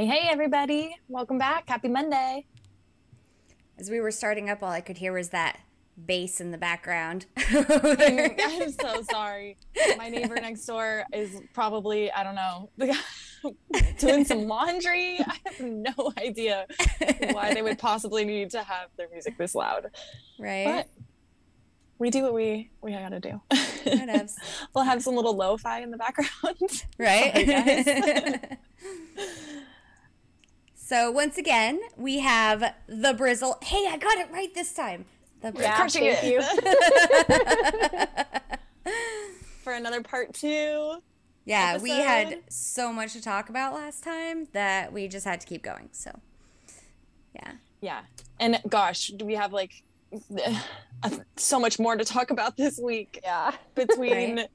Hey, hey, everybody. Welcome back. Happy Monday. As we were starting up, all I could hear was that bass in the background. Mm, I'm so sorry. My neighbor next door is probably, I don't know, doing some laundry. I have no idea why they would possibly need to have their music this loud. Right. But we do what we we gotta do. we'll have some little lo-fi in the background. Right. So once again, we have the Brizzle. Hey, I got it right this time. The yeah, crushing it. you. For another part two. Yeah, episode. we had so much to talk about last time that we just had to keep going. So, yeah. Yeah. And gosh, do we have like so much more to talk about this week. Yeah. Between right.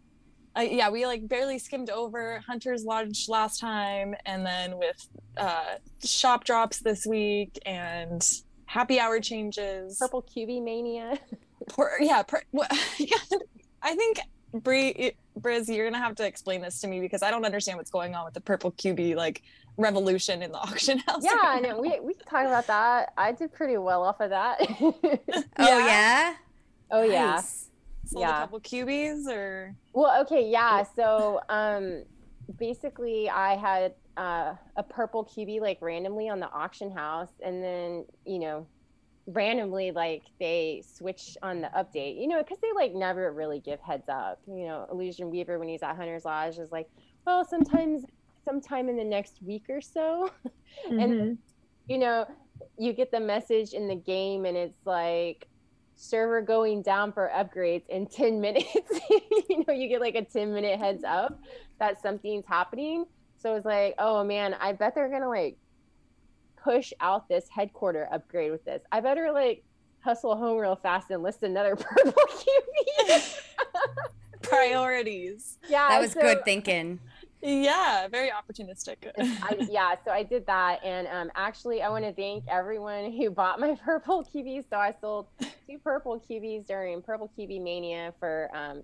Uh, yeah, we like barely skimmed over Hunter's Lodge last time and then with uh shop drops this week and happy hour changes. Purple QB mania. Poor, yeah, per, I think Brie Briz, you're gonna have to explain this to me because I don't understand what's going on with the purple QB like revolution in the auction house. Yeah, no, we we can talk about that. I did pretty well off of that. oh yeah. Oh yeah. Nice. Sold yeah. a couple QBs or Well, okay, yeah. So um basically I had uh, a purple QB like randomly on the auction house and then, you know, randomly like they switch on the update you know because they like never really give heads up you know illusion weaver when he's at hunter's lodge is like well sometimes sometime in the next week or so mm-hmm. and you know you get the message in the game and it's like server going down for upgrades in 10 minutes you know you get like a 10 minute heads mm-hmm. up that something's happening so it's like oh man i bet they're gonna like push out this headquarter upgrade with this. I better like hustle home real fast and list another purple QB. Priorities. Yeah. That was so, good thinking. Yeah, very opportunistic. I, yeah, so I did that. And um, actually, I want to thank everyone who bought my purple QBs. So I sold two purple QBs during Purple QB Mania for um,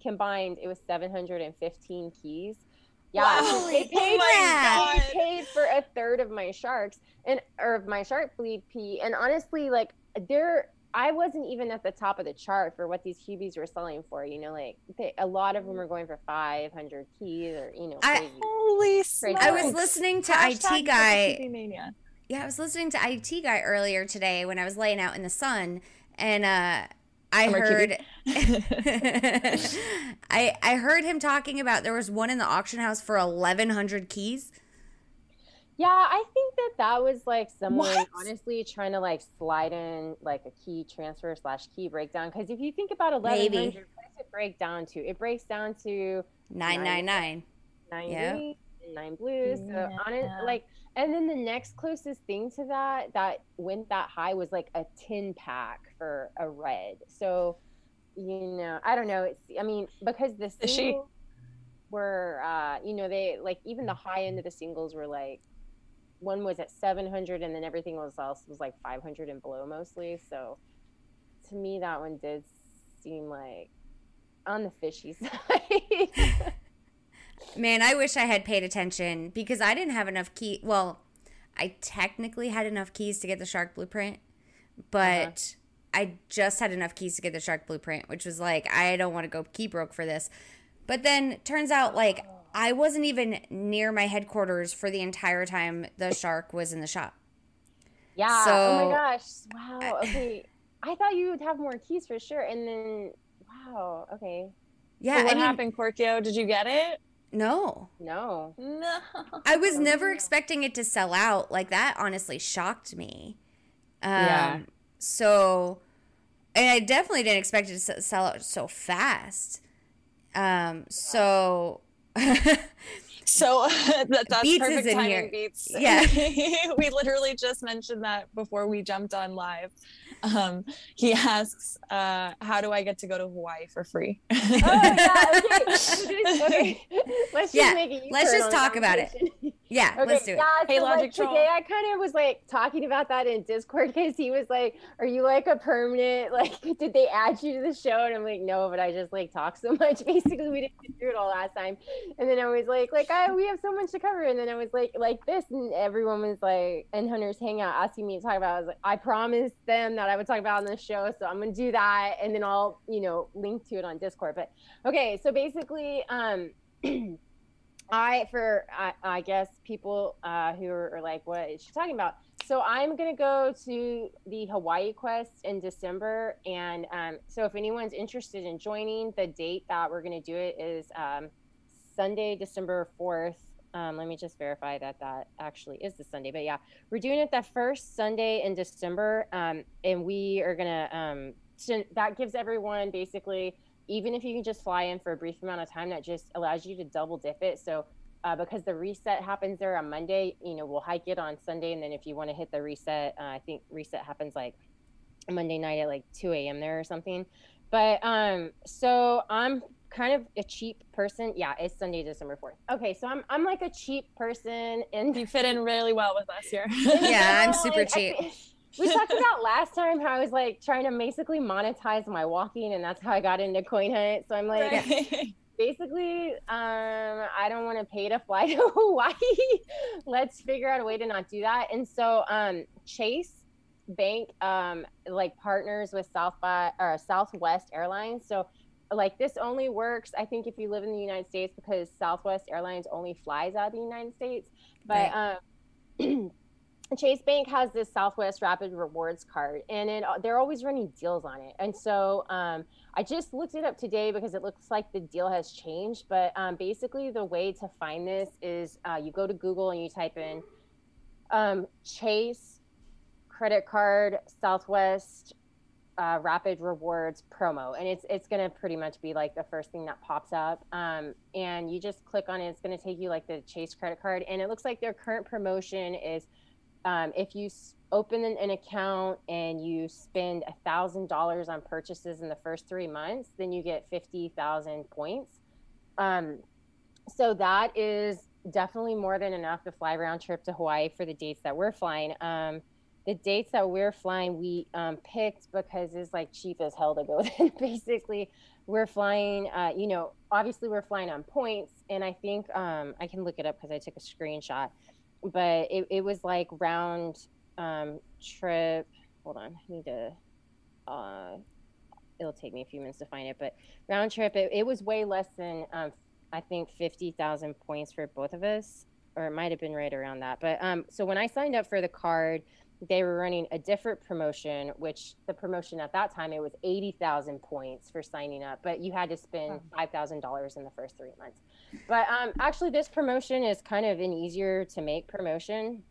combined, it was 715 keys. Yeah, wow. they paid, oh they paid for a third of my sharks and or of my shark fleet P. And honestly, like there, I wasn't even at the top of the chart for what these QBs were selling for. You know, like they, a lot of them were going for 500 keys or you know. I, holy smokes! I was listening to Hashtag IT guy. Yeah, I was listening to IT guy earlier today when I was laying out in the sun, and uh, I heard I I heard him talking about there was one in the auction house for 1100 keys. Yeah, I think that that was like someone what? honestly trying to like slide in like a key transfer slash key breakdown. Because if you think about 1100, what does it break down to? It breaks down to 999. Nine, nine, nine blues. So yeah. on it, like and then the next closest thing to that that went that high was like a 10 pack for a red. So, you know, I don't know. It's, I mean, because the singles were, uh, you know, they like even the high end of the singles were like, one was at 700 and then everything else was like 500 and below mostly. So to me, that one did seem like on the fishy side. Man, I wish I had paid attention because I didn't have enough key. Well, I technically had enough keys to get the shark blueprint, but uh-huh. I just had enough keys to get the shark blueprint, which was like I don't want to go key broke for this. But then turns out like I wasn't even near my headquarters for the entire time the shark was in the shop. Yeah. So, oh my gosh. Wow. Okay. I thought you would have more keys for sure, and then wow. Okay. Yeah. So what I mean, happened, Korkio? Did you get it? No. No. No. I was never expecting it to sell out. Like that honestly shocked me. Um, yeah. So, and I definitely didn't expect it to sell out so fast. Um, so. so that, that's Beats perfect timing, here. Beats. Yeah. we literally just mentioned that before we jumped on live. Um, he asks, uh, "How do I get to go to Hawaii for free?" oh yeah, okay. okay. Let's just yeah. make it. Let's just talk about it. Yeah, Okay, let's do it. yeah. Hey, so, like, Logic Troll. today I kind of was like talking about that in Discord because he was like, "Are you like a permanent? Like, did they add you to the show?" And I'm like, "No, but I just like talk so much. Basically, we didn't get through it all last time." And then I was like, "Like, I we have so much to cover." And then I was like, "Like this," and everyone was like, and Hunters Hangout asking me to talk about. it. I was like, "I promised them that I would talk about it on the show, so I'm gonna do that, and then I'll you know link to it on Discord." But okay, so basically, um. I for I, I guess people uh, who are, like, what is she talking about? So I'm gonna go to the Hawaii Quest in December, and um, so if anyone's interested in joining, the date that we're gonna do it is um, Sunday, December fourth. Um, let me just verify that that actually is the Sunday, but yeah, we're doing it the first Sunday in December, um, and we are gonna. Um, that gives everyone basically even if you can just fly in for a brief amount of time, that just allows you to double dip it. So, uh, because the reset happens there on Monday, you know, we'll hike it on Sunday. And then if you want to hit the reset, uh, I think reset happens like Monday night at like 2 a.m. there or something. But um, so I'm kind of a cheap person. Yeah, it's Sunday, December 4th. Okay, so I'm I'm like a cheap person and You fit in really well with us here. Yeah, I'm super I- I cheap. thi- we talked about last time how I was like trying to basically monetize my walking, and that's how I got into Coin Hunt. So I'm like, Right. basically, um, I don't want to pay to fly to Hawaii. Let's figure out a way to not do that. And so, um, Chase Bank, um, like partners with South by or Southwest Airlines. So, like this only works, I think, if you live in the United States because Southwest Airlines only flies out of the United States. But um, Chase Bank has this Southwest Rapid Rewards card, and it, they're always running deals on it. And so um, I just looked it up today because it looks like the deal has changed. But um, basically, the way to find this is uh, you go to Google and you type in um, Chase credit card Southwest uh, Rapid Rewards promo, and it's it's gonna pretty much be like the first thing that pops up. Um, and you just click on it; it's gonna take you like the Chase credit card, and it looks like their current promotion is um, if you open an, an account and you spend a thousand dollars on purchases in the first three months, then you get fifty thousand points. Um, so that is definitely more than enough to fly round trip to Hawaii for the dates that we're flying. Um, the dates that we're flying, we um, picked because it's like cheap as hell to go. Then basically, we're flying. Uh, you know, obviously we're flying on points, and I think um, I can look it up because I took a screenshot. But it, it was like round um, trip. Hold on, I need to. Uh, it'll take me a few minutes to find it, but round trip. It, it was way less than um, I think fifty thousand points for both of us, or it might have been right around that. But um, so when I signed up for the card, they were running a different promotion, which the promotion at that time it was eighty thousand points for signing up, but you had to spend five thousand dollars in the first three months. But um, actually, this promotion is kind of an easier to make promotion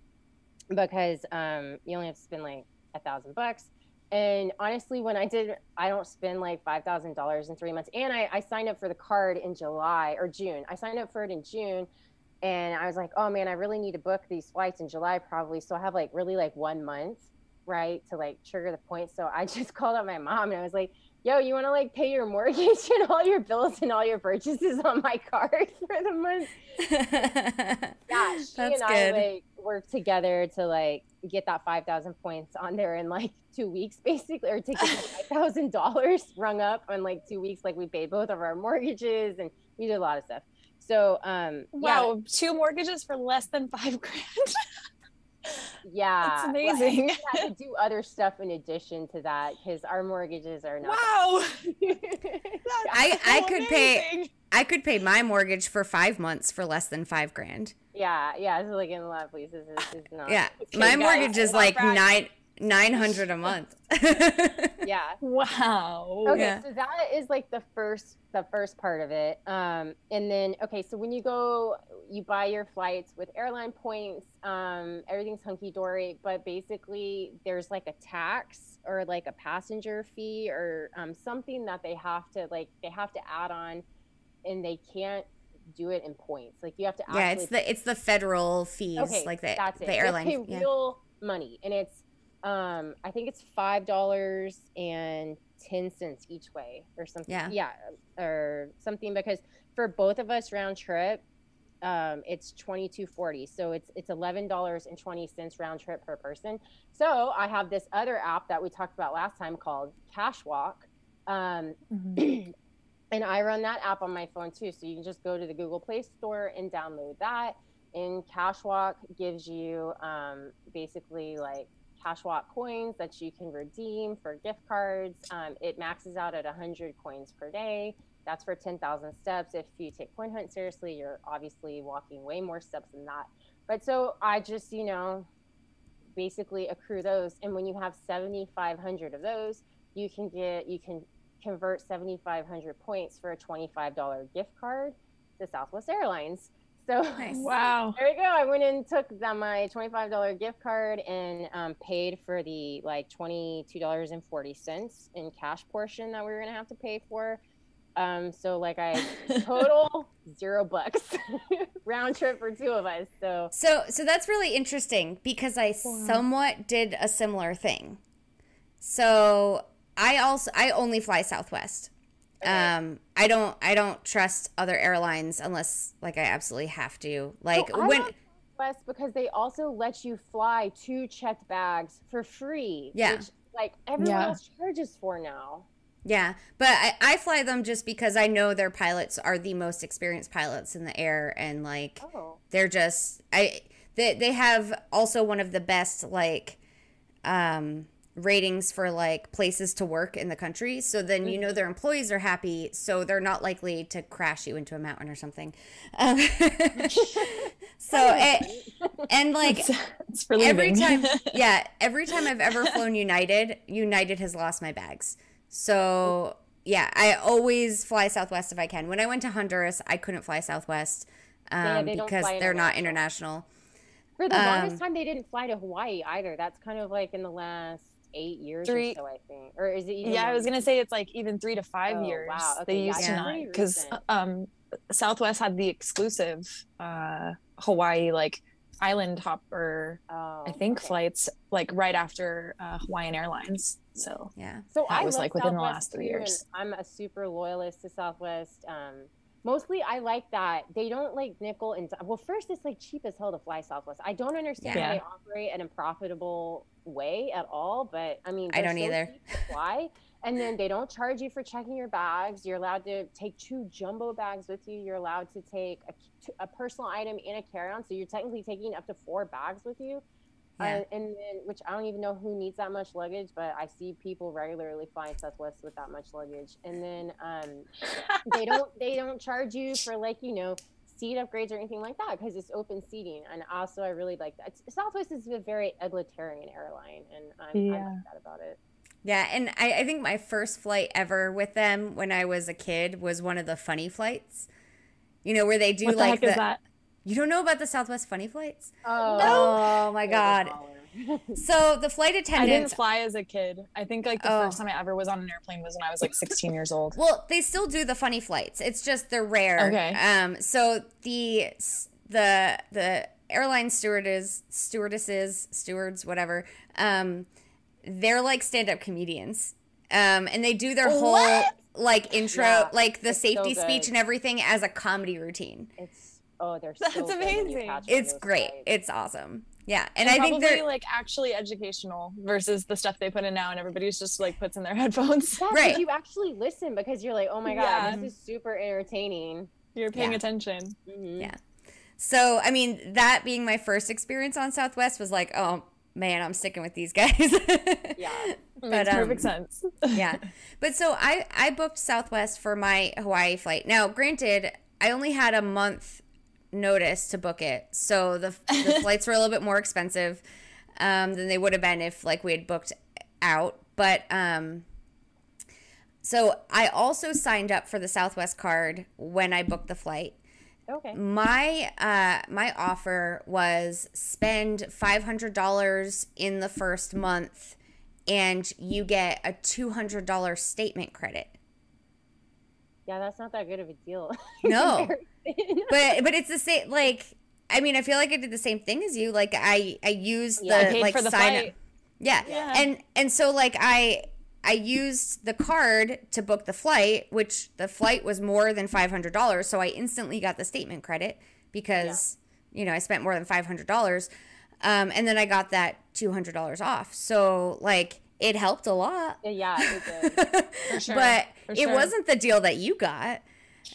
because um, you only have to spend like a thousand bucks. And honestly, when I did, I don't spend like five thousand dollars in three months. And I, I signed up for the card in July or June. I signed up for it in June, and I was like, oh man, I really need to book these flights in July probably. So I have like really like one month, right, to like trigger the points. So I just called up my mom and I was like, yo, you want to like pay your mortgage and all your bills and all your purchases on my card for the month? Yeah, she That's and I good. like worked together to like get that five thousand points on there in like two weeks, basically, or to get five thousand dollars rung up in like two weeks. Like we paid both of our mortgages and we did a lot of stuff. So um, Wow, two mortgages for less than five grand. Yeah, well, amazing. we had to do other stuff in addition to that because our mortgages are not. Wow. I- I so could pay- I could pay my mortgage for five months for less than five grand. yeah, yeah. So like in a lot of places, it's, it's not. Yeah, Okay, my guys, mortgage is like bragging. nine nine hundred a month. Yeah. Wow. Okay, Yeah. so that is like the first the first part of it. Um, and then okay, so when you go, you buy your flights with airline points. Um, everything's hunky dory, but basically there's like a tax or like a passenger fee or um, something that they have to like they have to add on, and they can't do it in points. Like you have to yeah, it's the it's the federal fees, okay, like the that's it. the You have to airline. yeah. real money, and it's um, I think it's five dollars and ten cents each way, or something. Yeah. yeah, or something. Because for both of us round trip, um, it's twenty two forty. So it's it's eleven dollars and twenty cents round trip per person. So I have this other app that we talked about last time called Cashwalk, um, Mm-hmm. and I run that app on my phone too. So you can just go to the Google Play Store and download that. And Cashwalk gives you um, basically like Cashwalk coins that you can redeem for gift cards. Um, it maxes out at 100 coins per day. That's for 10,000 steps. If you take Coin Hunt seriously, you're obviously walking way more steps than that. But so I just, you know, basically accrue those. And when you have 7,500 of those, you can get, you can convert 7,500 points for a $25 gift card to Southwest Airlines. So Nice. Wow. there we go. I went and took the, my twenty-five dollar gift card and um, paid for the like twenty-two dollars and forty cents in cash portion that we were gonna have to pay for. Um, so like I total zero bucks round trip for two of us. So So so that's really interesting because I somewhat did a similar thing. So I also I only fly Southwest. Um I don't I don't trust other airlines unless like I absolutely have to. Like So I when love West because they also let you fly two checked bags for free. Yeah. Which, like everyone Yeah. else charges for now. Yeah, but I, I fly them just because I know their pilots are the most experienced pilots in the air and like Oh. they're just I they they have also one of the best like um ratings for like places to work in the country. So then you know their employees are happy so they're not likely to crash you into a mountain or something. Um, so it, and like It's, it's every time yeah every time i've ever flown united united has lost my bags so yeah i always fly southwest if i can when i went to honduras i couldn't fly southwest Yeah, um, they because fly they're not international. international For the Um, longest time, they didn't fly to Hawaii either. That's kind of like in the last eight years Three- or so, I think. Or is it even? yeah, I was gonna say it's like even three to five Oh, years. wow. They used yeah, to not because um, Southwest had the exclusive uh, Hawaii like island hopper, Oh, I think okay. flights like right after uh, Hawaiian Airlines. So yeah So That I was, love like, within the last three years. I'm a super loyalist to Southwest. Um, mostly, I like that they don't like nickel and well. First, it's like cheap as hell to fly Southwest. I don't understand Yeah. how they operate in a profitable way at all. But I mean, I don't so either. cheap to fly. And then they don't charge you for checking your bags. You're allowed to take two jumbo bags with you. You're allowed to take a, a personal item and a carry-on. So you're technically taking up to four bags with you. Yeah. Uh, and then, which I don't even know who needs that much luggage, but I see people regularly flying Southwest with that much luggage. And then um, they don't they don't charge you for like you know seat upgrades or anything like that because it's open seating. And also, I really like that. Southwest is a very egalitarian airline, and I'm, I like that about it. Yeah, and I, I think my first flight ever with them when I was a kid was one of the funny flights. You know, where they do what the like heck the. is that? You don't know about the Southwest funny flights? Oh, Oh my god! So the flight attendants. I didn't fly as a kid. I think like the Oh. first time I ever was on an airplane was when I was like 16 years old. Well, they still do the funny flights. It's just they're rare. Okay. Um. So the the the airline stewardess stewardesses stewards whatever. Um, they're like stand up comedians. Um, and they do their whole What? like intro, Yeah, like the it's so safety speech and everything as a comedy routine. It's oh, they're so good when amazing. catch one of It's great. flights. It's awesome. Yeah, and, And, I think they're like actually educational versus the stuff they put in now, and everybody's just like puts in their headphones. Yeah, 'cause Right. You actually listen because you're like, oh my god, Yeah. this is super entertaining. You're paying Yeah. attention. Mhm. Yeah. So, I mean, that being my first experience on Southwest was like, oh man, I'm sticking with these guys. Yeah. It But, makes um, perfect sense. yeah. But so I I booked Southwest for my Hawaii flight. Now, granted, I only had a month notice to book it. So the the flights were a little bit more expensive um, than they would have been if like we had booked out, but um so I also signed up for the Southwest card when I booked the flight. Okay. My uh my offer was spend five hundred dollars in the first month and you get a two hundred dollar statement credit. Yeah, that's not that good of a deal. No. But but it's the same like I mean I feel like I did the same thing as you. Like I I used the I like the sign flight. up. Yeah. Yeah. And and so like I I used the card to book the flight, which the flight was more than five hundred dollars, so I instantly got the statement credit. because you know I spent more than five hundred dollars, um, and then I got that two hundred dollars off. So like it helped a lot. Yeah, it did. For sure. but for it wasn't the deal that you got.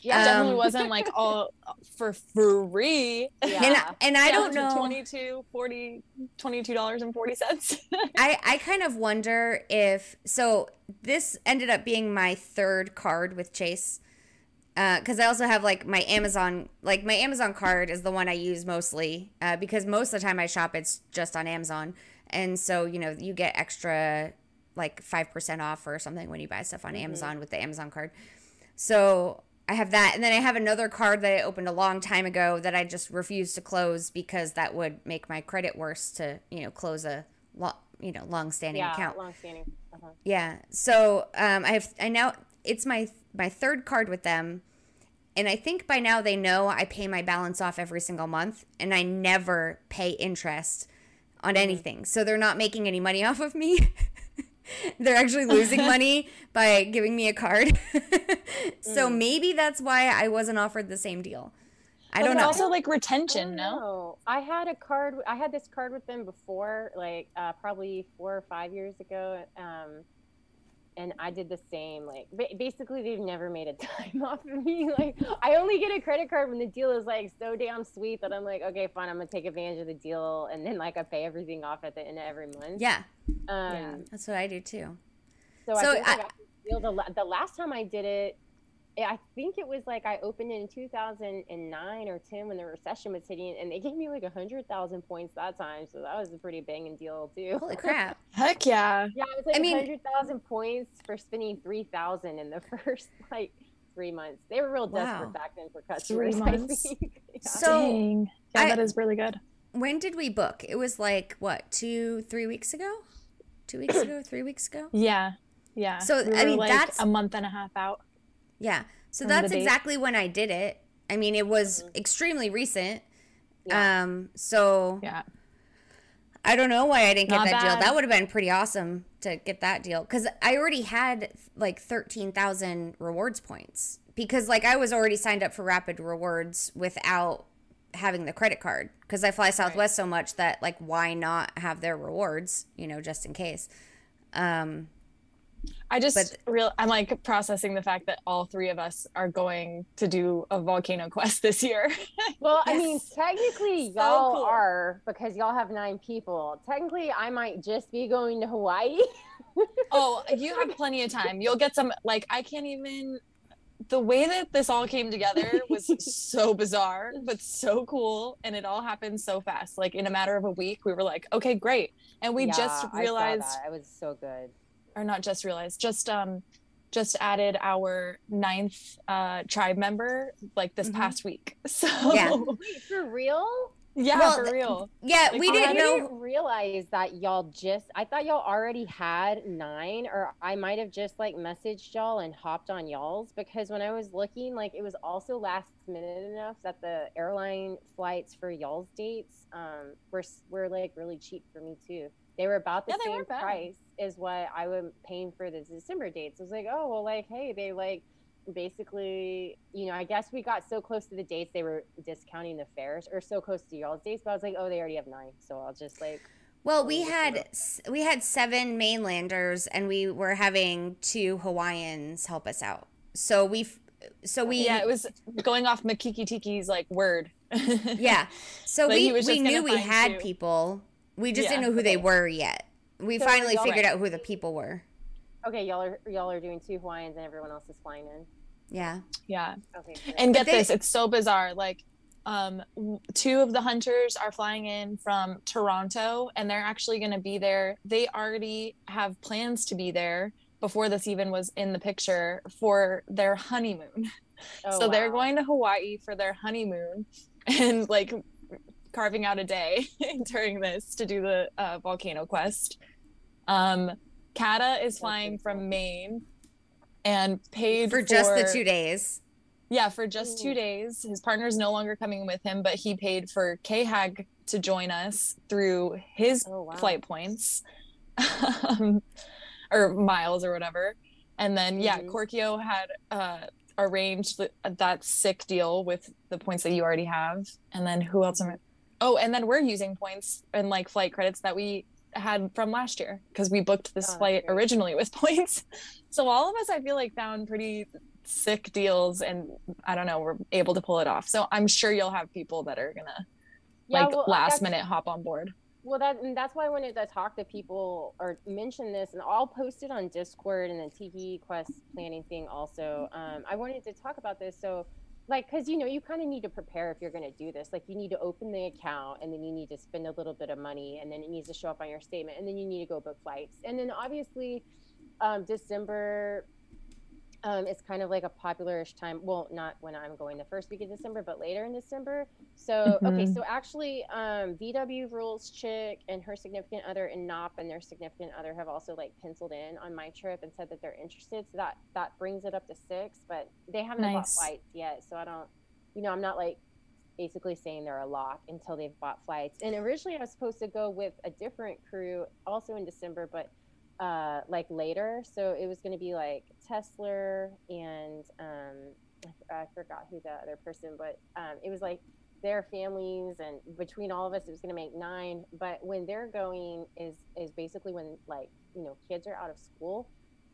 Yeah, it definitely Um, wasn't like all for free. Yeah. And and I don't know. 22 40 $22.40. I, I kind of wonder if so this ended up being my third card with Chase because I also have like my Amazon like my Amazon card is the one I use mostly uh, because most of the time I shop it's just on Amazon and so you know you get extra like five percent off or something when you buy stuff on Amazon with the Amazon card so I have that and then I have another card that I opened a long time ago that I just refused to close because that would make my credit worse to you know close a lo- you know long standing yeah, account long standing. Uh-huh. yeah. So um, I have I now it's my my third card with them, and I think by now they know I pay my balance off every single month, and I never pay interest on anything. So they're not making any money off of me. they're actually losing money by giving me a card. so maybe that's why I wasn't offered the same deal. I don't But know. Also, like retention, no? know. I had a card. I had this card with them before, like uh, probably four or five years ago. Um, and I did the same. Like basically, they've never made a dime off of me. Like I only get a credit card when the deal is like so damn sweet that I'm like, okay, fine, I'm gonna take advantage of the deal, and then like I pay everything off at the end of every month. yeah, Um, Yeah. that's what I do too. So, So I think I, I- got the deal the, the last time I did it, I think it was like I opened it in 2009 or 10 when the recession was hitting, and they gave me like a hundred thousand points that time. So that was a pretty banging deal too. Holy crap! Heck yeah. yeah, it was like I mean- hundred thousand points for spending three thousand in the first like three months. They were real desperate Wow. back then for customers. Three I months? think. Yeah. So Dang. Yeah, I- that is really good. when did we book? It was like what two, three weeks ago? Two weeks ago? Three weeks ago? Yeah. Yeah. So, We I mean, like that's- a month and a half out. Yeah. So that's exactly when I did it. I mean, it was extremely recent. Yeah. Um. So Yeah. I don't know why I didn't get Not that deal. That would have been pretty awesome to get that deal because I already had like thirteen thousand rewards points because like I was already signed up for Rapid Rewards without having the credit card because I fly Southwest so much that like why not have their rewards? You know, just in case. Um. I just But- real I'm like processing the fact that all three of us are going to do a volcano quest this year. Well, I mean, technically, So y'all cool. are because y'all have nine people. Technically, I might just be going to Hawaii. oh, you have plenty of time. You'll get some like I can't even the way that this all came together was so bizarre, but so cool. And it all happened so fast. Like in a matter of a week, we were like, okay, great. And we Yeah, just realized I, it was so good. Or not just realized, just um just added our ninth uh tribe member like this Mhm. past week. So Yeah. Wait, for real? yeah, Well, for real. Yeah, Like, we didn't know. didn't realize that y'all just. I thought y'all already had nine, or I might have just like messaged y'all and hopped on y'all's because when I was looking, like it was also last minute enough that the airline flights for y'all's dates um were were like really cheap for me too. They were about the Yeah, same price as what I was paying for the December dates. I was like, oh well, like hey, they like basically, you know, I guess we got so close to the dates they were discounting the fares, or so close to y'all's dates. But I was like, oh, they already have nine, so I'll just like, Well, we had s- we had seven mainlanders, and we were having two Hawaiians help us out. So we, f- so we, yeah, it was going off Makiki Tiki's like word. yeah. So Like, we we knew we had two. people. We just Yeah, didn't know who they were yet. We So finally y'all- figured out who the people were. okay, y'all are y'all are doing two Hawaiians and everyone else is flying in. Yeah. yeah. Okay, great. And get they- this, it's so bizarre. Like, um, two of the hunters are flying in from Toronto, and they're actually going to be there. They already have plans to be there before this even was in the picture for their honeymoon. Oh, so they're going to Hawaii for their honeymoon, and like carving out a day during this to do the uh, volcano quest. Um, Kata is flying from Maine and paid For just the two days. yeah, for just two days. His partner's no longer coming with him, but he paid for K-Hag to join us through his Oh, wow. flight points um, or miles or whatever. And then, yeah, Mhm. Korkio had uh, arrange the, that sick deal with the points that you already have, and then who else am I? Oh, and then we're using points and like flight credits that we had from last year because we booked this Oh, flight originally with points. So all of us, I feel like, found pretty sick deals, and I don't know, we're able to pull it off. So I'm sure you'll have people that are gonna Yeah, like well, last that's- minute hop on board. Well, that and that's why I wanted to talk to people or mention this, and I'll post it on Discord and the Tiki Quest planning thing also. Um, I wanted to talk about this, so like, because you know, you kind of need to prepare if you're going to do this. Like, you need to open the account, and then you need to spend a little bit of money, and then it needs to show up on your statement, and then you need to go book flights, and then obviously, um, December. Um, it's kind of like a popularish time. Well, not when I'm going the first week of December, but later in December. So okay, Mhm. so actually, um, VW rules chick and her significant other and Nop and their significant other have also like penciled in on my trip and said that they're interested. So that that brings it up to six, but they haven't bought flights yet. So I don't, you know, I'm not like basically saying they're a lock until they've bought flights. And originally, I was supposed to go with a different crew also in December, but uh, like later. So it was going to be like Tesla and um, I, forgot who the other person, but um, it was like their families and between all of us, it was going to make nine. But when they're going is is basically when like you know kids are out of school,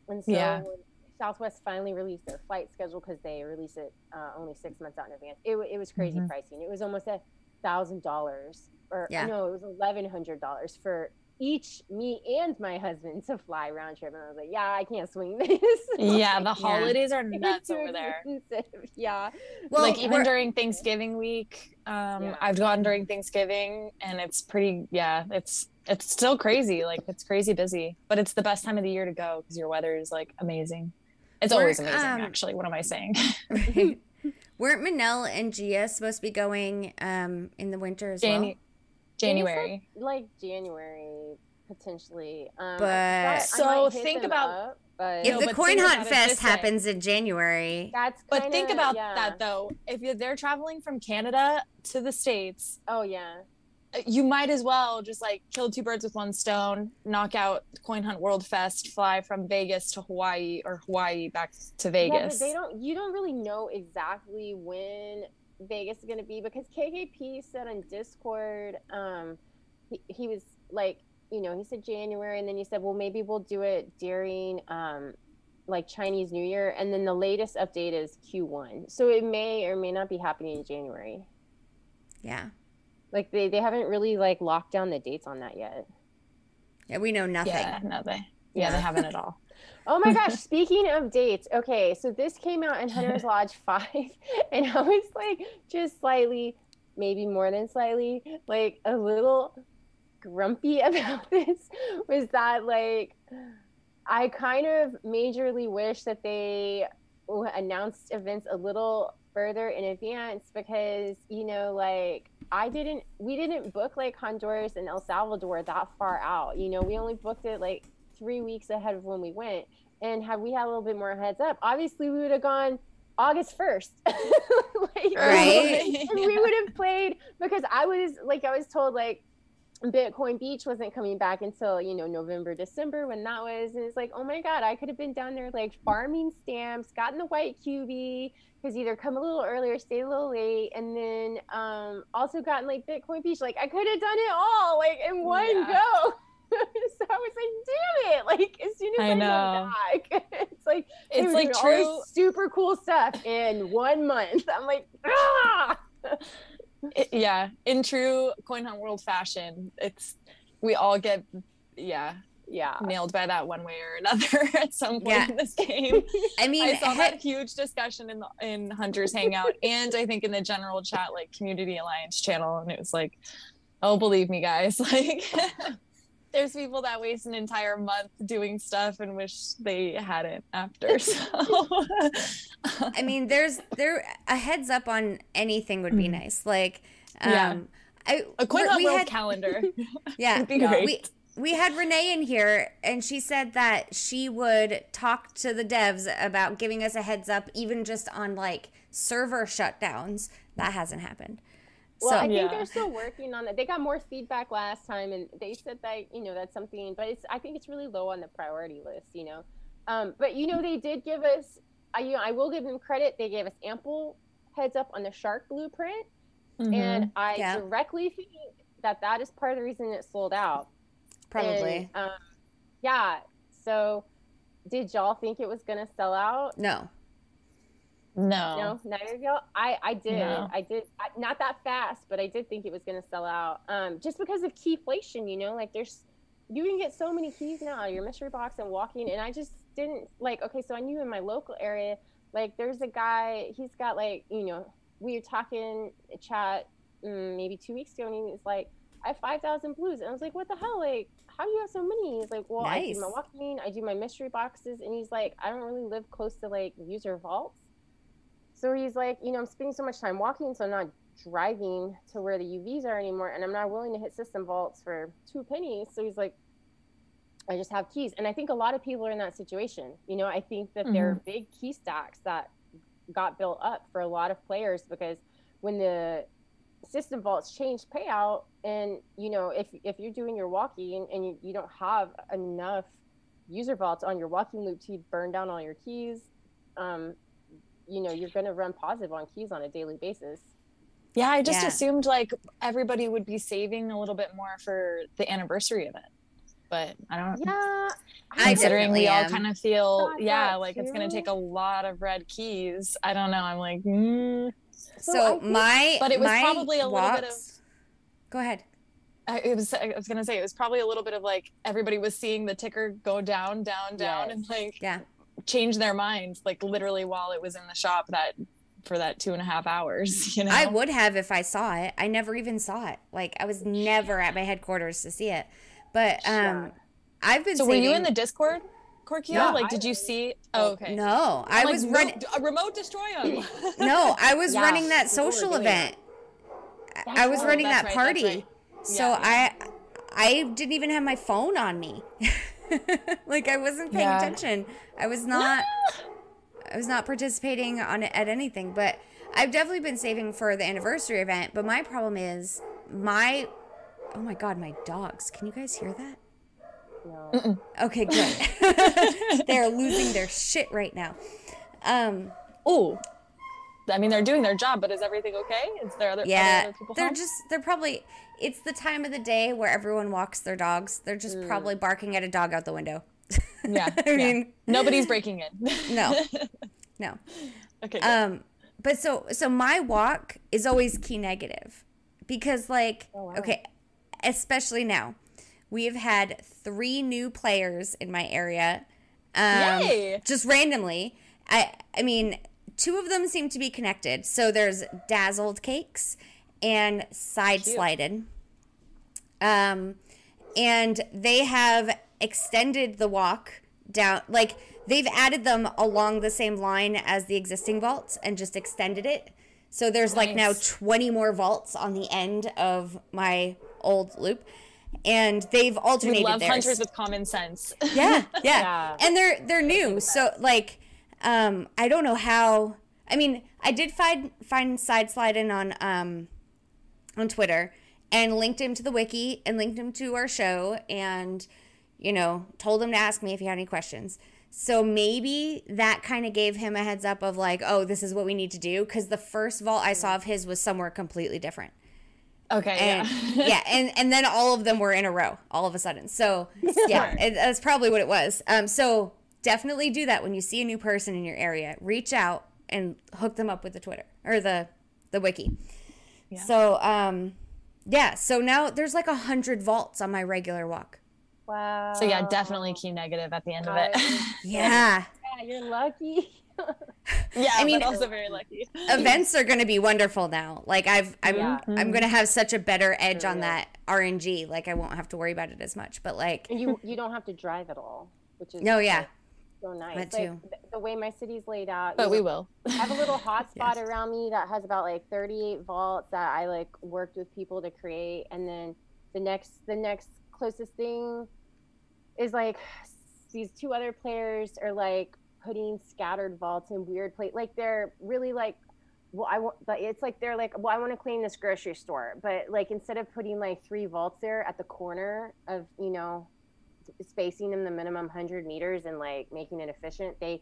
and so Yeah. when Southwest finally released their flight schedule because they release it uh, only six months out in advance. It, it was crazy Mhm. pricing. It was almost a thousand dollars, or Yeah. no, it was eleven hundred dollars for each me and my husband to fly round trip. And I was like, yeah, I can't swing this. Yeah, the Like, holidays are nuts over there. expensive. Yeah. Well, like even during Thanksgiving week, um, Yeah. I've gone during Thanksgiving, and it's pretty. Yeah, it's it's still crazy. Like it's crazy busy, but it's the best time of the year to go because your weather is like amazing. It's We're, always amazing, um, actually. What am I saying? Right. Weren't Manel and Gia supposed to be going um, in the winter as Janu- well? January. Like January potentially. Um, But- So think about- up, but If No, the but Coin Hunt Fest happens in January, that's But kinda, think about yeah. that though. If you're, they're traveling from Canada to the states, Oh yeah. uh, you might as well just like kill two birds with one stone, knock out Coin Hunt World Fest, fly from Vegas to Hawaii or Hawaii back to Yeah, Vegas. but they don't. You don't really know exactly when Vegas is going to be because KKP said on Discord, um, he, he was like, you know, he said January, and then he said, well, maybe we'll do it during, um, like Chinese New Year, and then the latest update is Q1, so it may or may not be happening in January. yeah. Like they they haven't really like locked down the dates on that yet. Yeah, we know nothing. yeah, no, they yeah, they haven't at all. Oh my gosh, speaking of dates, okay, so this came out in Hunter's Lodge 5, and I was like just slightly, maybe more than slightly, like a little grumpy about this. Was that like, I kind of majorly wish that they announced events a little further in advance because, you know, like, I didn't, we didn't book like Honduras and El Salvador that far out. You know, we only booked it like three weeks ahead of when we went. And had we had a little bit more heads up, obviously we would have gone August 1st. like, Right. And we would have played because I was like, I was told like Bitcoin Beach wasn't coming back until, you know, November, December when that was. And it's like, oh my God, I could have been down there like farming stamps, gotten the white QB, because either come a little earlier, stay a little late, and then um, also gotten like Bitcoin Beach. Like I could have done it all like in one Yeah. go. so I was like, damn it! Like as soon as I I, know. back, it's like It's were like doing all this super cool stuff in one month. I'm like, ah. it- yeah, in true Coin Hunt World fashion, it's we all get yeah Yeah. nailed by that one way or another at some point Yeah. in this game. I mean, I saw he- that huge discussion in the in Hunters Hangout and I think in the general chat like Community Alliance channel, and it was like, oh, believe me, guys, like. There's people that waste an entire month doing stuff and wish they hadn't after. So, I mean, there's there a heads up on anything would be Mhm. nice. Like, um, Yeah. I a Coin we- Hunt we World had- calendar yeah, be Yeah. great. we we had Renee in here, and she said that she would talk to the devs about giving us a heads up, even just on like server shutdowns. That hasn't happened. Well, so I think Yeah. they're still working on that. They got more feedback last time, and they said that you know that's something, but it's I think it's really low on the priority list. You know, um, but you know they did give us I, you know, I will give them credit. They gave us ample heads up on the shark blueprint, Mhm. and I Yeah. directly think that that is part of the reason it sold out. Probably. And, um, yeah. So, did y'all think it was gonna sell out? no. No. No, neither of y'all. I I did. No. I did. I, not that fast, but I did think it was gonna sell out. Um, just because of keyflation, you know, like there's you can get so many keys now. Your mystery box and walking, and I just didn't like. Okay, so I knew in my local area, like there's a guy. He's got like you know we were talking chat mm, maybe two weeks ago, and he was like, I have five thousand blues, and I was like, what the hell, like. How do you have so many? He's like, well, I do my walking, I do my mystery boxes, and he's like, I don't really live close to like user vaults. So he's like, you know, I'm spending so much time walking, so I'm not driving to where the UVs are anymore, and I'm not willing to hit system vaults for two pennies. So he's like, I just have keys, and I think a lot of people are in that situation. You know, I think that there are big key stacks that got built up for a lot of players because when the system vaults changed payout, and you know, if if you're doing your walking and you, you don't have enough user vaults on your walking loop to burn down all your keys, um, you know, you're going to run positive on keys on a daily basis. Yeah, I just Yeah. assumed like everybody would be saving a little bit more for the anniversary event. But I don't Yeah, I considering we all am. kind of feel Thought yeah, that like it's gonna take a lot of red keys. I don't know. I'm like, mm. So, So think- my But it was probably a little bit of- Go ahead. I, it was I was gonna say it was probably a little bit of like everybody was seeing the ticker go down, down, down, Yes. and like Yeah. Change their minds like literally while it was in the shop that for that two and a half hours. You know, I would have if I saw it. I never even saw it. Like I was never at my headquarters to see it. But um Sure. I've been So were you in the Discord, Korkio? Yeah, like, I did you see? Oh, okay. No, I I'm like, was running a remote destroy them. No, I was Yeah, running that social doing event. That's I was right. running That's that right, party. that's right. So Yeah, I I didn't even have my phone on me. like I wasn't paying Yeah. attention. I was not I was not participating on it at anything, but I've definitely been saving for the anniversary event, but my problem is my Oh my god, my dogs. Can you guys hear that? No. Okay, good. They're losing their shit right now. Um Oh, I mean, they're doing their job, but is everything okay? Is there other, Yeah, other people they're home? just they're probably it's the time of the day where everyone walks their dogs. They're just probably barking at a dog out the window. yeah. I yeah. mean, nobody's breaking in. no, no. okay. good. Um, but so so my walk is always key negative because like Oh, wow. okay, especially now we have had three new players in my area. Um, Yay! Just randomly. I I mean, two of them seem to be connected. So there's dazzled cakes and side slided. Um, and they have extended the walk down like they've added them along the same line as the existing vaults and just extended it so there's like now 20 more vaults on the end of my old loop and they've we alternated love theirs. hunters with common sense. yeah, yeah Yeah. and they're they're new so like um i don't know how i mean i did find find side sliding on um on twitter and linked him to the wiki and linked him to our show and you know told him to ask me if he had any questions so maybe that kind of gave him a heads up of like oh this is what we need to do because the first vault i saw of his was somewhere completely different Okay. and yeah. yeah, and and then all of them were in a row all of a sudden. So yeah, it, that's probably what it was. Um, so definitely do that when you see a new person in your area. Reach out and hook them up with the Twitter or the the wiki. Yeah. So um, yeah. So now there's like a hundred vaults on my regular walk. Wow. So yeah, definitely key negative at the end of it. Yeah, Yeah, you're lucky. yeah, I mean- but also very lucky. events are going to be wonderful now. Like I've I'm Yeah. I'm going to have such a better edge Sure, on yeah. that RNG. Like I won't have to worry about it as much. But like and you you don't have to drive at all, which is No, yeah. Like, so nice. That Like, too. the way my city's laid out, But we know, will. I have a little hotspot around me that has about like 38 vaults that I like worked with people to create, and then the next the next closest thing is like these two other players are like putting scattered vaults in weird place. Like they're really like, well, I want, but it's like they're like, well, I want to clean this grocery store, but like instead of putting like three vaults there at the corner of you know spacing them the minimum 100 meters and like making it efficient they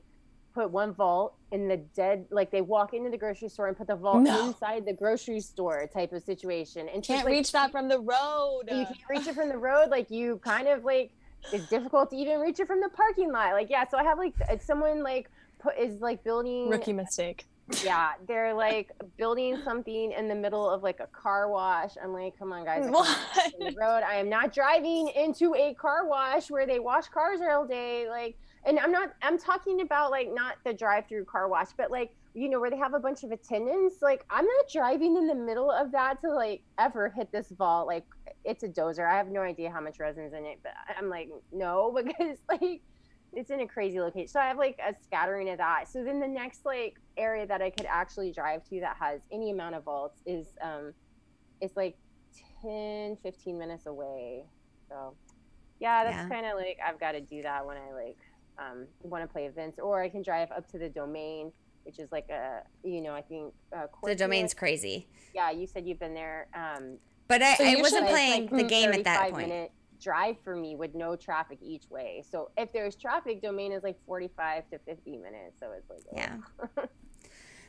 put one vault in the dead like they walk into the grocery store and put the vault No. inside the grocery store type of situation and Can't like, reach that from the road. you can't reach it from the road like you kind of like it's difficult to even reach it from the parking lot like yeah so i have like someone like put is like building Rookie mistake. Yeah they're like building something in the middle of like a car wash. I'm like come on guys what? The road. I am not driving into a car wash where they wash cars all day. Like and i'm not i'm talking about like not the drive through car wash but like you know where they have a bunch of attendants. Like i'm not driving in the middle of that to like ever hit this vault like it's a dozer. I have no idea how much resin's in it but i'm like no because like it's in a crazy location so i have like a scattering of that so then the next like area that i could actually drive to that has any amount of vaults is um it's like 10 15 minutes away so yeah that's Yeah. kind of like i've got to do that when i like um want to play events or i can drive up to the domain which is like a you know i think uh, The domain's crazy. yeah you said you've been there um But I, So I wasn't playing the game at that point. minute drive for me with no traffic each way so if there's traffic domain is like 45 to 50 minutes so it's like oh. Yeah.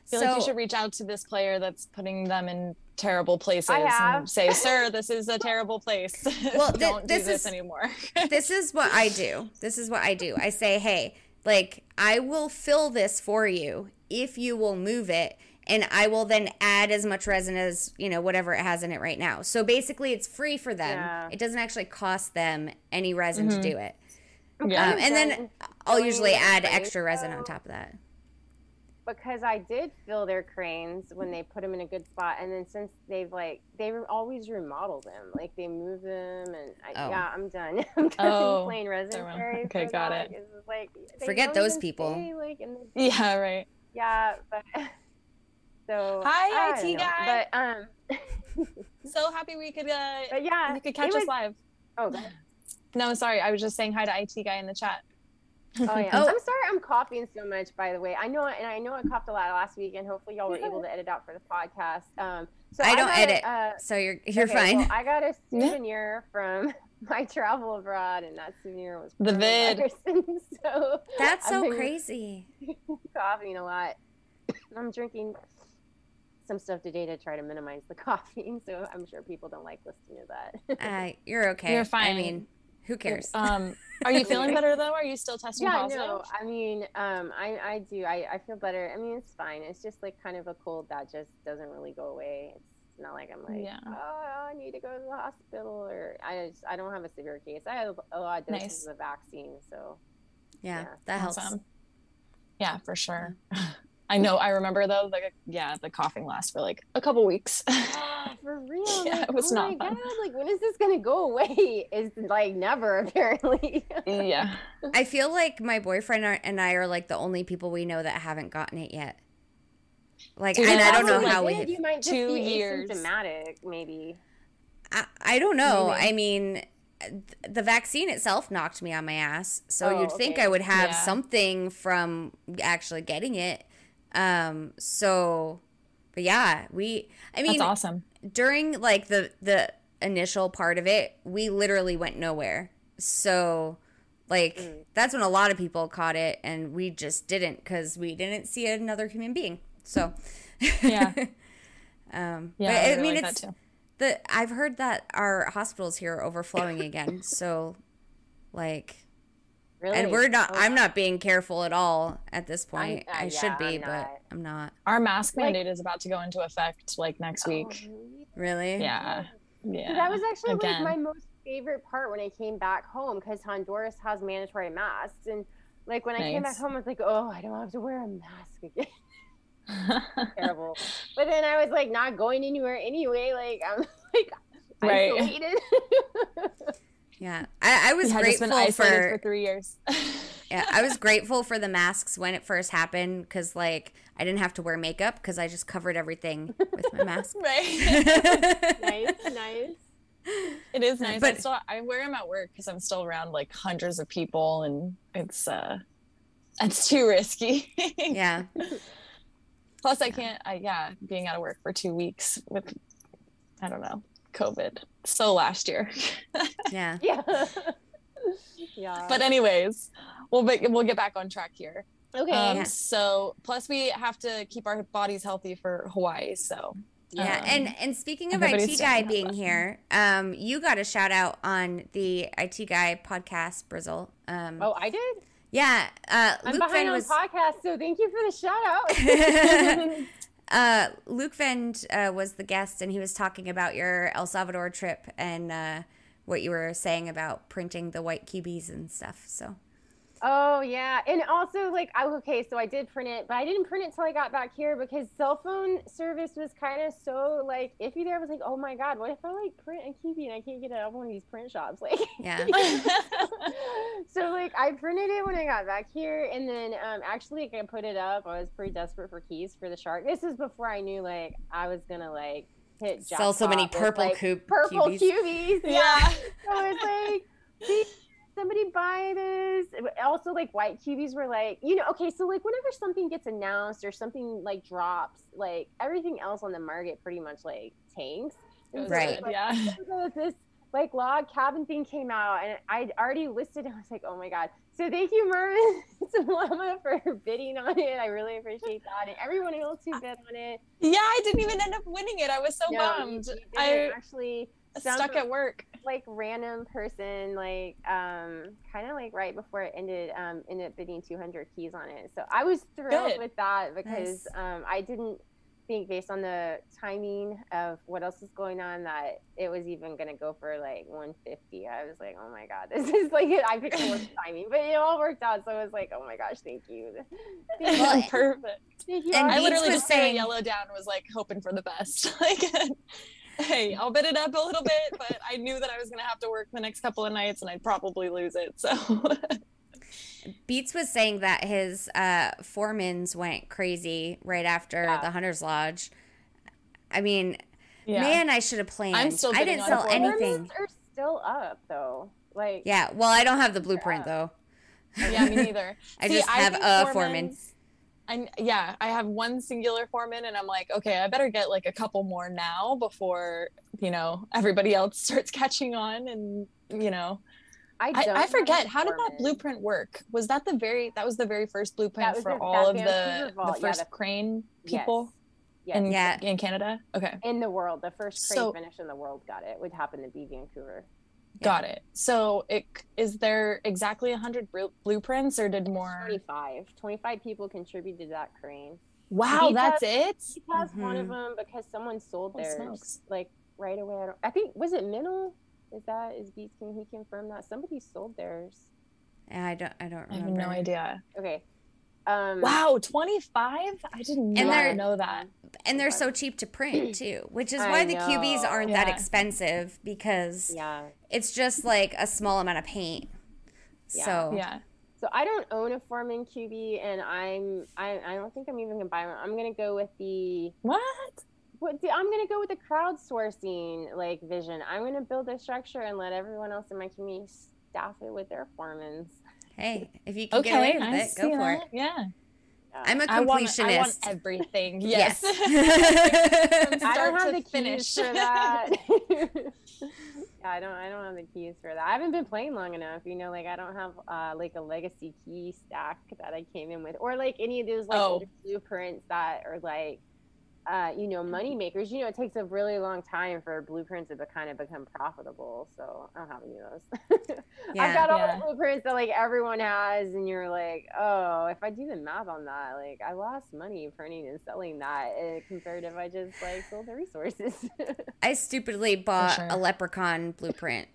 I feel like you should reach out to this player that's putting them in terrible places have. and say, "Sir, this is a terrible place. Well, thi- don't this do this is- anymore." this is what I do. This is what I do. I say, hey, like, I will fill this for you if you will move it, and I will then add as much resin as, you know, whatever it has in it right now. So basically, it's free for them. Yeah. It doesn't actually cost them any resin to do it. yeah. Um, and then I'll usually add cranes, extra resin on top of that. because I did fill their cranes when they put them in a good spot, and then since they've like they re- always remodel them, like they move them, and I, Oh. yeah, I'm done. I'm done Oh, playing resin they're Okay, for got that. it. It's like Forget those people. stay, like, in the yeah, right. Yeah, but so Hi, I IT know. guy. But um, So happy we could uh, but yeah, you could catch it us live. Oh, go ahead. No, sorry, I was just saying hi to IT guy in the chat. oh yeah. Oh. I'm sorry, I'm coughing so much. By the way, I know, and I know I coughed a lot last week, and hopefully y'all were able to edit out for the podcast. Um, so I don't got a, edit. uh, So you're you're okay, fine. Well, I got a Yeah. souvenir from my travel abroad, and that souvenir was The vid. coronavirus. so That's so crazy. coughing a lot. I'm drinking some stuff today to try to minimize the coughing, so I'm sure people don't like listening to that. Uh, you're okay. You're fine. I fine. mean, who cares? Um, are you feeling better though? Are you still testing yeah, positive? no, I mean, um, I, I do. I, I feel better. I mean, it's fine. It's just like kind of a cold that just doesn't really go away. It's not like I'm like, Yeah. oh, I need to go to the hospital, or I just, I don't have a severe case. I have a lot of doses Nice. of the vaccine, so yeah, yeah. that helps. Yeah, for sure. I know. I remember though. Like, yeah, the coughing lasts for like a couple weeks. for real. Yeah, like, it was oh not my fun. God, like when is this gonna go away? It's like never apparently. yeah. I feel like my boyfriend and I are like the only people we know that haven't gotten it yet. Like, Dude, and I don't know probably how we. did, Have, You might just two be years. asymptomatic, maybe. I, I don't know. Maybe. I mean, the vaccine itself knocked me on my ass, so Oh, you'd think. I would have Yeah. something from actually getting it. Um. So, but yeah, we. I mean, That's awesome. during like the the initial part of it, we literally went nowhere. So like Mm. that's when a lot of people caught it and we just didn't cuz we didn't see another human being. So Yeah. um Yeah, but, I, I, mean like it's that too. the I've heard that our hospitals here are overflowing again. so like Really? and we're not Oh, I'm not being careful at all at this point. uh, I should yeah, be, I'm but. I'm not. Our mask Like- mandate is about to go into effect like next Oh, week. really? Really? Yeah. Yeah. So that was actually Again. like my most favorite part when I came back home because Honduras has mandatory masks. And like when I came back home, I was like, oh, I don't have to wear a mask again. Terrible. But then I was like not going anywhere anyway. Like I'm like Right. isolated. Yeah. I, I was You just been grateful for for three years. Yeah, I was grateful for the masks when it first happened because, like, I didn't have to wear makeup because I just covered everything with my mask. right. nice, nice. It is nice. I still I wear them at work because I'm still around like hundreds of people, and it's uh, it's too risky. yeah, Plus, I can't. I yeah, being out of work for two weeks with, I don't know, COVID. So last year. yeah. Yeah. yeah. but anyways, we'll be, we'll get back on track here. Okay. Um, Yeah. So plus we have to keep our bodies healthy for Hawaii. So Yeah, Um, and and speaking of IT guy being but- here, um, you got a shout out on the IT guy podcast, Brizzle. Um, oh, I did. yeah, uh, I'm Luke behind Vend on was podcast, so thank you for the shout out. uh, Luke Vend uh, was the guest, and he was talking about your El Salvador trip and uh, what you were saying about printing the white QBs and stuff. So Oh yeah, and also like I okay, so I did print it, but I didn't print it till I got back here because cell phone service was kind of so like iffy. There I was like, oh my god, what if I like print a kiwi and I can't get it out of one of these print shops? Like, yeah, so like I printed it when I got back here, and then um actually like, I put it up. I was pretty desperate for keys for the shark. This is before I knew like I was gonna like hit sell so many jackpot with, purple like, coop purple QBs. cubies. yeah. So I was like, "Please, somebody buy this. Also, like white cubies were like, you know, okay, so like whenever something gets announced or something like drops, like everything else on the market pretty much like tanks. And so, Right. like, Yeah. so this like log cabin thing came out and I'd already listed. I was like, oh my god. So thank you, Mervin Salama, for bidding on it. I really appreciate that, and everyone else who bid on it. Yeah, I didn't even end up winning it. I was so No, bummed. I actually some- stuck at work. like random person like um kind of like right before it ended um ended up bidding 200 keys on it so i was thrilled Good. with that because Nice. um i didn't think based on the timing of what else is going on that it was even gonna go for like 150 i was like oh my god this is like i picked the worst timing but it all worked out so i was like oh my gosh thank you thank you, Perfect. thank you and I literally was just threw a saying- yellow down. Was like hoping for the best. Like, hey, I'll bid it up a little bit, but I knew that I was gonna have to work the next couple of nights, and I'd probably lose it. So Beats was saying that his uh, foremans went crazy right after Yeah. the Hunter's Lodge. I mean, yeah. man, I should have planned. I'm still I didn't on sell the Foreman's. anything. are still up though like Yeah, well, I don't have the blueprint though. yeah, me neither. I See, just have a foreman. Foremans- I yeah, I have one singular foreman, and I'm like, okay, I better get like a couple more now before you know everybody else starts catching on, and you know, i, I, don't I have forget how did that blueprint work? Was that the very that was the very first blueprint for the- all of the the vault, yeah, first the- crane Yes. people yes. in Yeah. in Canada? Okay. in the world. The first crane So- finish in the world got it. Would happen to be Vancouver. Got it. So, it is there exactly 100 blueprints, or did more? 25. 25 people contributed to that crane. Wow, He that's does- it. He has one of Mhm. them because someone sold Holy theirs smokes. like right away. I, don't, I think was it Minnell? Is that is Beats? Can he confirm that somebody sold theirs? I don't. I don't remember. I have no idea. Okay. Um, Wow, 25? I didn't know that. And they're so cheap to print too, which is why the QBs aren't that expensive because Yeah. it's just like a small amount of paint. Yeah. So Yeah. So I don't own a Foreman QB, and I'm I, I don't think I'm even gonna buy one. I'm gonna go with the What? what the, I'm gonna go with the crowdsourcing like vision. I'm gonna build a structure and let everyone else in my community staff it with their foremans. Hey, if you can get away with I it, go for that. it. Yeah. I'm a completionist. I want everything. Yes. Yes. From I don't start have to the finish. keys for that. yeah, I don't. I don't have the keys for that. I haven't been playing long enough. You know, like I don't have uh, like a legacy key stack that I came in with, or like any of those like Oh. blueprints that are like, uh, you know, money makers. You know, it takes a really long time for blueprints to be, kind of become profitable. So I don't have any of those. Yeah. I've got all Yeah. the blueprints that like everyone has, and you're like, oh, if I do the math on that, like I lost money printing and selling that uh, compared to if I just like sold the resources. I stupidly bought sure. a leprechaun blueprint.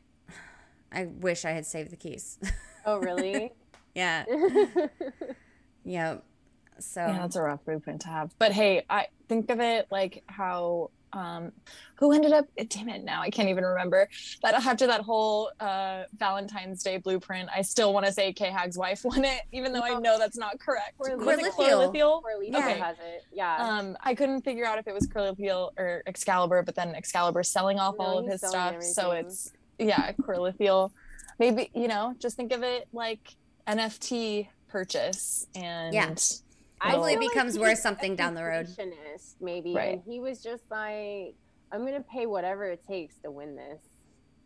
I wish I had saved the keys. oh, really? yeah. Yep. So Yeah, that's a rough blueprint to have. But hey, I think of it like how um who ended up damn it now I can't even remember that after that whole uh Valentine's Day blueprint I still want to say K Hag's wife won it even though I know that's not correct. Corlithiel. Was it Corlithiel. Corlithiel? Or Lisa Yeah. has it. Yeah. Um, I couldn't figure out if it was Corlithiel or Excalibur, but then Excalibur selling off No, all of his selling stuff, so it's yeah, Corlithiel. Maybe you know, just think of it like NFT purchase, and Yeah. I Hopefully it feel becomes he's worth something down the road. Maybe. Right. And he was just like, I'm gonna pay whatever it takes to win this.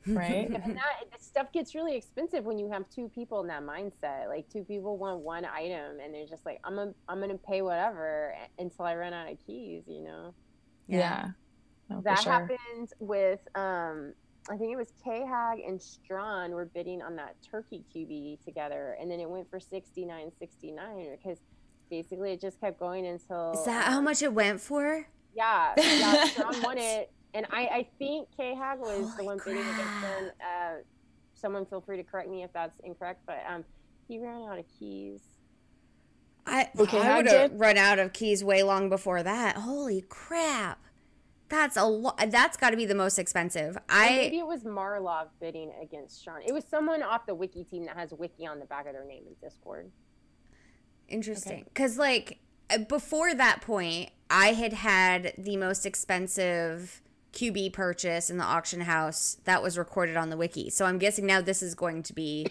right? and that the stuff gets really expensive when you have two people in that mindset. Like two people want one item, and they're just like, "I'm gonna, I'm gonna pay whatever until I run out of keys," you know. Yeah. No, that sure. happened with um I think it was K Hag and Strawn were bidding on that turkey QB together and then it went for sixty nine sixty nine because basically it just kept going until Is that how much it went for? yeah, yeah Strawn won it and I, I think K Hag was the one bidding against them. Uh someone feel free to correct me if that's incorrect, but um he ran out of keys. I, Okay, I would have run out of keys way long before that. Holy crap. That's a lot. That's got to be the most expensive. Or I maybe it was Marlov bidding against Sean. It was someone off the wiki team that has wiki on the back of their name in Discord. Interesting. Because, like, uh, before that point, I had had the most expensive QB purchase in the auction house that was recorded on the wiki. So I'm guessing now this is going to be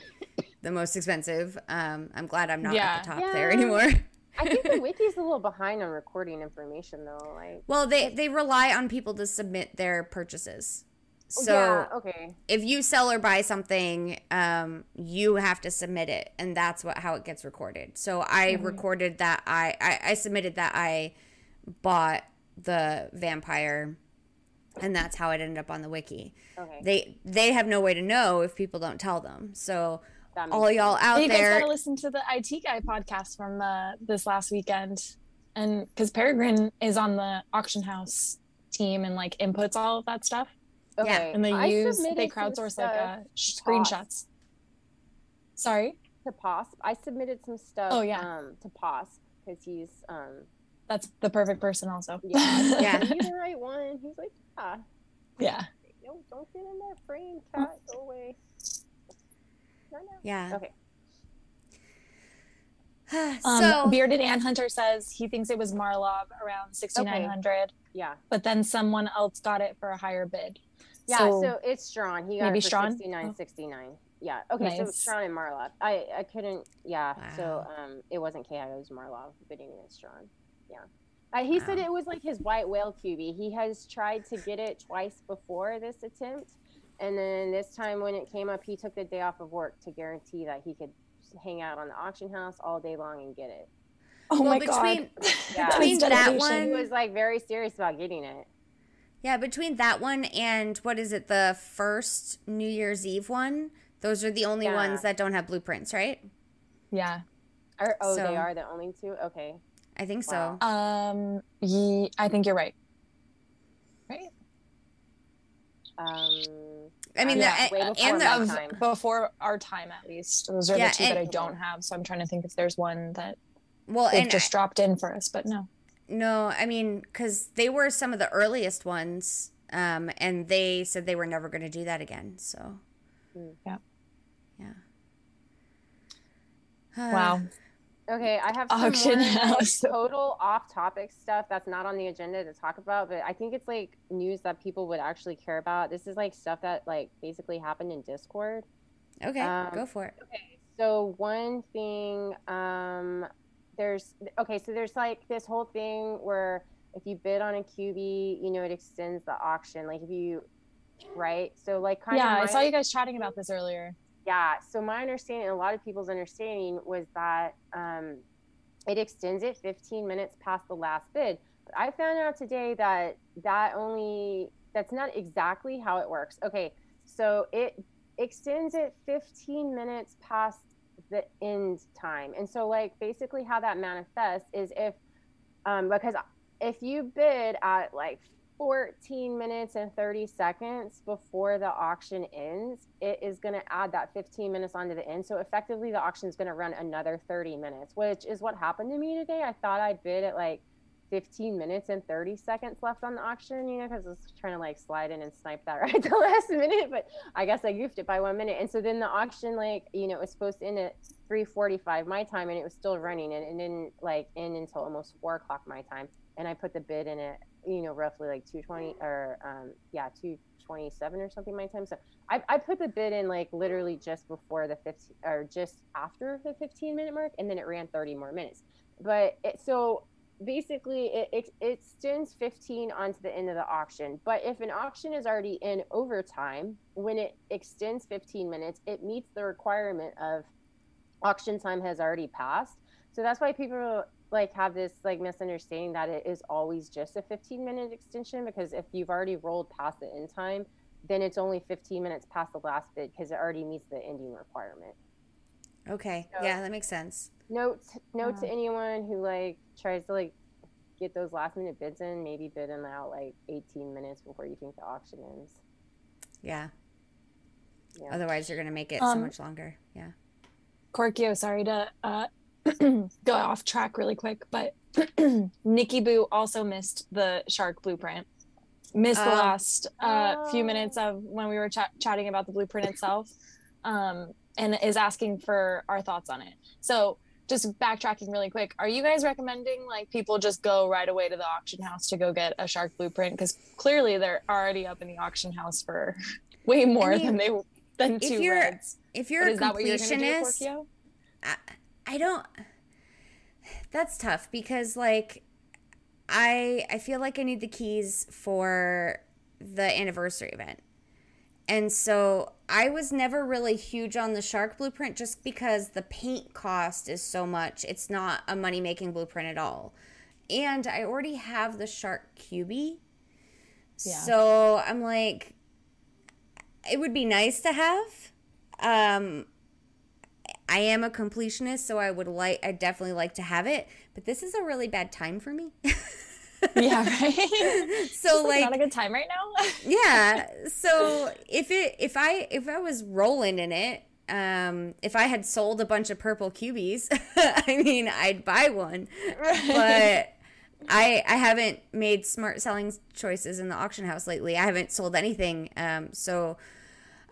the most expensive. Um, I'm glad I'm not Yeah. at the top there anymore. I think the wiki's a little behind on recording information though. Like, Well, they, they rely on people to submit their purchases. So yeah, okay, if you sell or buy something, um, you have to submit it, and that's what how it gets recorded. So I recorded that I, I I submitted that I bought the vampire, and that's how it ended up on the wiki. okay. They they have no way to know if people don't tell them. So all y'all out you guys there, gotta listen to the IT guy podcast from uh, this last weekend, and because Peregrine is on the auction house team and like inputs all of that stuff, Okay. and they I use they crowdsource like uh, screenshots. Sorry, to POSP. I submitted some stuff. Oh, yeah. Um, to POSP because he's um. that's the perfect person. Also, Yeah. Yeah. Are you the right one? He's like, yeah. yeah. No, don't get in that frame, cat. Go away. No, no. yeah. Okay. Um, so Bearded Ant Hunter says he thinks it was Marlov around sixty nine hundred, Yeah. but then someone else got it for a higher bid. Yeah. So, it's Strawn. He got maybe it for Strawn? 69, Oh. 69. Yeah. Okay. So it's Strawn and Marlov. I I couldn't. Yeah. So um, it wasn't Ki. It was Marlov bidding against Strawn. Yeah. Uh, he said it was like his white whale QB. He has tried to get it twice before this attempt, and then this time when it came up, he took the day off of work to guarantee that he could hang out on the auction house all day long and get it. Oh well, my between god! Yeah. between that one, He was like very serious about getting it. Yeah, between that one and what is it, the first New Year's Eve one? Those are the only Yeah. ones that don't have blueprints, right? Yeah. Or, oh, So- they are the only two. Okay. I think Wow. so. Um. Ye- I think you're right. Right. Um, I mean, Yeah, the, way and before the Of- time. before our time, at least. Those are Yeah, the two that I don't have. So I'm trying to think if there's one that well, they've and just dropped in for us, but no. No, I mean, because they were some of the earliest ones, um, and they said they were never going to do that again. So, Mm. Yeah. yeah. Wow. Okay, I have some Auction more, like, house. total off-topic stuff that's not on the agenda to talk about, but I think it's like news that people would actually care about. This is like stuff that like basically happened in Discord. okay, um, go for it. Okay, so one thing, um, there's okay, so there's like this whole thing where if you bid on a QB, you know, it extends the auction. Like if you, right? So like kind Yeah, of Yeah, I saw you guys chatting about this earlier. yeah. So my understanding, a lot of people's understanding was that um, it extends it 15 minutes past the last bid. But I found out today that that only that's not exactly how it works. Okay, so it extends it 15 minutes past the end time, and so like basically how that manifests is if um, because if you bid at like 14 minutes and 30 seconds before the auction ends, it is going to add that 15 minutes onto the end. So effectively, the auction is going to run another 30 minutes, which is what happened to me today. I thought I'd bid at like 15 minutes and 30 seconds left on the auction, you know, because I was trying to like slide in and snipe that right at the last minute. But I guess I goofed it by one minute. And so then the auction, like, you know, it was supposed to end at 3:45 my time, and it was still running, and it didn't like end until almost four o'clock my time. And I put the bid in at, you know, roughly like 220 or um, yeah, 227 or something my time. So I, I put the bid in like literally just before the 15 or just after the 15 minute mark, and then it ran 30 more minutes. But it, so basically it, it, it extends 15 onto the end of the auction but if an auction is already in overtime when it extends 15 minutes it meets the requirement of auction time has already passed so that's why people like have this like misunderstanding that it is always just a 15 minute extension because if you've already rolled past the end time then it's only 15 minutes past the last bid because it already meets the ending requirement Okay. So- yeah, that makes sense. Note note to Yeah. anyone who like tries to like get those last minute bids in maybe bid them out like 18 minutes before you think the auction ends Yeah. Yeah. Otherwise, you're gonna make it so Um, much longer. Yeah. Korkio, sorry to uh, go off track really quick, but Nikki Boo also missed the shark blueprint. Missed the Oh. last uh, few Oh. minutes of when we were chat chatting about the blueprint itself, um, and is asking for our thoughts on it. So, just backtracking really quick, are you guys recommending like people just go right away to the auction house to go get a shark blueprint? Because clearly they're already up in the auction house for way more mean, than they than if two you're- reds. If you're But a what you're completionist, I, I don't. That's tough because like, I I feel like I need the keys for the anniversary event. And so I was never really huge on the shark blueprint just because the paint cost is so much. It's not a money making blueprint at all. And I already have the shark cubie. Yeah. So I'm like, it would be nice to have. Um, I am a completionist, so I would like, I definitely like to have it. But this is a really bad time for me. yeah, right. so like, like, not a good time right now. yeah so if it if i if i was rolling in it um if i had sold a bunch of purple cubies i mean i'd buy one but i i haven't made smart selling choices in the auction house lately i haven't sold anything um so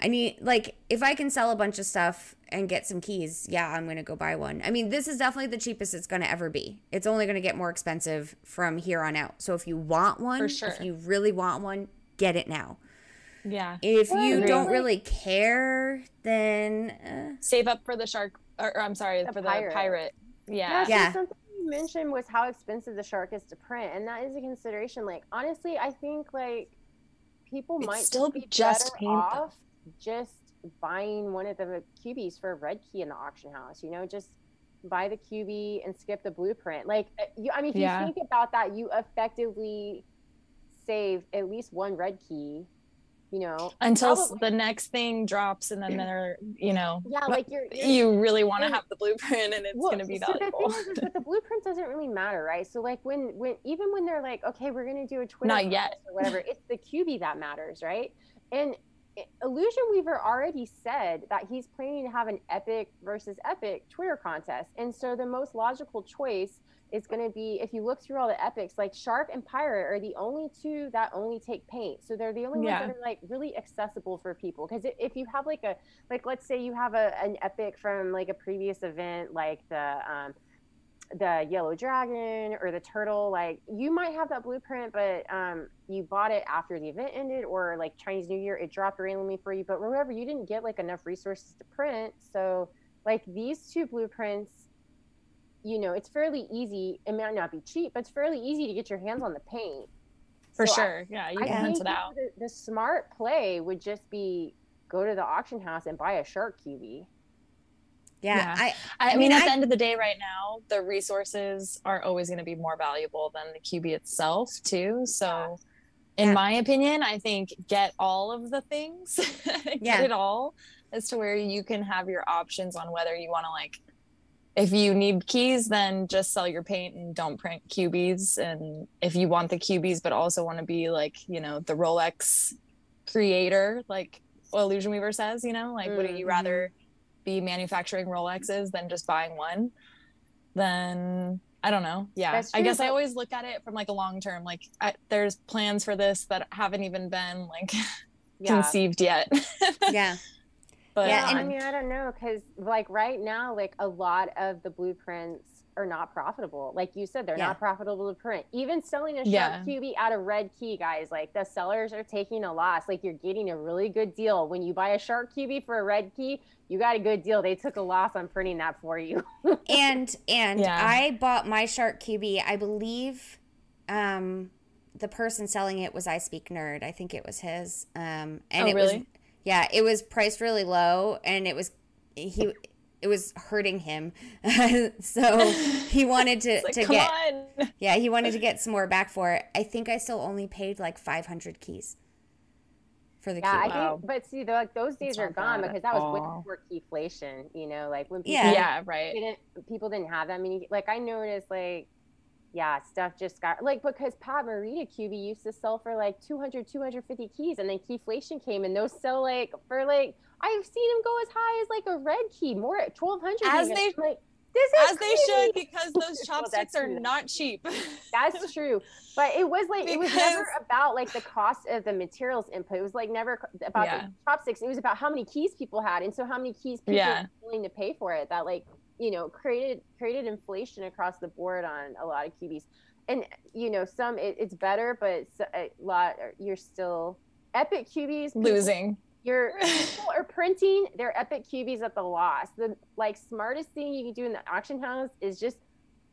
i need like if i can sell a bunch of stuff and get some keys yeah i'm gonna go buy one i mean this is definitely the cheapest it's gonna ever be it's only gonna get more expensive from here on out so if you want one sure. if you really want one get it now yeah. if Well, you don't really care, then uh, Save up for the shark, or, or I'm sorry, The for the pirate. pirate. Yeah, Yeah. so Yeah. something you mentioned was how expensive the shark is to print, and that is a consideration. Like honestly, I think like people It's might still be just better paint, though. off just buying one of the QBs for a red key in the auction house. You know, just buy the cubie and skip the blueprint. Like uh, you, I mean, if you think about that, you effectively save at least one red key. You know, Until Probably- the next thing drops, and then they're, you know, yeah, like you're, you're you really want to have the blueprint, and it's Well, going to be so valuable. The is, but the blueprint doesn't really matter, right? So like when when even when they're like, okay, we're gonna do a Twitter Not yet. or whatever, it's the QB that matters, right? And Illusion Weaver already said that he's planning to have an epic versus epic Twitter contest, and so the most logical choice is going to be if you look through all the epics, like Shark and Pirate are the only two that only take paint, so they're the only Yeah. ones that are like really accessible for people. Because if you have like a like let's say you have a an epic from like a previous event like the um the yellow dragon or the turtle like you might have that blueprint but um you bought it after the event ended or like chinese new year it dropped randomly for you but remember you didn't get like enough resources to print so like these two blueprints you know it's fairly easy it might not be cheap but it's fairly easy to get your hands on the paint for So I- sure. yeah, you I can hunt it out. The, the smart play would just be go to the auction house and buy a shark QB. Yeah, Yeah. I I, I mean, at I- the end of the day, right now, the resources are always going to be more valuable than the QB itself, too. So, in Yeah. my opinion, I think get all of the things, get Yeah. it all, as to where you can have your options on whether you want to like. If you need keys, then just sell your paint and don't print QBs. And if you want the QBs, but also want to be like, you know, the Rolex creator, like Illusion Weaver says, you know, like, wouldn't you Mhm. rather be manufacturing Rolexes than just buying one, then I don't know. Yeah, I guess I always look at it from like a long term. Like I, there's plans for this that haven't even been like Yeah. conceived yet. yeah, but Yeah, Yeah, I mean, I don't know, because like right now, like a lot of the blueprints are not profitable. Like you said, they're Yeah. not profitable to print. Even selling a shark Yeah. QB out of red key, guys, like the sellers are taking a loss. Like you're getting a really good deal when you buy a shark QB for a red key. You got a good deal. They took a loss on printing that for you. and and Yeah. I bought my Shark QB. I believe um, the person selling it was I Speak Nerd. I think it was his. Um, and Oh, it was really? yeah, it was priced really low, and it was he. It was hurting him, so he wanted to, like, to get on. yeah he wanted to get some more back for it. I think I still only paid like five hundred keys for the Yeah, I Wow. think, but see, they're like those days That's are gone because that was all. way before keyflation. You know, like when people Yeah. Yeah, right. didn't people didn't have that many. Like I noticed, like yeah, stuff just got like because Pat Marita QB used to sell for like 200, 250 keys, and then keyflation came, and those sell like for like I've seen them go as high as like a red key, more at 1200. As even. they- like this is As they should, because those chopsticks that's are true. not cheap. That's true. But it was like it was never about like the cost of the materials input. It was like never about Yeah. the chopsticks. It was about how many keys people had and so how many keys people Yeah. were willing to pay for it. That like, you know, created created inflation across the board on a lot of QBs. And you know, some it, it's better, but a lot you're still epic QBs Losing. You're people are printing their epic QBs at the loss. The like smartest thing you can do in the auction house is just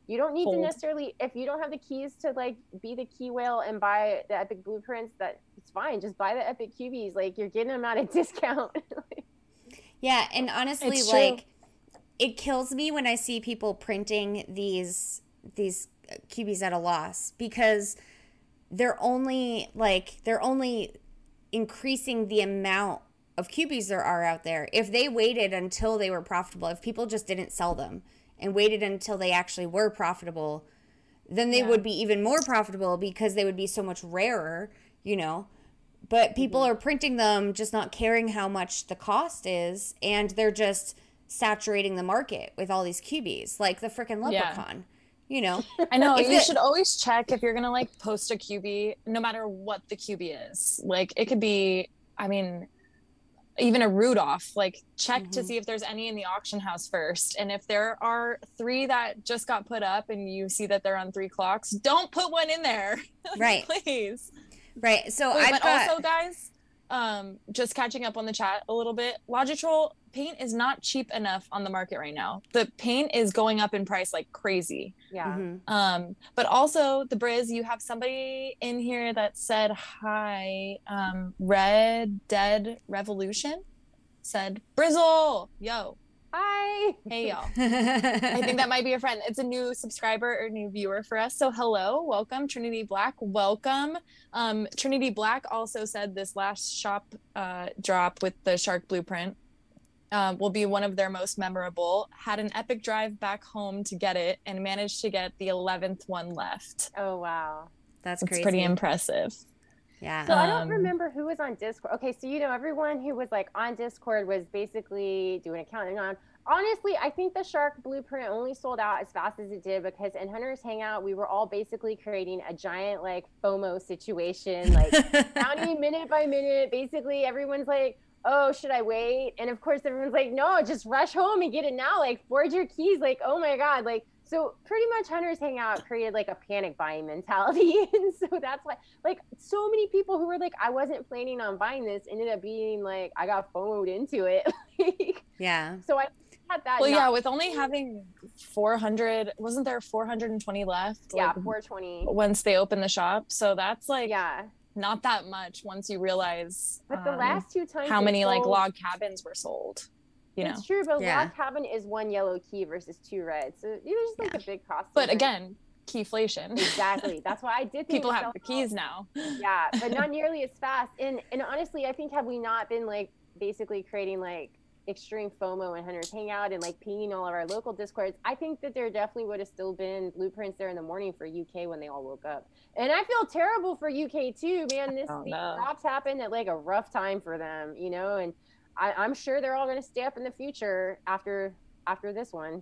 you don't need Hold. to necessarily if you don't have the keys to like be the key whale and buy the epic blueprints that it's fine just buy the epic QBs like you're getting them at a discount Yeah, and honestly, It's true. like it kills me when I see people printing these these QBs at a loss because they're only like they're only increasing the amount of QBs there are out there. If they waited until they were profitable, if people just didn't sell them and waited until they actually were profitable, then they Yeah. would be even more profitable because they would be so much rarer, you know. But people Mm-hmm. are printing them just not caring how much the cost is and they're just saturating the market with all these QBs like the freaking Yeah. You know. I know you it- should always check if you're gonna like post a QB, no matter what the QB is. Like it could be, I mean, even a Rudolph. Like check to Mhm. see if there's any in the auction house first, and if there are three that just got put up, and you see that they're on three clocks, don't put one in there, Right. please. Right. So I've but got also, guys, um, just catching up on the chat a little bit. Logitrol paint is not cheap enough on the market right now. The paint is going up in price like crazy. yeah Mhm. Um, but also the Briz, you have somebody in here that said hi. Um, Red Dead Revolution said Brizzle, yo, hi hey y'all. I think that might be a friend. It's a new subscriber or new viewer for us. So hello, welcome, Trinity Black. Welcome. Um, Trinity Black also said this last shop uh, drop with the Shark Blueprint um, will be one of their most memorable. Had an epic drive back home to get it and managed to get the eleventh one left. oh wow That's It's crazy. pretty impressive. yeah. So I don't Um, remember who was on Discord. Okay, so you know everyone who was like on Discord was basically doing accounting on. Honestly, I think the Shark Blueprint only sold out as fast as it did because in Hunters Hangout we were all basically creating a giant like FOMO situation, like counting minute by minute. Basically, everyone's like, "Oh, should I wait?" And of course, everyone's like, "No, just rush home and get it now. Like, forge your keys. Like, oh my god, like." So pretty much Hunters Hangout created like a panic buying mentality, and so that's why like so many people who were like, I wasn't planning on buying this, ended up being like, I got FOMOed into it. Like, yeah. so I had that. Well, not- yeah, with only having 400, wasn't there 420 left? yeah, like, 420. once they open the shop. So that's like Yeah, not that much once you realize but the um, last two times how it many like log cabins were sold. You know, It's true, but Yeah. log cabin is one yellow key versus two red, so it was just like a big cost. but again, keyflation. exactly. That's why I did. Think People have the keys now. yeah, but not nearly as fast. And and honestly, I think had we not been like basically creating like extreme FOMO and hunters hangout and like pinging all of our local discords, I think that there definitely would have still been blueprints there in the morning for UK when they all woke up. And I feel terrible for UK too, man. This Oh, these no. drops happened at like a rough time for them, you know, and I, I'm sure they're all gonna stay up in the future after after this one.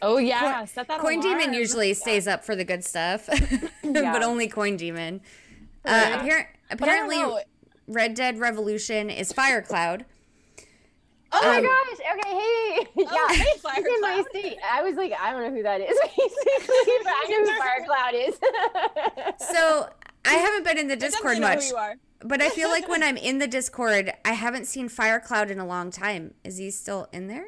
Oh yeah, set that Coin alarm. Demon usually stays up for the good stuff, Yeah. but only Coin Demon. Uh, Yeah. appar- But I don't apparently. Red Dead Revolution is Firecloud. Oh my Um, gosh. Okay. Hey. Yeah. Oh, hey, He's in my Firecloud. state. I was like, I don't know who that is, basically, but I know who Firecloud is. So I haven't been in the Discord definitely know much, who you are. but I feel like when I'm in the Discord, I haven't seen Firecloud in a long time. Is he still in there?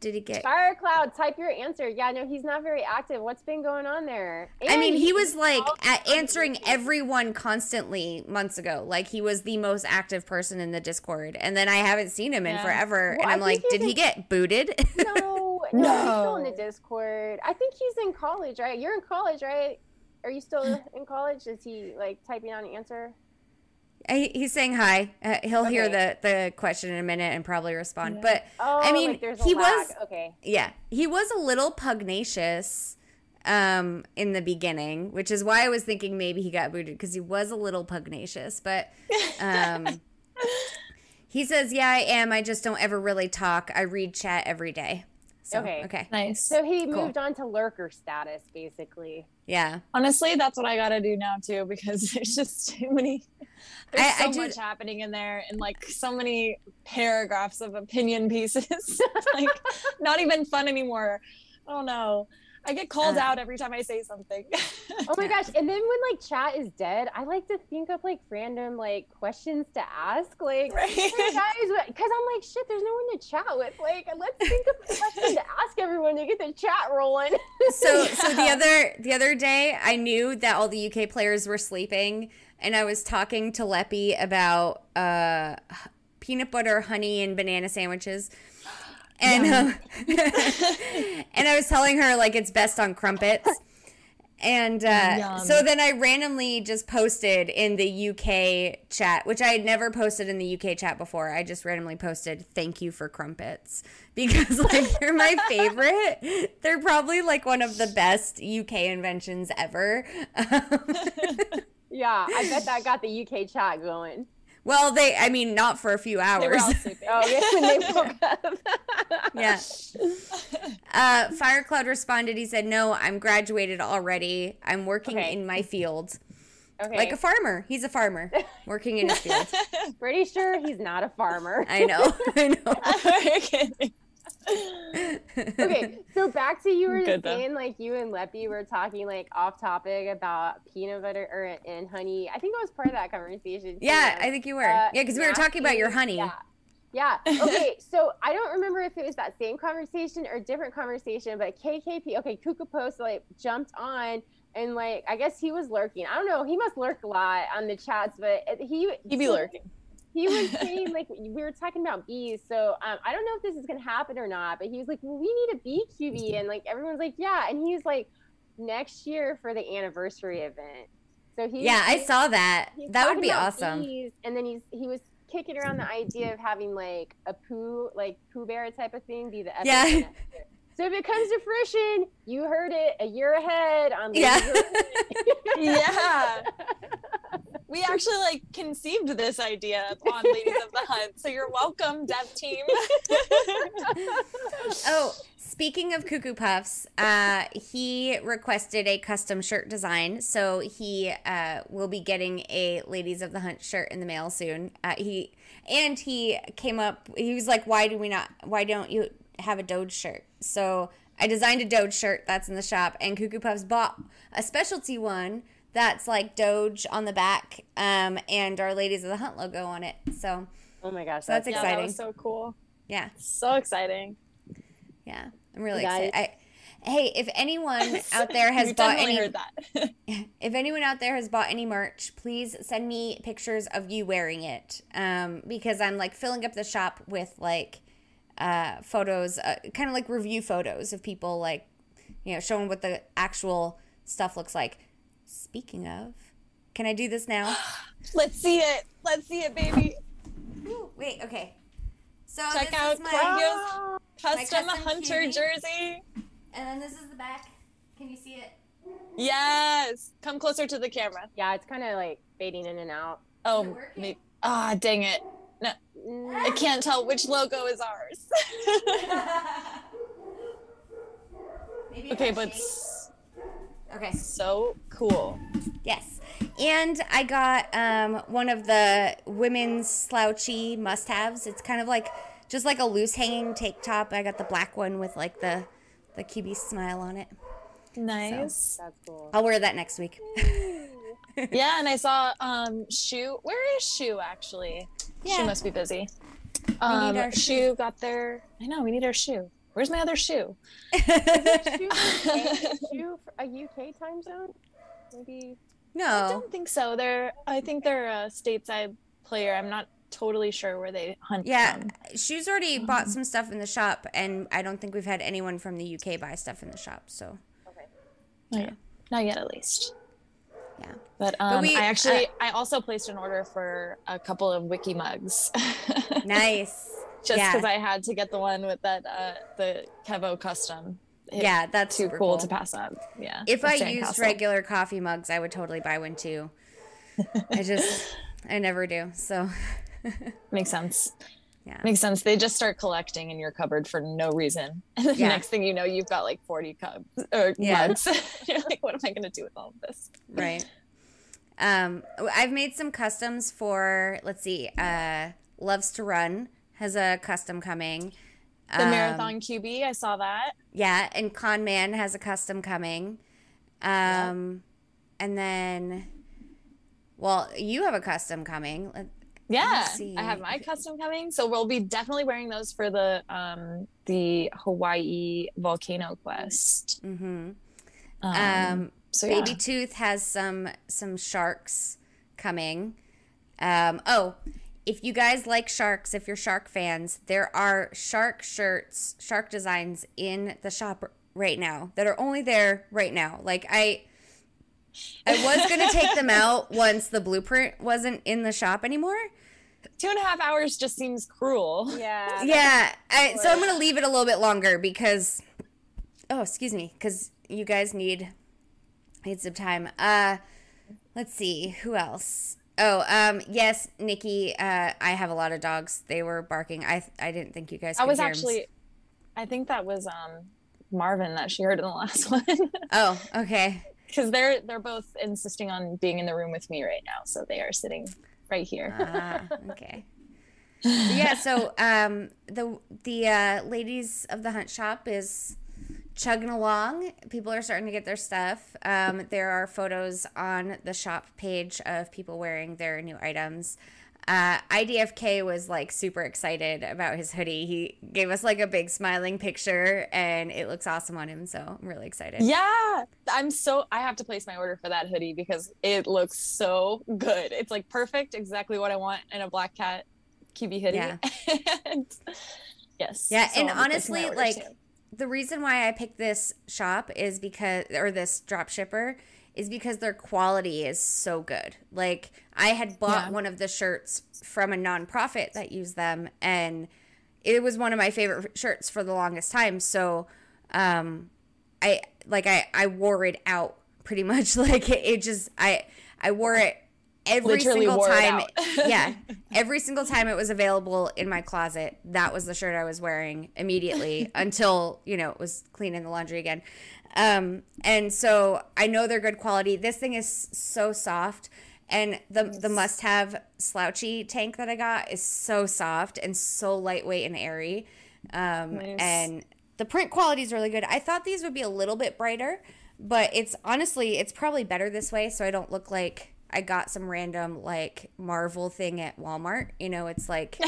Did he get? Firecloud, type your answer. Yeah, no, he's not very active. What's been going on there? I mean, he was like at answering everyone constantly months ago. Like he was the most active person in the Discord, and then I haven't seen him in forever. Well, and I I'm like, did he get booted? No, no, he's still in the Discord. I think he's in college, right? You're in college, right? Are you still in college? Is he like typing out an answer? He's saying hi. Uh, he'll hear the the question in a minute and probably respond. But Oh, I mean, like there's a he lag. was okay. yeah, he was a little pugnacious um in the beginning, which is why I was thinking maybe he got booted because he was a little pugnacious. But um he says, "Yeah, I am. I just don't ever really talk. I read chat every day." So, Okay. okay. Nice. So he Cool. moved on to lurker status, basically. Yeah. Honestly, that's what I gotta do now too because there's just too many. There's I- I so do- much happening in there, and like so many paragraphs of opinion pieces. like not even fun anymore. Oh, I don't know. I get called Uh. out every time I say something. Oh my gosh! And then when like chat is dead, I like to think of like random like questions to ask, like. right? Hey guys, because I'm like, shit, there's no one to chat with. Like, let's think of a question to ask everyone to get the chat rolling. So so the other the other day I knew that all the UK players were sleeping and I was talking to Leppy about uh peanut butter, honey and banana sandwiches. And Yum. um, and I was telling her like it's best on crumpets. And uh, so then I randomly just posted in the UK chat, which I had never posted in the UK chat before. I just randomly posted, "Thank you for crumpets," because like they're my favorite. They're probably like one of the best UK inventions ever. yeah, I bet that got the UK chat going. Well, they, I mean, not for a few They were hours. all sleeping. Oh, yeah, when they woke up. yeah. Uh, Firecloud responded. He said, "No, I'm graduated already. I'm working Okay. in my field." Okay. Like a farmer. He's a farmer working in his field. Pretty sure he's not a farmer. I know. I know. Okay, so back to you were Good, though. saying like you and Leppy were talking like off topic about peanut butter or and honey. I think I was part of that conversation. too. Yeah, I think you were. Uh, yeah, because we were talking about your honey. Yeah. Yeah. Okay. so I don't remember if it was that same conversation or different conversation, but KKP, okay, Kuka Post like jumped on and like I guess he was lurking. I don't know. He must lurk a lot on the chats, but he He'd be lurking. He was saying like we were talking about bees, so um, I don't know if this is gonna happen or not. But he was like, "Well, we need a bee QB," and like everyone's like, "Yeah," and he's like, "Next year for the anniversary event." So he Yeah, I saw that. That would be awesome. bees, and then he's he was kicking around the idea of having like a poo like poo bear type of thing be the epic Yeah. event next year. So if it comes to fruition, you heard it a year ahead on Ladies Yeah. the Yeah. We actually like conceived this idea on Ladies of the Hunt. So you're welcome, dev team. Oh, speaking of Cuckoo Puffs, uh, he requested a custom shirt design, so he uh, will be getting a Ladies of the Hunt shirt in the mail soon. Uh, he and he came up. He was like, "Why do we not? Why don't you have a Doge shirt?" So I designed a Doge shirt that's in the shop, and Cuckoo Puffs bought a specialty one that's like Doge on the back, um, and our Ladies of the Hunt logo on it. So oh my gosh, So that's yeah, exciting. that was so cool. yeah. So exciting. Yeah, I'm really excited. I, hey, if anyone out there has bought any, if anyone out there has bought any merch, please send me pictures of you wearing it. Um, because I'm like filling up the shop with like uh, photos, uh, kind of like review photos of people like, you know, showing what the actual stuff looks like. Speaking of, can I do this now? Let's see it. Let's see it, baby. Ooh, wait, okay. So Check this out is my, Oh, Custom custom Hunter cutie. jersey. and then this is the back. Can you see it? Yes. Come closer to the camera. yeah, it's kind of like fading in and out. Oh, it working? me- ah, dang it. No, I can't tell which logo is ours. Maybe okay, but shake- s- okay. so cool. Yes. And I got um, one of the women's slouchy must haves. It's kind of like just like a loose hanging tank top. I got the black one with like the the QB smile on it. Nice. That's cool. I'll wear that next week. yeah, and I saw um Shu. Where is Shu actually? Yeah. She must be busy. Um, our Shu got there. I know we need our shoe. Where's my other shoe? Shoe, shoe for a UK time zone? Maybe. No, I don't think so. They're. I think they're a stateside player. I'm not totally sure where they hunt Yeah, from. she's already bought some stuff in the shop, and I don't think we've had anyone from the UK buy stuff in the shop. So Okay. Not yet. Not yet, at least. yeah, But um, we- I actually, uh, I also placed an order for a couple of wiki mugs. nice. Just Yeah. because I had to get the one with that, uh, the Kevo custom. It- Yeah, that's too super cool, cool. to pass up. Yeah. If I used regular coffee mugs, I would totally buy one too. I just, I never do. So makes sense. Yeah. Makes sense. They just start collecting in your cupboard for no reason, and then Yeah. next thing you know, you've got like forty cups or Yeah. mugs. You're like, what am I going to do with all of this? right. Um, I've made some customs for. Let's see. Uh, loves to run has a custom coming. The Um, marathon QB, I saw that. Yeah, and Con Man has a custom coming. Um, and then, well, you have a custom coming. Let- Yeah, see. I have my custom coming, so we'll be definitely wearing those for the um the Hawaii volcano quest. Mm-hmm. Um, Um, so yeah. Baby Tooth has some some sharks coming. Um, oh, if you guys like sharks, if you're shark fans, there are shark shirts, shark designs in the shop right now that are only there right now. Like I I was gonna take them out once the blueprint wasn't in the shop anymore. two and a half hours just seems cruel. Yeah. Yeah, I, so I'm gonna leave it a little bit longer because, oh, excuse me, because you guys need need some time. Uh, let's see who else. Oh, um, yes, Nikki. Uh, I have a lot of dogs. They were barking. I I didn't think you guys. I was actually, I think that was um Marvin that she heard in the last one Oh, okay. because they're they're both insisting on being in the room with me right now, so they are sitting right here. Ah, okay. yeah, so um, the the uh, ladies of the hunt shop is chugging along. People are starting to get their stuff. Um, there are photos on the shop page of people wearing their new items. Uh, IDFK was like super excited about his hoodie. He gave us like a big smiling picture, and it looks awesome on him. So I'm really excited. Yeah, I'm so I have to place my order for that hoodie because it looks so good. It's like perfect, exactly what I want in a black cat QB hoodie. Yeah. and, yes. Yeah, so and I'll be placing my honestly, like soon. The reason why I picked this shop is because, or this drop shipper, is because their quality is so good. Like I had bought Yeah. one of the shirts from a nonprofit that used them, and it was one of my favorite shirts for the longest time. So, um, I like I I wore it out pretty much. Like it, it just I I wore it every Literally single time. yeah, every single time it was available in my closet, that was the shirt I was wearing immediately until you know it was clean in the laundry again. Um, and so I know they're good quality. This thing is so soft. And the the must have slouchy tank that I got is so soft and so lightweight and airy. Um, Nice. and the print quality is really good. I thought these would be a little bit brighter, but it's honestly it's probably better this way so I don't look like I got some random like Marvel thing at Walmart. You know, it's like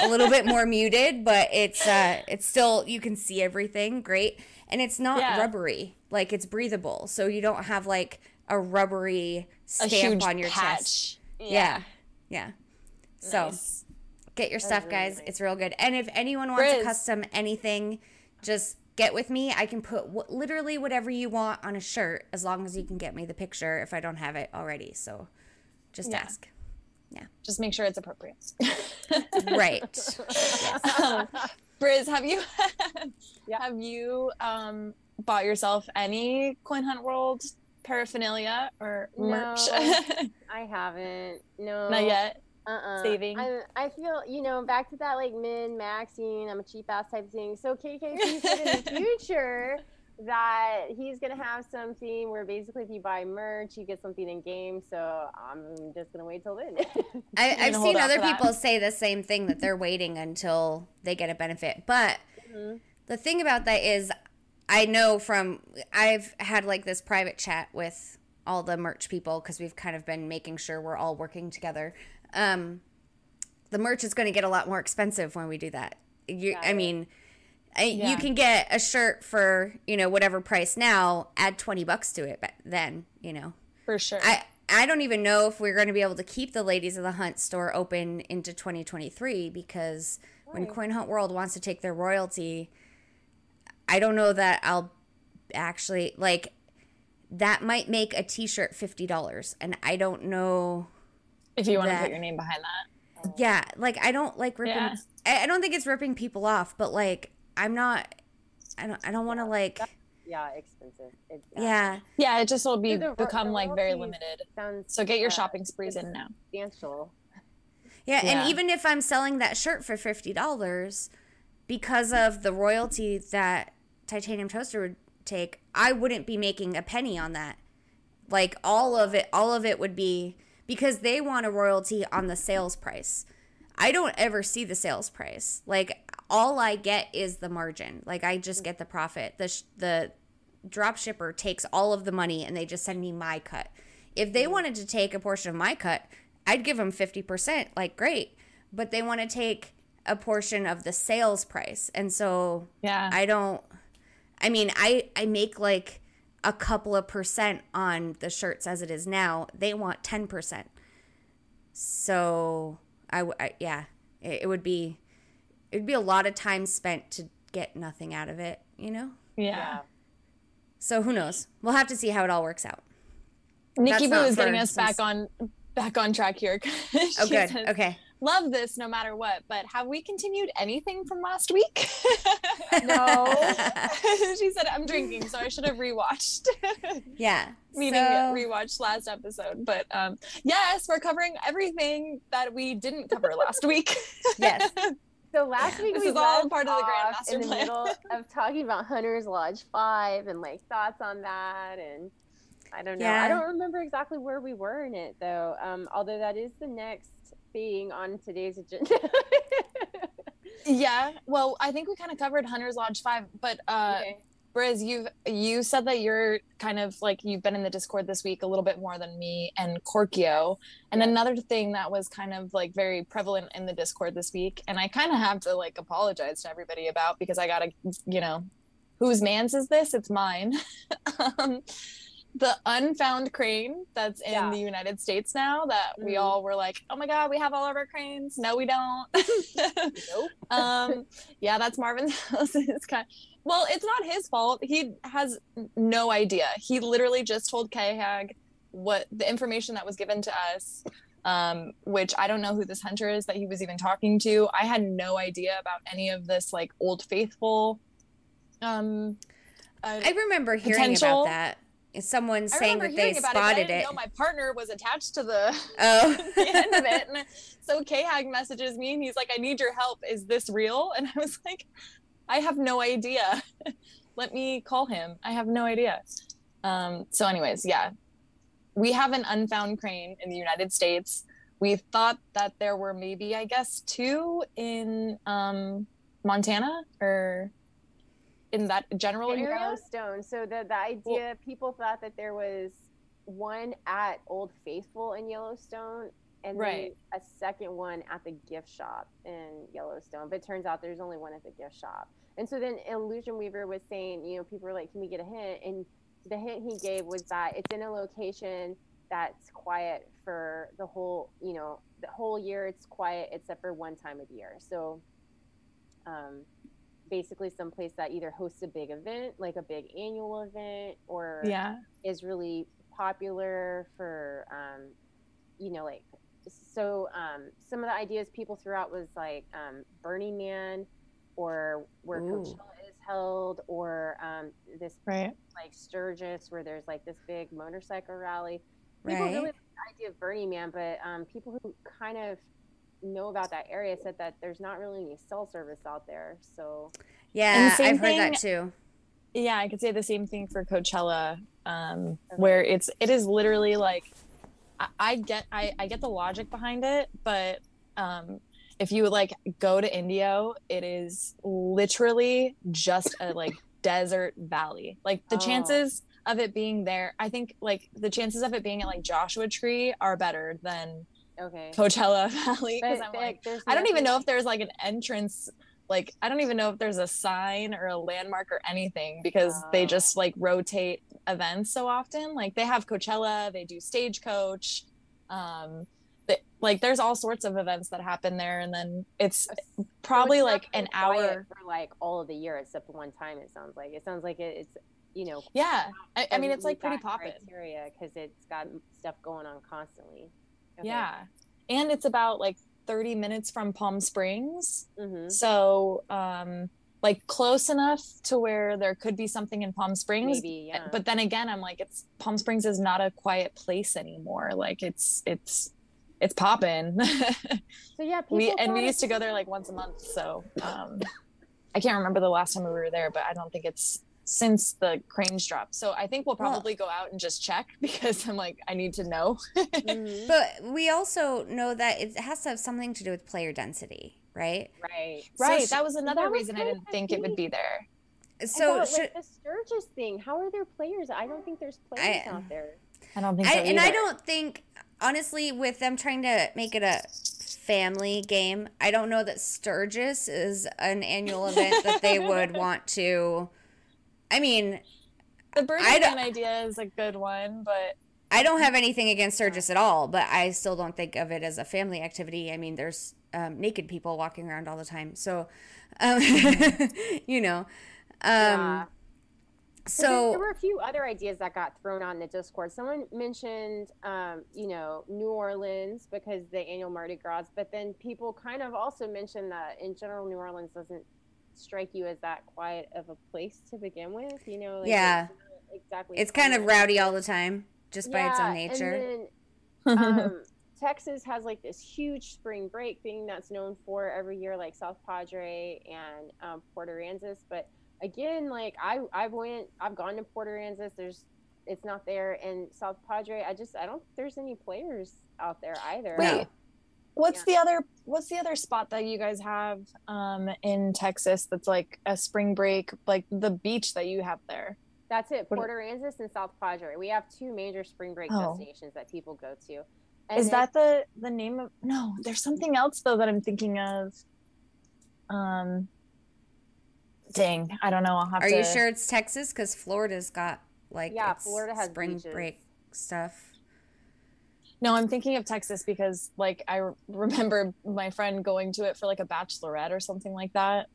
a little bit more muted, but it's uh it's still you can see everything great and it's not Yeah. rubbery. Like it's breathable. So you don't have like a rubbery a stamp huge on your patch. chest. Yeah. Yeah. So Nice. get your stuff, really guys. nice. It's real good. And if anyone wants a Briz. custom anything, just get with me. I can put wh- literally whatever you want on a shirt as long as you can get me the picture if I don't have it already. So just Yeah. ask. Yeah. Just make sure it's appropriate. Right. um, Briz, have you Yeah. have you um bought yourself any Coin Hunt World paraphernalia or merch? No. I haven't. No. Not yet. Uh-uh. Saving. I, I feel, you know, back to that like min maxing, I'm a cheap ass type thing. So KKC said in the future, that he's gonna have something where basically if you buy merch, you get something in game. So I'm just gonna wait till then. I, I've seen other for that. people say the same thing that they're waiting until they get a benefit. But Mhm. the thing about that is, I know from I've had like this private chat with all the merch people because we've kind of been making sure we're all working together. Um, the merch is going to get a lot more expensive when we do that. You, I mean, I, you can get a shirt for you know whatever price now. Add twenty bucks to it, but then you know For sure. I I don't even know if we're going to be able to keep the Ladies of the Hunt store open into 2023 because when Coin Hunt World wants to take their royalty, I don't know that I'll actually like that might make a t-shirt $50 and I don't know if you want to put your name behind that. yeah, like I don't like ripping Yeah. I, I don't think it's ripping people off, but like I'm not I don't I don't want to like yeah, expensive. It, yeah. Yeah, it just will be The become the like very limited. Sounds So get your uh, shopping sprees in now. substantial. Yeah, Yeah. and even if I'm selling that shirt for fifty dollars, because of the royalty that Titanium Toaster would take, I wouldn't be making a penny on that. Like all of it, all of it would be because they want a royalty on the sales price. I don't ever see the sales price. Like all I get is the margin. Like I just get the profit. The sh- the drop shipper takes all of the money and they just send me my cut. If they wanted to take a portion of my cut, I'd give them 50%, like great. But they want to take a portion of the sales price. And so Yeah. I don't I mean, I I make like a couple of percent on the shirts as it is now. They want 10%. So I, w- I- yeah, it, it would be it would be a lot of time spent to get nothing out of it, you know? yeah. So who knows? We'll have to see how it all works out. Nikki That's Boo is getting us back on back on track here. Oh good. says, Okay. Love this no matter what, but have we continued anything from last week? No. she said I'm drinking, so I should have rewatched. Yeah. Meaning so, rewatched last episode. But um yes, we're covering everything that we didn't cover last week. Yes. So last week This we is all part of the Grand Master in the Plan. middle of talking about Hunter's Lodge Five and like thoughts on that, and I don't know. Yeah. I don't remember exactly where we were in it though. Um, although that is the next thing on today's agenda. yeah. Well, I think we kind of covered Hunter's Lodge 5, but uh okay. Briz, you've you said that you're kind of like you've been in the Discord this week a little bit more than me and Korkio. And Yeah. another thing that was kind of like very prevalent in the Discord this week, and I kind of have to like apologize to everybody about because I gotta, you know, whose man's is this? It's mine. um, the unfound crane that's in Yeah. the United States now that we Mhm. all were like, oh my god, we have all of our cranes. No, we don't. Nope. um yeah that's marvin's house it's kind well it's not his fault he has no idea he literally just told kahag what the information that was given to us um which i don't know who this hunter is that he was even talking to i had no idea about any of this like old faithful um uh, I remember hearing Potential- about that. Someone saying that they hearing about it, I spotted didn't it. know my partner was attached to the Oh. the end of it. And so Kahag messages me and he's like, I need your help. Is this real? And I was like, I have no idea. Let me call him. I have no idea. Um, so, anyways, yeah. We have an unfound crane in the United States. We thought that there were maybe, I guess, two in um, Montana or in that general in area. Yellowstone. So the the idea people thought that there was one at Old Faithful in Yellowstone and Right. then a second one at the gift shop in Yellowstone. But it turns out there's only one at the gift shop. And so then Illusion Weaver was saying, you know, people were like, "Can we get a hint?" And the hint he gave was that it's in a location that's quiet for the whole, you know, the whole year. It's quiet except for one time of year. So, um, basically someplace that either hosts a big event, like a big annual event, or Yeah. is really popular for, um, you know, like, so um, some of the ideas people threw out was like um, Burning Man, or where Ooh. Coachella is held, or um, this Right. like Sturgis, where there's like this big motorcycle rally. People Right. really like the idea of Burning Man, but um, people who kind of know about that area said that there's not really any cell service out there. So Yeah, same I've heard that too. yeah, I could say the same thing for Coachella, um, where it's it is literally like I, I get I, I get the logic behind it, but um, if you like go to Indio, it is literally just a like desert valley. Like the Oh. chances of it being there, I think like the chances of it being at like Joshua Tree are better than Okay. Coachella Valley because I'm like I don't even know if there's like an entrance like I don't even know if there's a sign or a landmark or anything because they Oh. just like rotate events so often. Like they have Coachella, they do Stagecoach, um they, like there's all sorts of events that happen there and then it's So probably it's like an hour. for like all of the year except one time. It sounds like it sounds like it, it's you know. Yeah. I, I mean it's like pretty poppin'. criteria because it's got stuff going on constantly. Okay. Yeah. And it's about like 30 minutes from Palm Springs. Mm-hmm. So um like close enough to where there could be something in Palm Springs Maybe. Yeah. but then again i'm like it's palm springs is not a quiet place anymore like it's it's it's popping so yeah, we and we used to go there like once a month so um i can't remember the last time we were there but i don't think it's since the cranes dropped so i think we'll Well- probably go out and just check because i'm like i need to know Mhm. But we also know that it has to have something to do with player density, right? Right. right sh- that was another that was reason i didn't of think it would be there So about, should, like the Sturgis thing. How are there players? I don't think there's players I- out there. i don't think I, so and I don't think honestly with them trying to make it a family game, I don't know that Sturgis is an annual event that they would want to. I mean, the Burning I don't- Man idea is a good one but I don't have anything against Sturgis at all, but I still don't think of it as a family activity. I mean, there's um, naked people walking around all the time, so um, you know. Um, Yeah. So there, there were a few other ideas that got thrown out in the Discord. Someone mentioned, um, you know, New Orleans because the annual Mardi Gras, but then people kind of also mentioned that in general, New Orleans doesn't strike you as that quiet of a place to begin with. You know, like, Yeah. it's exactly. it's kind of rowdy all the time, just by its own nature. And then, um, Texas has like this huge spring break thing that's known for every year, like South Padre and um, Port Aransas. But again, like I I've went I've gone to Port Aransas. There's it's not there, and South Padre. I just I don't think there's any players out there either. Wait, No. What's Yeah. the other what's the other spot that you guys have um in Texas that's like a spring break like the beach that you have there? That's it. What- Port Aransas and South Padre. We have two major spring break Oh. destinations that people go to. And Is it- that the the name of No, there's something else though that I'm thinking of. Um Dang, I don't know. I'll have Are to you sure it's Texas? Because Florida's got like Yeah, Florida has spring beaches. break stuff. No, I'm thinking of Texas because like I remember my friend going to it for like a bachelorette or something like that.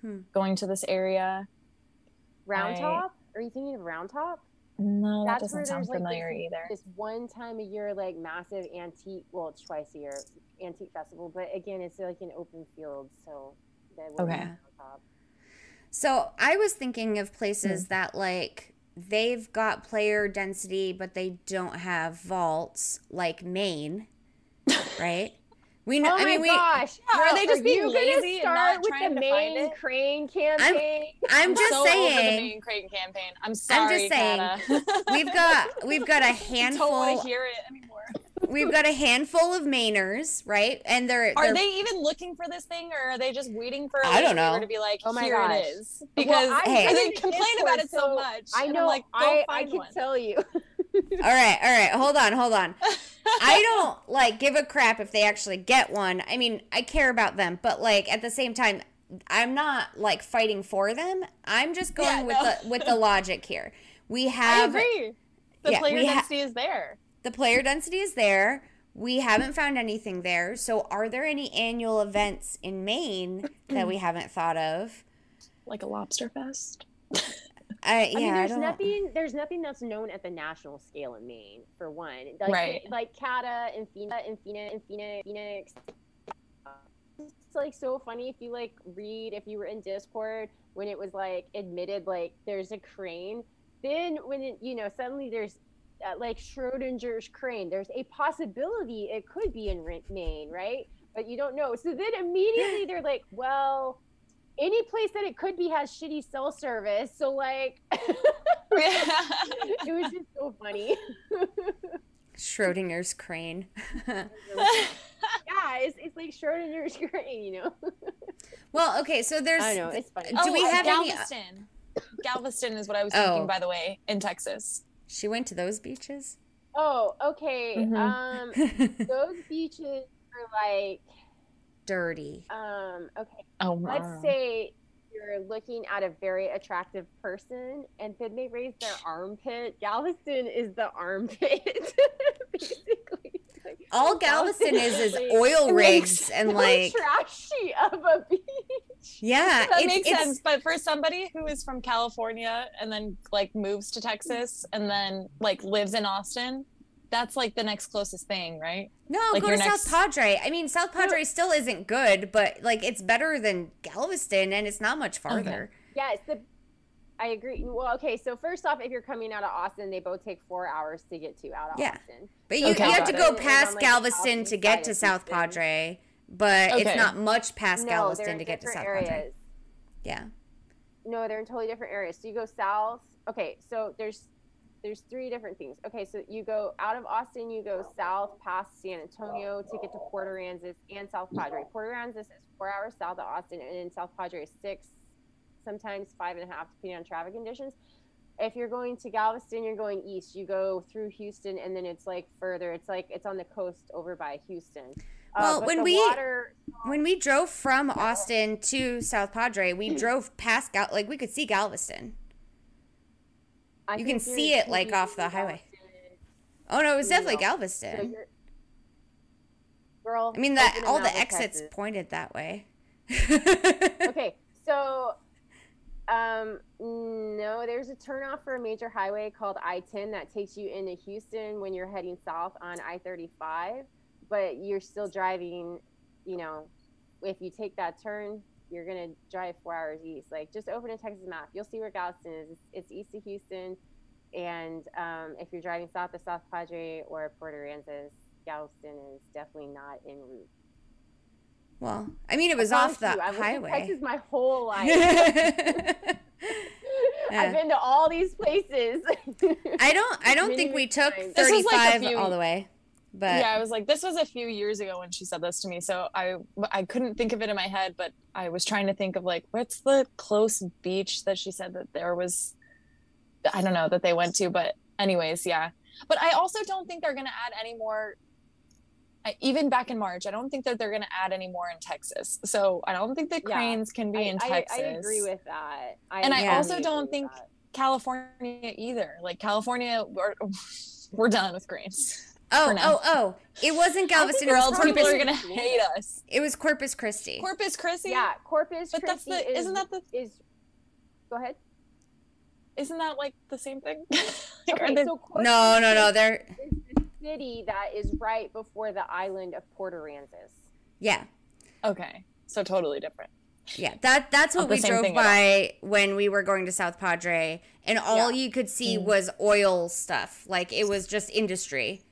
Hmm. Going to this area. Round I- Top? Are you thinking of Round Top? No, that That's where doesn't sound there's like familiar this, either. this one time a year like massive antique well it's twice a year antique festival but again it's like an open field so that would be Okay. top. So I was thinking of Hmm. places that like they've got player density, but they don't have vaults, like Maine, right? We know. oh I mean, my we. gosh Yeah, are they just being you gonna lazy and start not with trying the to find Maine it? crane campaign I'm just so over the saying. Maine crane campaign. I'm sorry, just saying, We've got we've got a I don't handful. want to hear it anymore. We've got a handful of Mainers, right? And they're, Are they're they even looking for this thing, or are they just waiting for? I don't late waiver know. to be like, Oh my here gosh. it is, because I Hey. they complain about it so, much. I know like, I, I can one. tell you all right, all right. Hold on, hold on. I don't like give a crap if they actually get one. I mean, I care about them, but like at the same time, I'm not like fighting for them. I'm just going Yeah, with no. the with the logic here. We have I have agree. The yeah, player we ha- density is there. The player density is there. We haven't found anything there. So, are there any annual events in Maine that we haven't thought of? Like a lobster fest. Uh, I, I yeah, mean, I there's don't. nothing. There's nothing that's known at the national scale in Maine, for one. Like, Right. Like Cata and Phoenix and Phoenix and Phoenix. Phoenix. It's like so funny if you like read if you were in Discord when it was like admitted like there's a crane. Then when it, you know suddenly there's uh, like Schrodinger's crane. There's a possibility it could be in Maine, right? But you don't know. So then immediately they're like, well, any place that it could be has shitty cell service. So like, it was just so funny. Schrodinger's crane. yeah, it's, it's like Schrodinger's crane, you know. well, okay, so there's. I know it's funny. Do oh, we uh, have any- Galveston? Galveston is what I was Oh. thinking, by the way, in Texas. She went to those beaches. Oh, okay. Mhm. Um, those beaches are like, Dirty. um, okay. Oh, Let's say you're looking at a very attractive person, and then they raise their armpit. Galveston is the armpit, basically. Like, All Galveston is is oil rigs and so like trashy of a beach. yeah, that it's- makes it's- sense. But for somebody who is from California and then like moves to Texas and then like lives in Austin, that's like the next closest thing, right? No, Like go to next- South Padre. I mean, South Padre still isn't good, but like it's better than Galveston, and it's not much farther. Yes, the I agree. Well, okay, so first off, if you're coming out of Austin, they both take four hours to get to out of Yeah. Austin. But you, Okay, you have to go past On, like, Galveston to get to South Houston. Padre, but it's not much past no, Galveston to get to South areas. Padre. Yeah. No, they're in totally different areas. So you go south. Okay, so there's there's three different things. Okay, so you go out of Austin, you go south past San Antonio to get to Port Aransas and South Padre. Port Aransas is four hours south of Austin, and then South Padre is six, sometimes five and a half, depending on traffic conditions. If you're going to Galveston, you're going east. You go through Houston, and then it's like further. It's like it's on the coast over by Houston. Uh, well, but when we- water, When we drove from Austin to South Padre, we mm. drove past Gal like we could see Galveston. I you can see it, like, off the highway. Oh no, it was definitely Galveston. Girl, I mean, open all the exits Texas. pointed that way. Okay, so um no, there's a turnoff for a major highway called I-10 that takes you into Houston when you're heading south on I-35, but you're still driving, you know, if you take that turn, you're going to drive 4 hours east. Like just open a Texas map. You'll see where Galveston is. It's, it's east of Houston. And um, if you're driving south of South Padre or Port Aransas, Galveston is definitely not en route. Well, I mean, it was I off the promise you, I've lived in highway. Texas my whole life. Yeah. I've been to all these places. I don't. I don't think we took times. This was like thirty-five few- all the way, but yeah, I was like, this was a few years ago when she said this to me, so I I couldn't think of it in my head, but I was trying to think of like what's the close beach that she said that there was. I don't know that they went to, but anyways, yeah. But I also don't think they're gonna add any more. I, even back in March, I don't think that they're gonna add any more in Texas. So I don't think the Yeah. cranes can be I, in I- Texas. I, agree with that. And I also don't think that. California either. Like California, we're, we're done with cranes. Oh, oh, oh! It wasn't Galveston. It Or was else people are gonna hate us. It was Corpus Christi. Corpus Christi. Yeah, Corpus but that's Christi the is, isn't that the is. Go ahead. isn't that like the same thing? Like, Okay, they- so no, no, no. They're is the city that is right before the island of Port Aransas. yeah, okay, so totally different. yeah. That that's what we drove by when we were going to South Padre, and all Yeah. you could see Mm. was oil stuff. Like it was just industry.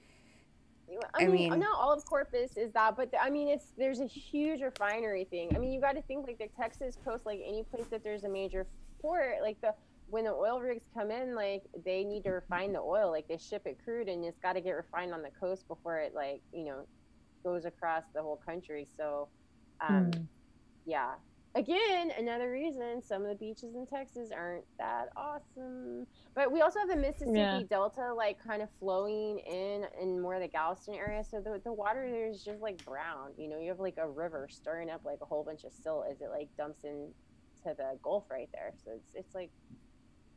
I I mean, mean- not all of Corpus is that, but the, I mean, it's there's a huge refinery thing. I mean, you got to think like the Texas coast, like any place that there's a major port, like the when the oil rigs come in, like they need to refine the oil, like they ship it crude, and it's got to get refined on the coast before it like you know goes across the whole country. So, um, Mm. yeah. Again, another reason some of the beaches in Texas aren't that awesome. But we also have the Mississippi Yeah. Delta, like kind of flowing in in more of the Galveston area. So the, the water there is just like brown. You know, you have like a river stirring up like a whole bunch of silt as it like dumps in to the Gulf right there. So it's it's like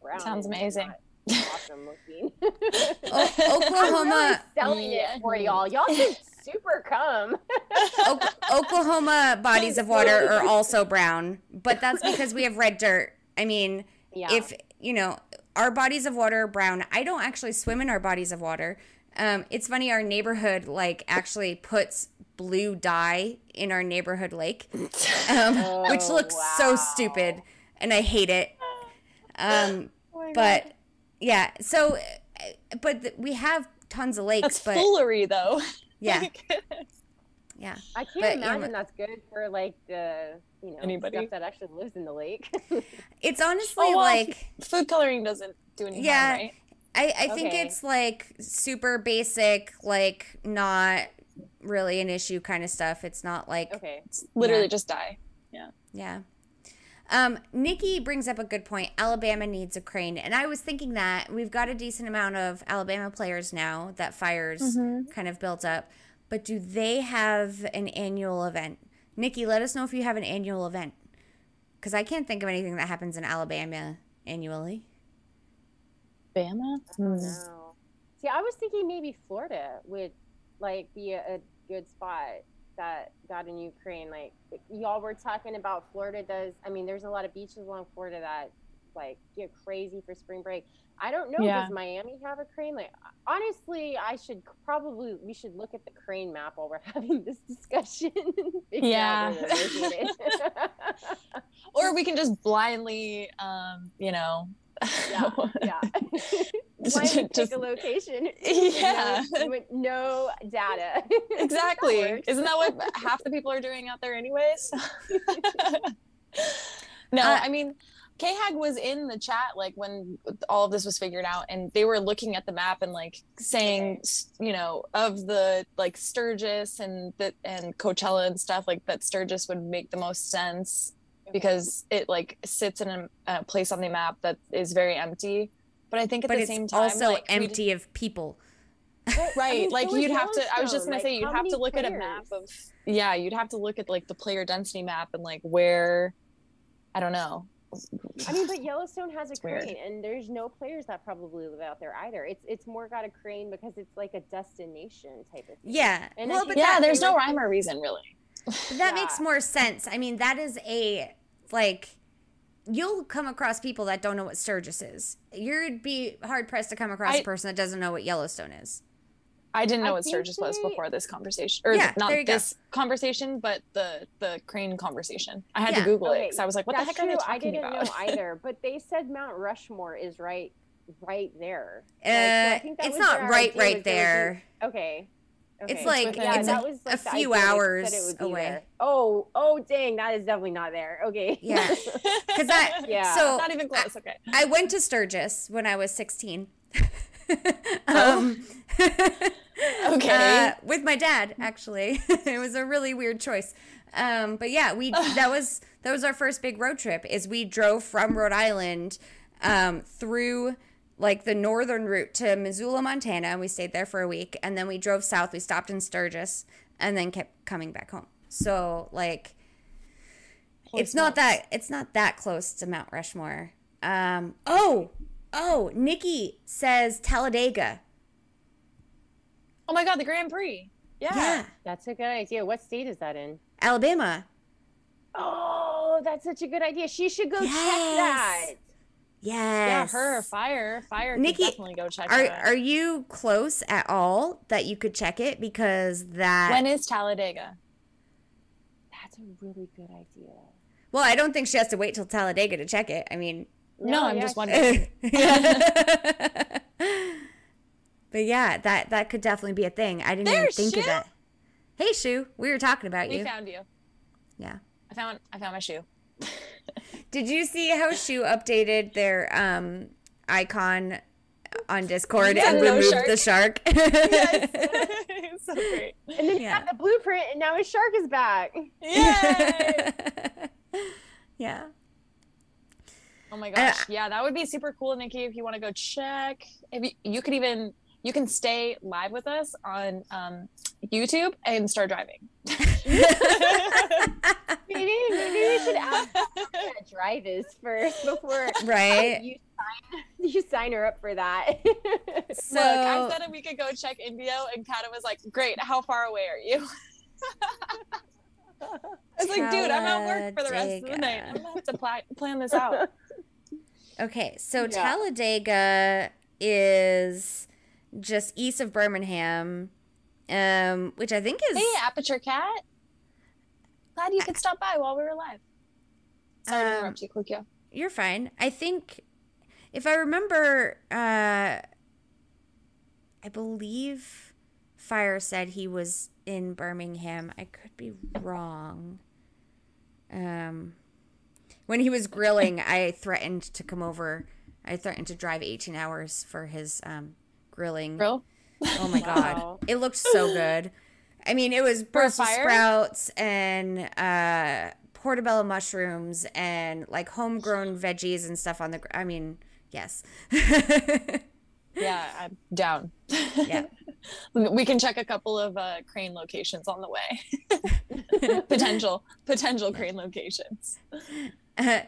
brown. Sounds amazing. awesome looking. O- I'm Oklahoma, really selling Yeah. it for y'all. Y'all should super come. O- Oklahoma bodies of water are also brown, but that's because we have red dirt. I mean, Yeah. if you know our bodies of water are brown i don't actually swim in our bodies of water um, it's funny our neighborhood like actually puts blue dye in our neighborhood lake um, which Oh, looks so stupid and i hate it um, Oh my God. but yeah so but th- we have tons of lakes that's but foolery though. yeah Like, Yeah. I can't But, you imagine know- that's good for like the you know Anybody? stuff that actually lives in the lake. It's honestly Oh, well, like Food coloring doesn't do anything. Yeah. harm, right? I, I think Okay. it's like super basic, like not really an issue kind of stuff. It's not like okay. It's literally Yeah. just dye. Yeah. Yeah. Um, Nikki brings up a good point. Alabama needs a crane. And I was thinking that we've got a decent amount of Alabama players now that Fires kind of built up. But do they have an annual event? Nikki, let us know if you have an annual event. Because I can't think of anything that happens in Alabama annually. Bama? Oh, no. See, I was thinking maybe Florida would like be a, a good spot that got in Ukraine. Like y'all were talking about Florida does. I mean, there's a lot of beaches along Florida that like get crazy for spring break. I don't know. Yeah. Does Miami have a crane? Like honestly, I should probably we should look at the crane map while we're having this discussion. Yeah. out where they're located. Or we can just blindly, um, you know, yeah, yeah. just- a location. Yeah. With no, with no data. exactly. That. Isn't that what half the people are doing out there, anyways? no, Uh, I mean, K-Hag was in the chat like when all of this was figured out, and they were looking at the map and like saying, you know, of the like Sturgis and the and Coachella and stuff, like that Sturgis would make the most sense because it like sits in a, a place on the map that is very empty. But I think at But the it's same time, also like, we empty of people. right mean, like so you'd have to i was just Yellowstone. gonna say you'd have to many look at a map of yeah you'd have to look at like the player density map and like where i don't know I mean, but Yellowstone has a It's weird. crane, and there's no players that probably live out there either. It's it's more got a crane because it's like a destination type of thing. Yeah. And I well, but yeah that, there's no like- rhyme or reason really but that Yeah. makes more sense. I mean, that is a, like, you'll come across people that don't know what Sturgis is. You'd be hard pressed to come across a I- person that doesn't know what Yellowstone is. i didn't know I what think sturgis was before this conversation or Yeah, not there you go. this conversation but the the crane conversation i had Yeah. to google it because i was like what the That's heck are they true. I didn't about know either, but they said Mount Rushmore is right, right there. Uh, Like, so I think that it's was not right, right was there would be- there. Okay. It's like yeah, it's that a- was a like the few hours said it would be away. there. Oh, oh, dang, that is definitely not there. Okay. Yeah. Because that, Yeah. So not even close okay I went to Sturgis when I was 16. Oh. um, Okay. uh, with my dad, actually. it was a really weird choice. Um, but yeah, we that was that was our first big road trip. Is we drove from Rhode Island um, through like the northern route to Missoula, Montana, and we stayed there for a week. And then we drove south. We stopped in Sturgis, and then kept coming back home. So like, it's not that it's not that close to Mount Rushmore. Um, oh, oh, Nikki says Talladega. oh my god the grand prix yeah, yeah. That's a good idea. What state is that in? Alabama. Oh, that's such a good idea. She should go check Yes. yeah her fire fire Nikki, Nikki, definitely go check Are that are you close at all that you could check it because that when is talladega That's a really good idea. Well, I don't think she has to wait till Talladega to check it. I mean, no, i'm yeah, just wondering but yeah, that that could definitely be a thing. I didn't There's even think of Shu. that. Hey, Shu, we were talking about we you. We found you Yeah. i found i found my shoe Did you see how Shu updated their um icon on Discord Yeah, and no removed shark. the shark? it's so great And then Yeah. you got the blueprint, and now his shark is back. Yay! yeah. Oh my gosh. yeah, that would be super cool, Nikki, if you want to go check. If you, you could even you can stay live with us on um, YouTube and start driving. Maybe, maybe we should ask her what that drive is first before Right. you sign, you sign her up for that. So Look, I said we could go check Indio, and Kata was like, "Great, how far away are you?" I was like, "Dude, I'm at work for the rest of the night. I'm gonna have to pla- plan this out." Okay, so Yeah. Talladega is just east of Birmingham, um, which I think is Hey, Aperture Cat. Glad you could stop by while we were live. Sorry Um, to interrupt you, Korkio. you're fine. I think if I remember, uh, I believe Fire said he was in Birmingham. I could be wrong. Um, when he was grilling, I threatened to come over. I threatened to drive 18 hours for his um, grilling. Grill? Oh my god, it looked so good. I mean, it was Brussels sprouts and uh, portobello mushrooms and like homegrown veggies and stuff on the. Gr- I mean, yes. Yeah, I'm down. Yeah. we can check a couple of uh, crane locations on the way. potential potential crane locations.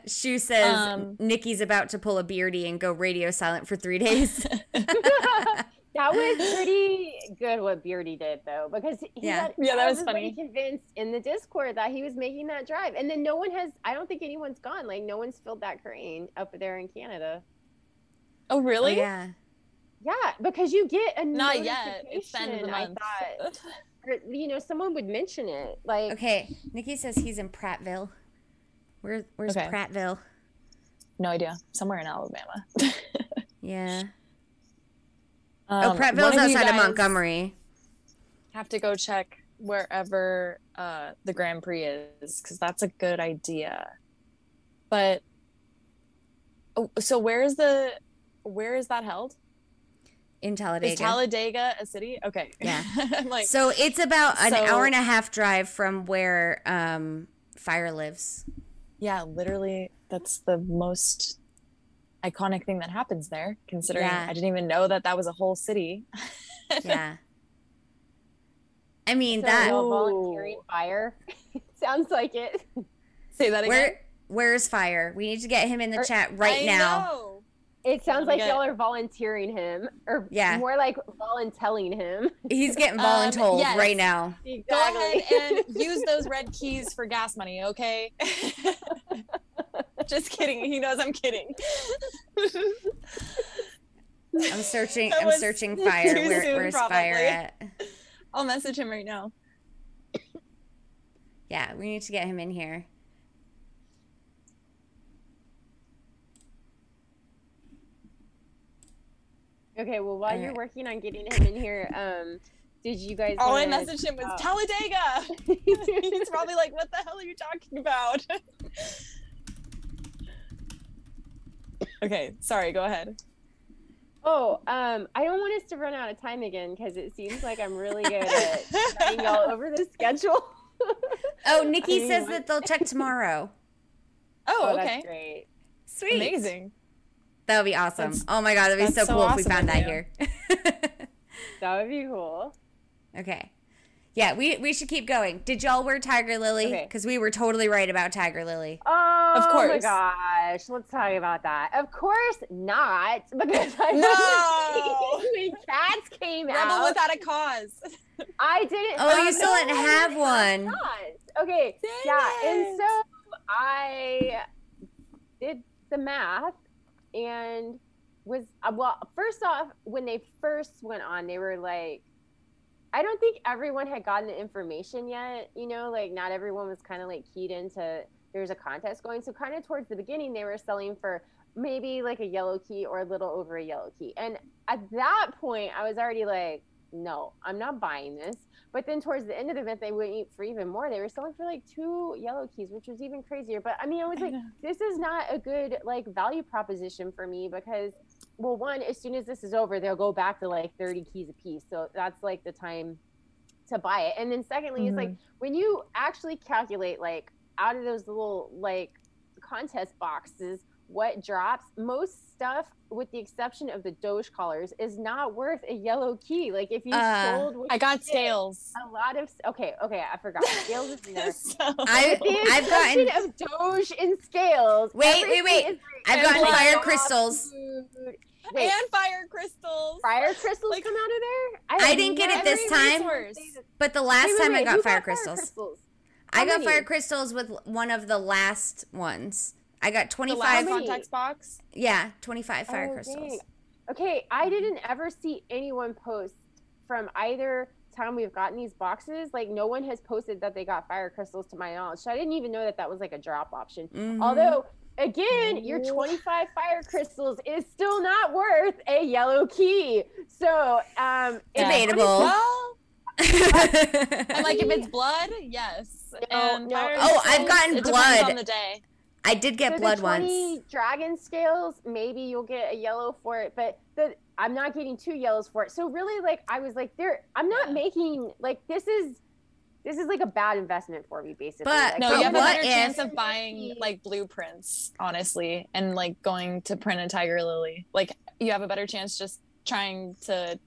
Shu says Um, Nikki's about to pull a beardy and go radio silent for three days. That was pretty good what Beardy did though, because he Yeah. had Yeah, that was everybody funny. convinced in the Discord that he was making that drive, and then no one has. I don't think anyone's gone. Like no one's filled that crane up there in Canada. Oh Oh, really? yeah. Yeah, because you get a Not yet. It's the end of the notification, I thought, or, you know, someone would mention it. Like, Okay. Nikki says he's in Prattville. Where, where's Okay. Prattville? no idea. Somewhere in Alabama. Yeah. Um, oh, Prattville's outside of Montgomery. Have to go check wherever uh, the Grand Prix is because that's a good idea. But oh, so where is the where is that held? in Talladega. Is Talladega a city? Okay. Yeah. Like, so it's about an So- hour and a half drive from where um, Fire lives. yeah, literally, that's the most iconic thing that happens there. Considering Yeah. I didn't even know that that was a whole city. Yeah. I mean so that. no volunteering fire. Sounds like it. Say that again. Where where's Fire? We need to get him in the Or- chat right I now. know. It sounds like y'all are volunteering him, or Yeah. more like voluntelling him. He's getting Um, voluntold yes. right now. Go ahead and use those red keys for gas money, okay? Just kidding. He knows I'm kidding. I'm searching. That I'm searching Fire. Where, soon, where's Fire at? I'll message him right now. Yeah, we need to get him in here. Okay, well, while you're working on getting him in here, um, did you guys? All I messaged him was. Talladega. He's probably like, "What the hell are you talking about?" Okay, sorry. Go ahead. Oh, um, I don't want us to run out of time again because it seems like I'm really good at running y'all over the schedule. Oh, Nikki mean, says that they'll check tomorrow. Oh, Oh, okay. that's great. Sweet. Amazing. That would be awesome. That's- oh my god, that'd be so so cool if we found that you. here. That would be cool. okay. Yeah, we we should keep going. Did y'all wear Tiger Lily? Okay. Because we were totally right about Tiger Lily. Oh my course. Oh my gosh, let's talk about that. Of course not, because I No. when cats came Rebel out. without a cause. I didn't. Oh, you still didn't have one. Okay, Dang yeah, and so I did the math and was uh, well. First off, when they first went on, they were like, I don't think everyone had gotten the information yet. You know, like not everyone was kind of like keyed into there's a contest going. So kind of towards the beginning, they were selling for maybe like a yellow key or a little over a yellow key. And at that point, I was already like, no, I'm not buying this. But then towards the end of the event, they went for even more. They were selling for like two yellow keys, which was even crazier. But I mean, I was like, this is not a good like value proposition for me because, well, one, as soon as this is over, they'll go back to like 30 keys a piece. So that's like the time to buy it. And then secondly, it's like mm-hmm. when you actually calculate like out of those little like contest boxes what drops most stuff with the exception of the doge collars is not worth a yellow key like if you Uh, sold what I you got did, scales. a lot of okay okay i forgot scales is there So- I, the i've gotten- exception of doge and scales Wait, wait, wait. I've And gotten blood. fire crystals. food. Wait, and fire crystals. fire crystals like- come out of there I have didn't get it this time. resource. But the last Wait, wait, time I wait, got who fire crystals, crystals? I got many? fire crystals with one of the last ones. I got 25. last many? box. Yeah, 25 fire Oh, crystals. dang. Okay, I didn't ever see anyone post from either time we've gotten these boxes. Like, no one has posted that they got fire crystals to my knowledge. So I didn't even know that that was like a drop option. Mhm. Although, again, your 25 fire crystals is still not worth a yellow key. So, um, Debatable. Well, I'm like, if it's blood, yes. No, and no. fire Oh, I've gotten it blood. on the day. I did get For blood the 20 once. dragon scales, maybe you'll get a yellow for it, but the I'm not getting two yellows for it. So really, like I was like, there, I'm not Yeah. making like this is this is like a bad investment for me, basically. But- Like, No, But you have a better if- chance of buying like blueprints, honestly, and like going to print a tiger lily. Like you have a better chance just trying to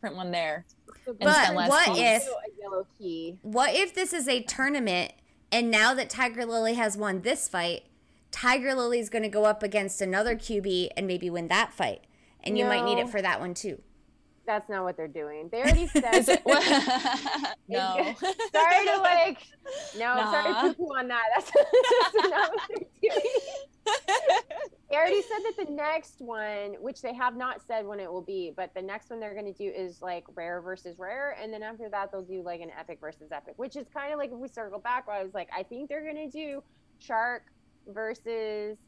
print one there. The and But spend what if yellow key? what if this is a tournament and now that Tiger Lily has won this fight, Tiger Lily's going to go up against another QB and maybe win that fight. And you might need it for that one too. That's not what they're doing. They already said. Is it? no. sorry to like. No, sorry Nah. to poo on that. That's, that's not what they're doing. They already said that the next one, which they have not said when it will be, but the next one they're going to do is like rare versus rare, and then after that they'll do like an epic versus epic, which is kind of like if we circle back, where I was like, I think they're going to do shark versus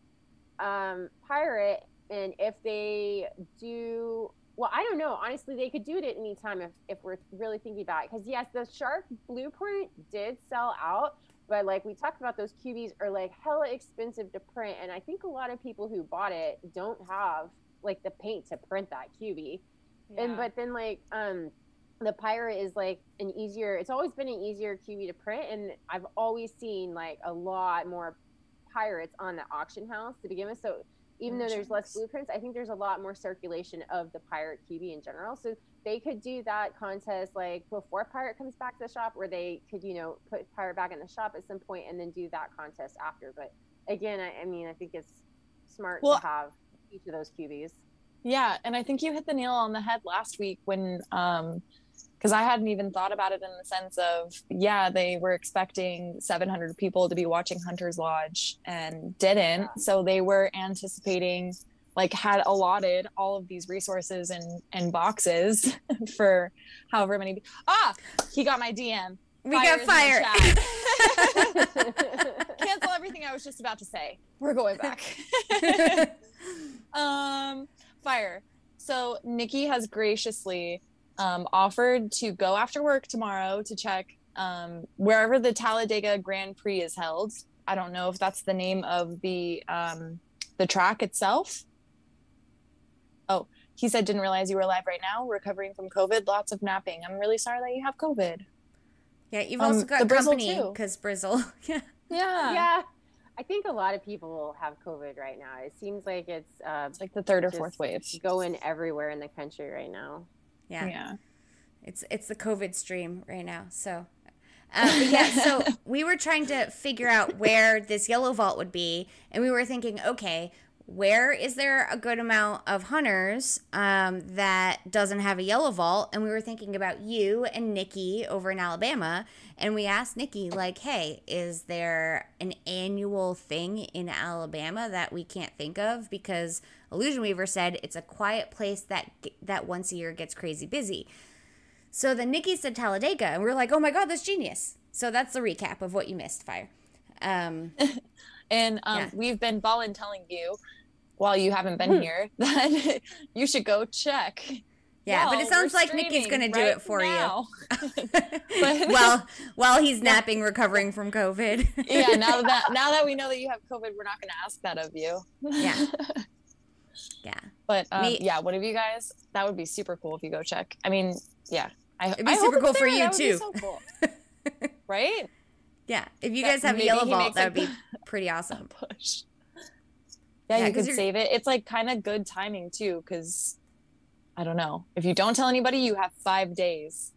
um, pirate, and if they do, well, I don't know. Honestly, they could do it at any time if if we're really thinking about it, because yes, the shark blueprint did sell out, but like we talked about those QBs are like hella expensive to print and i think a lot of people who bought it don't have like the paint to print that qb and but then like um the pirate is like an easier it's always been an easier qb to print and i've always seen like a lot more pirates on the auction house to begin with. So even though there's less blueprints i think there's a lot more circulation of the pirate qb in general. So they could do that contest like before pirate comes back to the shop or they could you know put pirate back in the shop at some point and then do that contest after but again i, I mean i think it's smart Well- to have each of those qbs Yeah, and I think you hit the nail on the head last week when um because I hadn't even thought about it in the sense of yeah, they were expecting 700 people to be watching Hunter's Lodge and didn't. Yeah. So they were anticipating like had allotted all of these resources and and boxes for however many Ah, he got my DM. We got fire. the chat. Cancel everything I was just about to say. We're going back. um, fire. So Nikki has graciously um, offered to go after work tomorrow to check um, wherever the Talladega Grand Prix is held. I don't know if that's the name of the um, the track itself. Oh, he said didn't realize you were alive right now, recovering from COVID. Lots of napping. I'm really sorry that you have COVID. yeah, you've Um, also got Brizzle company too. because Brizzle. yeah. Yeah. yeah i think a lot of people have covid right now it seems like it's uh, It's like the third or fourth wave. going everywhere in the country right now Yeah. Yeah. It's it's the COVID stream right now. So, but yeah. So we were trying to figure out where this yellow vault would be, and we were thinking, okay, where is there a good amount of hunters um, that doesn't have a yellow vault? And we were thinking about you and Nikki over in Alabama, and we asked Nikki, like, hey, is there an annual thing in Alabama that we can't think of? Because Illusion Weaver said it's a quiet place that that once a year gets crazy busy. So then Nikki said Talladega, and we are like, oh my God, that's genius. So that's the recap of what you missed, Fire. Um, And um, Yeah. we've been voluntelling you while you haven't been here then you should go check. yeah, but it sounds like Nikki's going to do right it for now. you. Well, while he's napping, recovering from COVID. yeah, now that now that we know that you have COVID, we're not going to ask that of you. Yeah. yeah. But um, Me- yeah, what of you guys? That would be super cool if you go check. I mean, yeah, I, It'd be I super cool for you, That too. so cool. right? Yeah. If you That- guys have a yellow vault, that would be pretty awesome. Push. Yeah, Yeah, you 'cause could you're- save it. It's like kind of good timing too, because I don't know. If you don't tell anybody, you have five days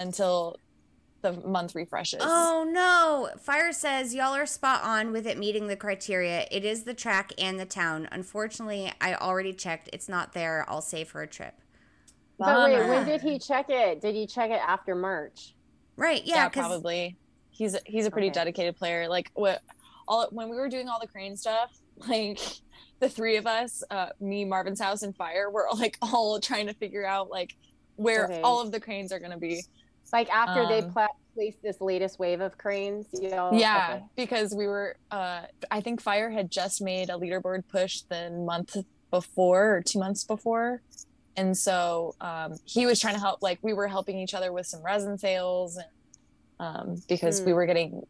until the month refreshes. Oh no! Fire says y'all are spot on with it meeting the criteria. It is the track and the town. Unfortunately, I already checked. It's not there. I'll save her a trip. but wait when did he check it did he check it after march Right? Yeah, Yeah, probably. He's he's a pretty Okay. dedicated player. Like what all when we were doing all the crane stuff, like the three of us, uh, me, Marvin's house, and Fire, were like all trying to figure out like where Okay. all of the cranes are gonna be. like after they Um, pla- placed this latest wave of cranes you know yeah, okay. because we were. Uh, I think Fire had just made a leaderboard push the month before or two months before, and so um, he was trying to help. Like we were helping each other with some resin sales, and um, because we Hmm. were getting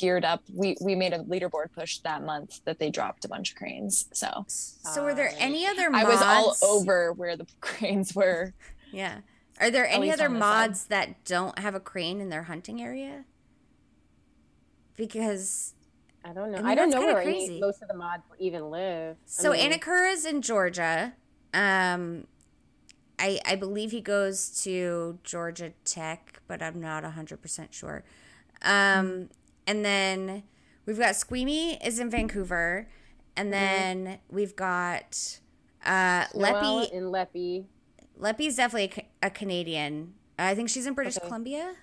geared up, we we made a leaderboard push that month that they dropped a bunch of cranes. So So, were there any other Mods? I was all over where the cranes were. Yeah. Are there any other on side. mods that don't have a crane in their hunting area? Because I don't know. I I, don't know where crazy. any, most of the mods even live. I so mean, Anakura's in Georgia. Um, I I believe he goes to Georgia Tech, but I'm not hundred percent sure. Um, and then we've got Squeamy is in Vancouver, and then we've got uh Leppy. and Leppy. Leppy's definitely a, a Canadian. I think she's in British Okay. Columbia,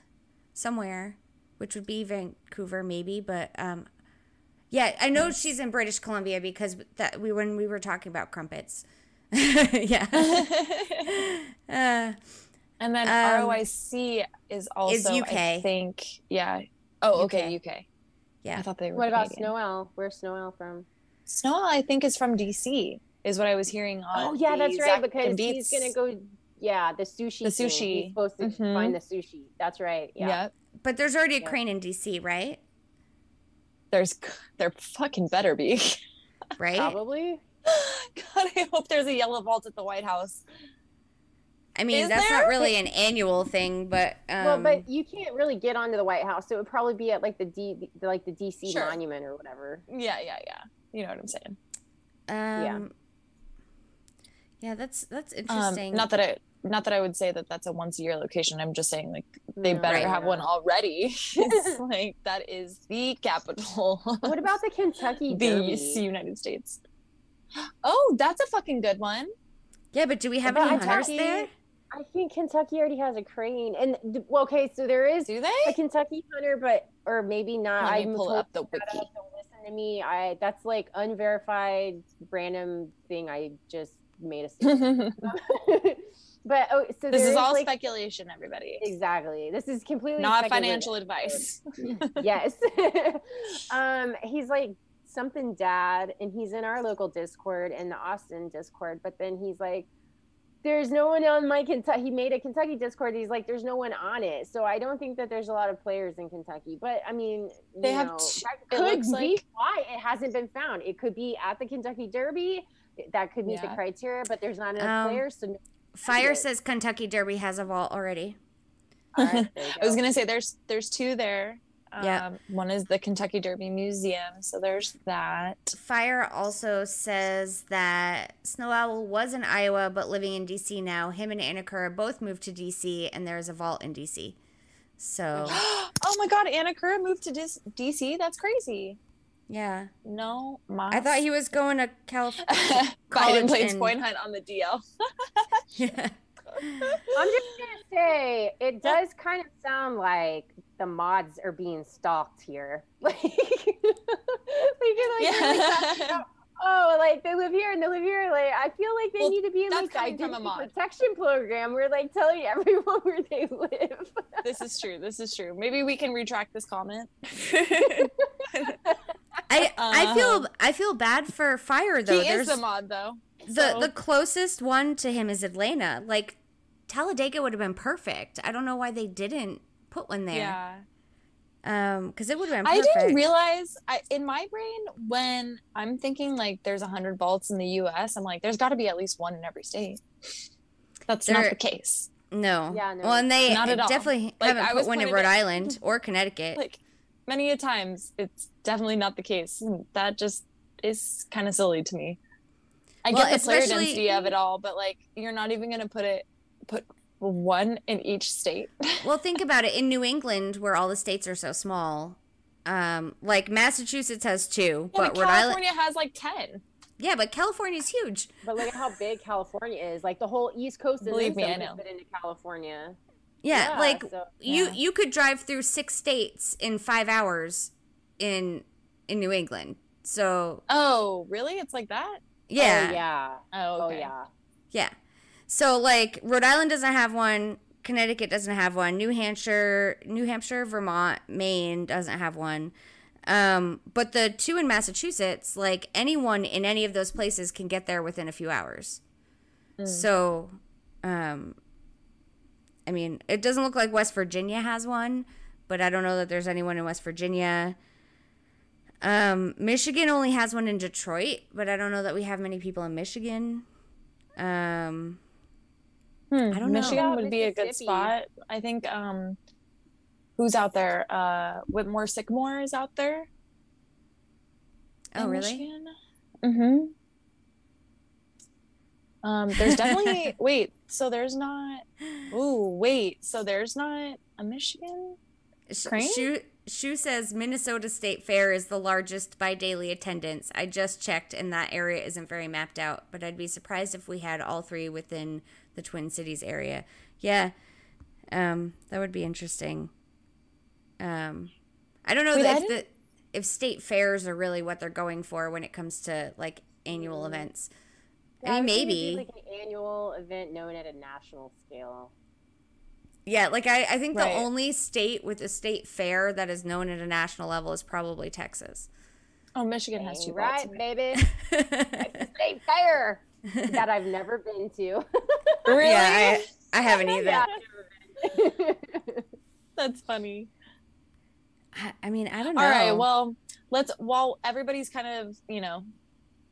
somewhere, which would be Vancouver, maybe. But um, yeah, I know she's in British Columbia because that we when we were talking about crumpets. yeah. Uh, And then Um, ROIC is also UK. I think yeah. Oh, okay, UK. yeah. I thought they were. What about Snowell? Where's Snowell from? Snowell, I think, is from DC. Is what I was hearing on. Oh yeah, that's right. Because Beats. he's gonna go. Yeah, the sushi. The thing. sushi. He's supposed to Mhm. find the sushi. That's right. Yeah. Yep. But there's already a Yeah. crane in DC, right? There's there fucking better be. Right. Probably. God, I hope there's a yellow vault at the White House. I mean, Is that's there? not really an annual thing, but um, well, but you can't really get onto the White House, so it would probably be at like the D, the, like the DC Sure. monument or whatever. Yeah, yeah, yeah. You know what I'm saying. um, yeah, that's that's Um, interesting. not that I, not that I would say that that's a once a year location. I'm just saying like they No, better Right. have yeah. one already. it's like that is the capital. What about the Kentucky the Derby? United States? Oh, that's a fucking good one. yeah, but do we have But any I hunters thought- there? I think Kentucky already has a crane, and well, okay, so there is Do a? Kentucky hunter, but or maybe not. Let me I'm pull up the up, wiki. Don't listen to me. I that's like unverified random thing I just made a. statement. but oh, so this is all like, speculation, everybody. exactly. This is completely Not financial advice. yes. um, he's like something dad, and he's in our local Discord and the Austin Discord. But then he's like, "There's no one on my Kentucky." He made a Kentucky Discord. He's like, "There's no one on it." So I don't think that there's a lot of players in Kentucky. But I mean, They you have know, t- that it could be like- why it hasn't been found. It could be at the Kentucky Derby. That could meet the criteria, but there's not enough Um, players. So Fire says Kentucky Derby has a vault already. all right, I was gonna say there's there's two there. Yeah. Um, one is the Kentucky Derby Museum, so there's that. Fire also says that Snow Owl was in Iowa but living in DC now. Him and Anakura both moved to DC, and there's a vault in DC. So oh my God, Anakura moved to Dis- DC. That's crazy. yeah, No, mas. I thought he was going to California. Biden plays in- coin hunt on the DL. yeah. I'm just gonna say it does kind of sound like the mods are being stalked here. Like, like, you're, like, really talking about, oh, like they live here and they live here. Like I feel like they Well, need to be in like the coming a identity protection program. We're like telling everyone where they live. this is true. This is true. Maybe we can retract this comment. I I feel Um, I feel bad for Fire though. he is There's the mod, though. the so- the closest one to him is Atlanta. Like Talladega would have been perfect. I don't know why they didn't put one there. Yeah. Um, because it would have been I didn't realize I, in my brain when I'm thinking like there's a hundred vaults in the U.S. I'm like, there's got to be at least one in every state. That's not the case. No. Yeah, no. Well, and they Not at all. definitely Like, haven't I put one in Rhode at- Island or Connecticut. Like many a times, it's definitely not the case. That just is kind of silly to me. I Well, get the player density of it all, but like you're not even gonna put it put one in each state. well, think about it. In New England, where all the states are so small, um, like Massachusetts has two, Yeah, but but Rhode Island, California has like ten. yeah, but California's huge. But look at how big California is. Like the whole East Coast is Believe then me, I know. fit into California. Yeah, like so- you Yeah. you could drive through six states in five hours in in New England. So Oh, really? It's like that? yeah, Oh, yeah. Oh, Oh yeah. Yeah. So like Rhode Island doesn't have one, Connecticut doesn't have one, New Hampshire, New Hampshire, Vermont, Maine doesn't have one. Um, but the two in Massachusetts, like anyone in any of those places can get there within a few hours. Mm. So Um, I mean, it doesn't look like West Virginia has one, but I don't know that there's anyone in West Virginia. Um, Michigan only has one in Detroit, but I don't know that we have many people in Michigan. Um, Hmm, I don't know. Michigan would be a good spot. I think um who's out there? Uh Whitmore Sycamore is out there. oh, really? Mm-hmm. Um, there's definitely wait, so there's not ooh, wait, so there's not a Michigan? Sh- Crane? Shu, Shu says Minnesota State Fair is the largest by daily attendance. I just checked, and that area isn't very mapped out. But I'd be surprised if we had all three within the Twin Cities area. Yeah, um, that would be interesting. Um, I don't know Wait, if the if state fairs are really what they're going for when it comes to like annual Mm. events. Yeah, I mean, was maybe. be like an annual event known at a national scale. Yeah, like I, I think Right. the only state with a state fair that is known at a national level is probably Texas. Oh, Michigan has two right, vaults. baby. Texas State Fair that I've never been to. Really? Yeah, I, I haven't either. Yeah, I've never been. That's funny. I, I mean, I don't know. All right, well, let's while everybody's kind of, you know,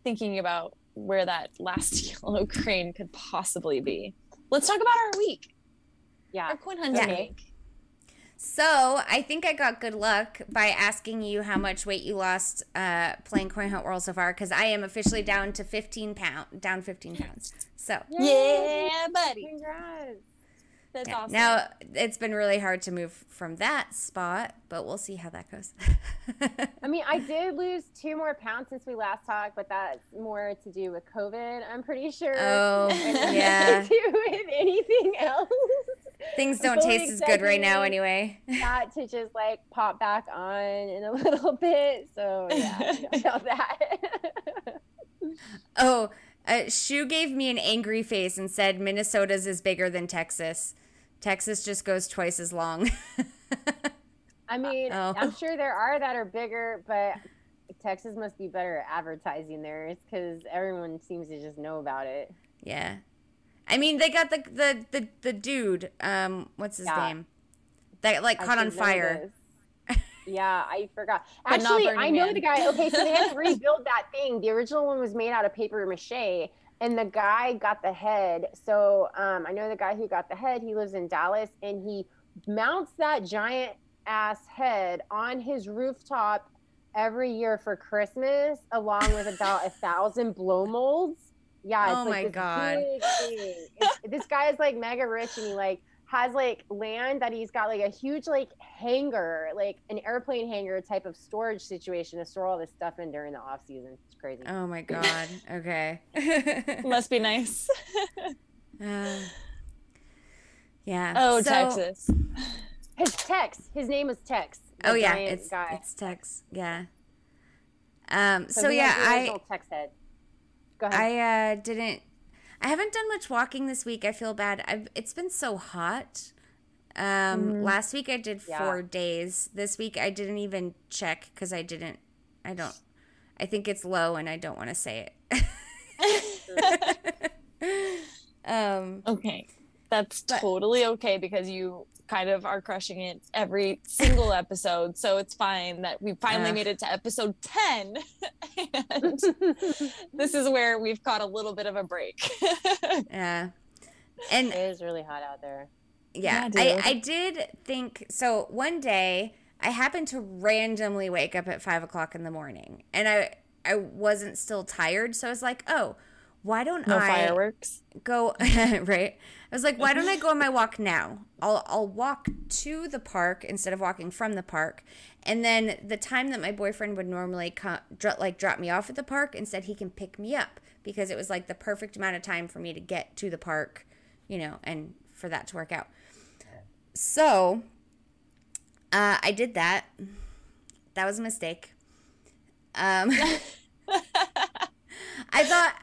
thinking about where that last yellow crane could possibly be. Let's talk about our week. yeah. Our coin hunting Yeah. week. So I think I got good luck by asking you how much weight you lost uh, playing Coin Hunt World so far, because I am officially down to 15 pound, down 15 pounds. So Yeah, buddy. Congrats. That's yeah. awesome. now it's been really hard to move from that spot, but we'll see how that goes. I mean, I did lose two more pounds since we last talked, but that's more to do with COVID, I'm pretty sure. oh, yeah. To do with anything else. Things don't taste as good right now, anyway. That to just like pop back on in a little bit. So yeah, I know about that. Oh, uh, Shu gave me an angry face and said Minnesota's is bigger than Texas. Texas just goes twice as long. I mean, Oh. I'm sure there are that are bigger, but Texas must be better at advertising theirs because everyone seems to just know about it. yeah. I mean, they got the the the, the dude. Um, what's his Yeah. name? That like caught on fire. yeah, I forgot. Actually, I know Man. the guy. Okay, so they had to rebuild that thing. The original one was made out of paper mache, and the guy got the head. So um, I know the guy who got the head. He lives in Dallas, and he mounts that giant ass head on his rooftop every year for Christmas, along with about a thousand blow molds. Yeah, it's Oh like my this God. It's- this guy is like mega rich, and he like has like land that he's got like a huge like hangar, like an airplane hangar type of storage situation to store all this stuff in during the off season. It's crazy. Oh my god. Okay. Must be nice. Uh, yeah. Oh, so- Texas. His Tex, his name is Tex. Oh yeah, it's guy. it's Tex. Yeah. Um. So, he yeah, I original Tex head. Go ahead. I uh, didn't. I haven't done much walking this week. I feel bad. I've, it's been so hot. Um, last week I did Yeah. four days. This week I didn't even check because I didn't. I don't. I think it's low, and I don't want to say it. um. Okay. That's But- totally okay because you kind of are crushing it every single episode. So it's fine that we finally Ugh. made it to episode 10. and this is where we've caught a little bit of a break. Yeah. And it is really hot out there. yeah, Yeah, I, dude. I did think so. One day, I happened to randomly wake up at five o'clock in the morning, and I I wasn't still tired, so I was like, oh, why don't no I fireworks. go right? I was like, why don't I go on my walk now? I'll I'll walk to the park instead of walking from the park, and then the time that my boyfriend would normally come, dro- like drop me off at the park, instead he can pick me up because it was like the perfect amount of time for me to get to the park, you know, and for that to work out. So, uh, I did that. That was a mistake. Um, I thought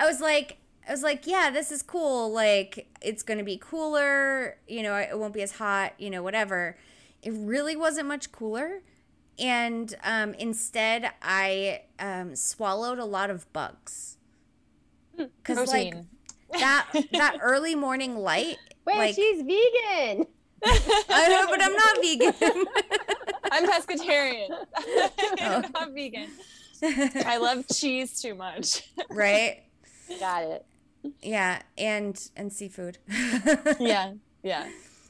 I was like I was like, yeah, this is cool. Like it's going to be cooler, you know, it won't be as hot, you know, whatever. It really wasn't much cooler. And um, instead, I um, swallowed a lot of bugs. Because, like, that that early morning light. Wait, like, she's vegan. I know, but I'm not vegan. I'm pescatarian. Oh. I'm not vegan. I love cheese too much. right? Got it. Yeah, and and seafood. yeah, yeah.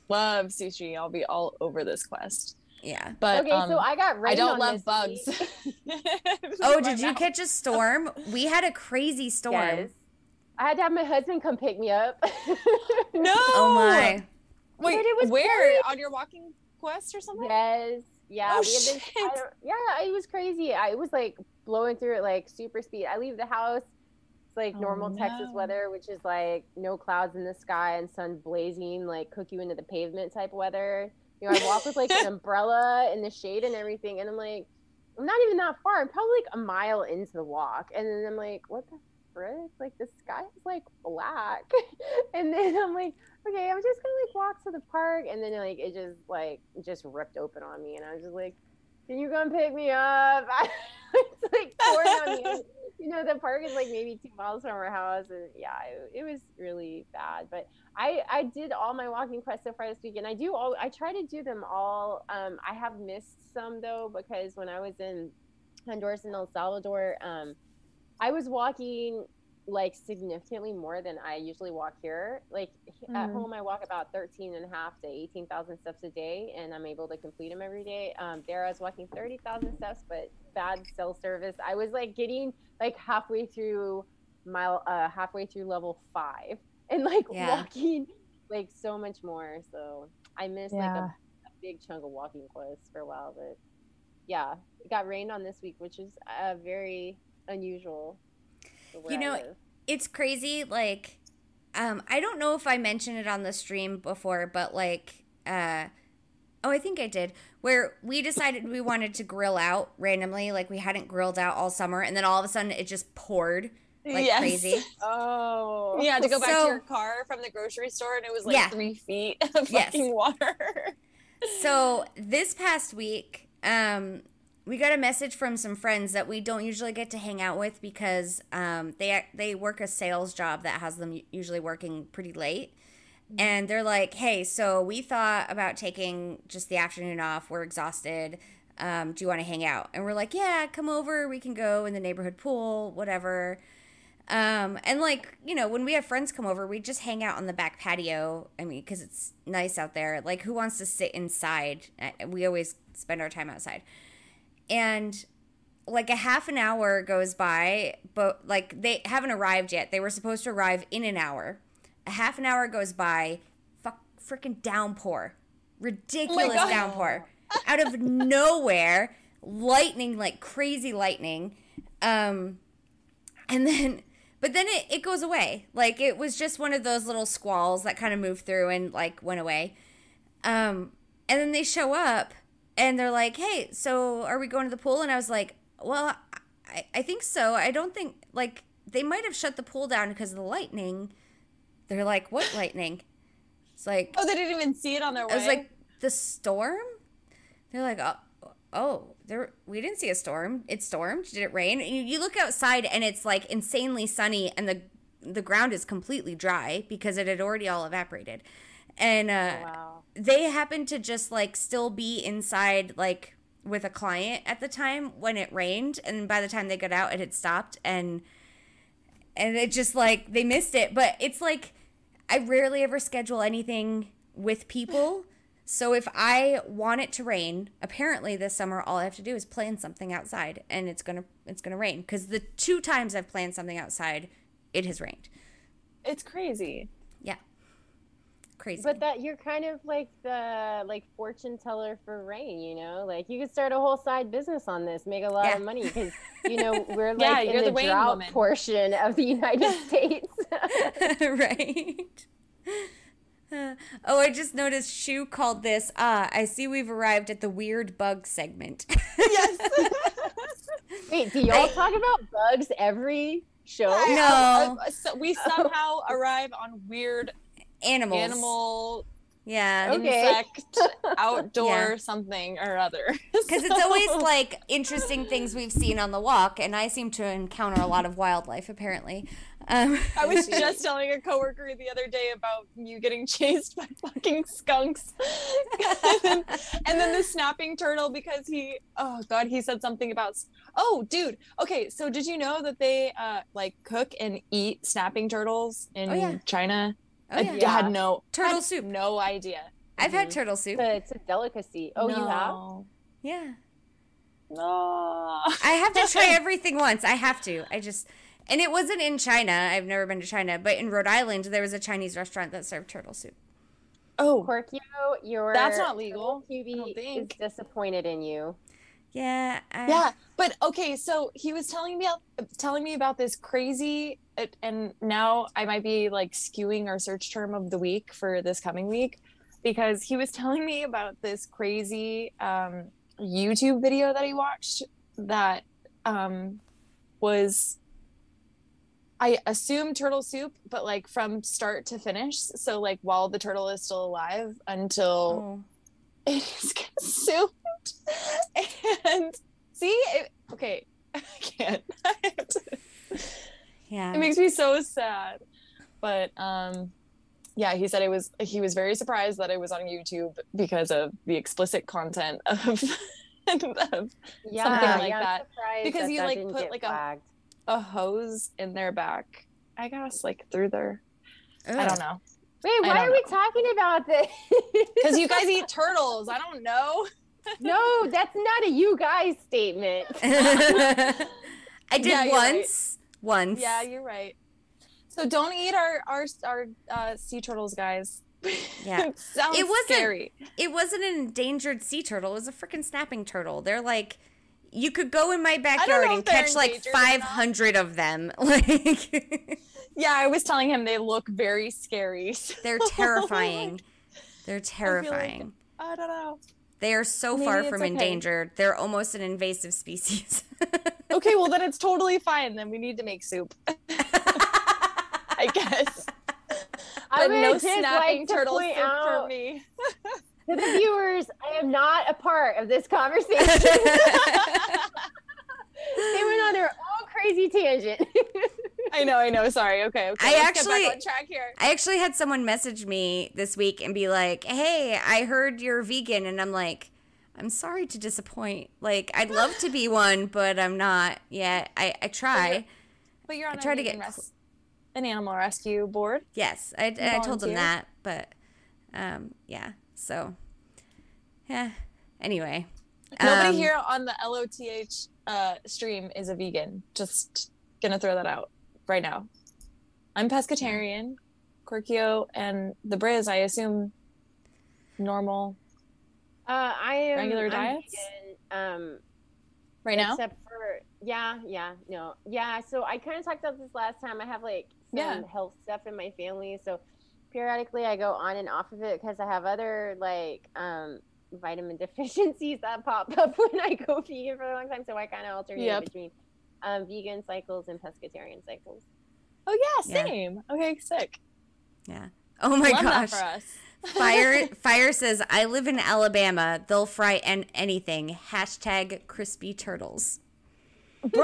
Love sushi. I'll be all over this quest. yeah. But okay, um, so I got rain I don't love bugs. Oh, did you catch a storm? We had a crazy storm. Yes. I had to have my husband come pick me up. No. Oh my. Wait, But it was where great. on your walking quest or something? yes. Yeah. Oh, we had this, shit. don't- yeah, it was crazy. I it was like blowing through it like super speed. I leave the house. It's like Oh, normal Texas weather, which is like no clouds in the sky and sun blazing, like cook you into the pavement type weather. You know, I walk with like an umbrella in the shade and everything, and I'm like, I'm not even that far. I'm probably like a mile into the walk, and then I'm like, what the frick? Like the sky is like black, and then I'm like, okay, I'm just gonna like walk to the park, and then like it just like just ripped open on me, and I was just like, can you come pick me up? it's like pouring on me. You know, the park is like maybe two miles from our house, and yeah, it, it was really bad. But I I did all my walking quests so far this week, and I do all I try to do them all. Um, I have missed some though because when I was in Honduras and El Salvador, um, I was walking like significantly more than I usually walk here. Like h- at Mhm. home, I walk about 13 and a half to 18,000 steps a day, and I'm able to complete them every day. Um, there, I was walking 30,000 steps, but bad cell service. I was like getting like halfway through mile, uh, halfway through level five, and like Yeah. walking like so much more. So I missed like a, a big chunk of walking quests for a while, but yeah, it got rained on this week, which is uh, very unusual. For where You know. It's crazy. Like, um, I don't know if I mentioned it on the stream before, but like, uh, oh, I think I did. Where we decided we wanted to grill out randomly, like we hadn't grilled out all summer, and then all of a sudden it just poured like Yes. crazy. Oh, Yeah, to go back So- to your car from the grocery store, and it was like Yeah. three feet of Yes. fucking water. so this past week um we got a message from some friends that we don't usually get to hang out with because um they they work a sales job that has them usually working pretty late and they're like hey so we thought about taking just the afternoon off we're exhausted um, do you want to hang out and we're like yeah come over we can go in the neighborhood pool whatever um, and like, you know, when we have friends come over, we just hang out on the back patio. I mean, because it's nice out there. Like, who wants to sit inside? We always spend our time outside. And like a half an hour goes by, but like they haven't arrived yet. They were supposed to arrive in an hour. A half an hour goes by, fuck, freaking downpour. Ridiculous God. downpour. Out of nowhere, lightning, like crazy lightning. Um, and then but then it, it goes away like it was just one of those little squalls that kind of moved through and like went away um and then they show up and they're like hey so are we going to the pool and i was like well i, I think so i don't think like they might have shut the pool down because of the lightning they're like what lightning it's like Oh, they didn't even see it on their way. I was like, the storm? They're like, oh, oh, there. We didn't see a storm. It stormed. Did it rain? And you, you look outside and it's like insanely sunny, and the the ground is completely dry because it had already all evaporated. And uh, wow. They happened to just like still be inside, like with a client at the time when it rained, and by the time they got out, it had stopped, and and it just like they missed it. But it's like I rarely ever schedule anything with people. So if I want it to rain, apparently this summer all I have to do is plan something outside and it's to it's to rain cuz the two times I've planned something outside, it has rained. it's crazy. Yeah. Crazy. But that you're kind of like the like fortune teller for rain, you know. Like you could start a whole side business on this, make a lot Yeah. of money because you know we're like Yeah, in you're the, the drought woman. portion of the United States. right. Uh, oh, I just noticed Shu called this. Ah, I see we've arrived at the weird bug segment. Yes. Wait, do y'all talk about bugs every show? No. so we somehow arrive on weird Animals. animal Yeah. Okay. insect, outdoor Yeah. something or other. Because it's always like interesting things we've seen on the walk, and I seem to encounter a lot of wildlife apparently. Um, I was just telling a coworker the other day about you getting chased by fucking skunks. and, then the snapping turtle because he oh god, he said something about Oh, dude. Okay, so did you know that they uh like cook and eat snapping turtles in Oh, yeah. China? Oh, I yeah. had no Turtle had soup. No idea. I've had Mhm. turtle soup. It's a, it's a delicacy. Oh, you have? Yeah. No. I have to try everything once. I have to. I just and it wasn't in China. I've never been to China, but in Rhode Island there was a Chinese restaurant that served turtle soup. Oh, Korkio, your That's not legal, QB is disappointed in you. Yeah. I, yeah but okay so he was telling me telling me about this crazy and now i might be like skewing our search term of the week for this coming week because he was telling me about this crazy um, youtube video that he watched that um, was i assume turtle soup but like from start to finish so like while the turtle is still alive until Oh. It is consumed and see it, okay i can't I to- Yeah. it makes me so sad but um yeah he said it was he was very surprised that it was on youtube because of the explicit content of, of Yeah, like yeah, that. surprised Because that you, that like, put, like, a- flagged. a hose in their back i guess like through their i don't know Wait, why don't are we talking about this? because you guys eat turtles i don't know no, that's not a you guys statement. I did Yeah, you're right. once. Once. yeah you're right so don't eat our our our uh, sea turtles guys Yeah. it sounds It wasn't- scary It wasn't an endangered sea turtle. It was a freaking snapping turtle. They're like, you could go in my backyard and catch like endangered or not. 500 of them. Like, Yeah, I was telling him they look very scary. they're terrifying. They're terrifying. I don't know. They are so Maybe far from okay. endangered. They're almost an invasive species. Okay, well then it's totally fine. Then we need to make soup. I guess. I But would no just snapping like to turtle point soup for out me. to the viewers, I am not a part of this conversation. They went on their own crazy tangent. I know, I know. Sorry. Okay, okay. I let's actually- get back on track here. I actually had someone message me this week and be like, "Hey, I heard you're vegan," and I'm like, "I'm sorry to disappoint. Like, I'd love to be one, but I'm not yet. I I try. But you're on I a try to get res- an animal rescue board. Yes, I, I told them that, but um, yeah. So, yeah. Anyway, Nobody um, here on the LOTH uh, stream is a vegan. Just gonna throw that out right now. I'm pescatarian. Korkio and the Briz, I assume, normal Uh, I am Regular I'm diets? vegan, um, right now. except for yeah, yeah, no, yeah. So I kind of talked about this last time. I have like some Yeah. health stuff in my family, so periodically I go on and off of it because I have other like um vitamin deficiencies that pop up when I go vegan for a long time. So I kind of alternate Yep. between um, vegan cycles and pescatarian cycles. Oh yeah, Yeah. same. Okay, sick. yeah. Oh my Love gosh. that for us. Fire Fire says, "I live in Alabama. They'll fry an- anything." Hashtag crispy turtles. Bro,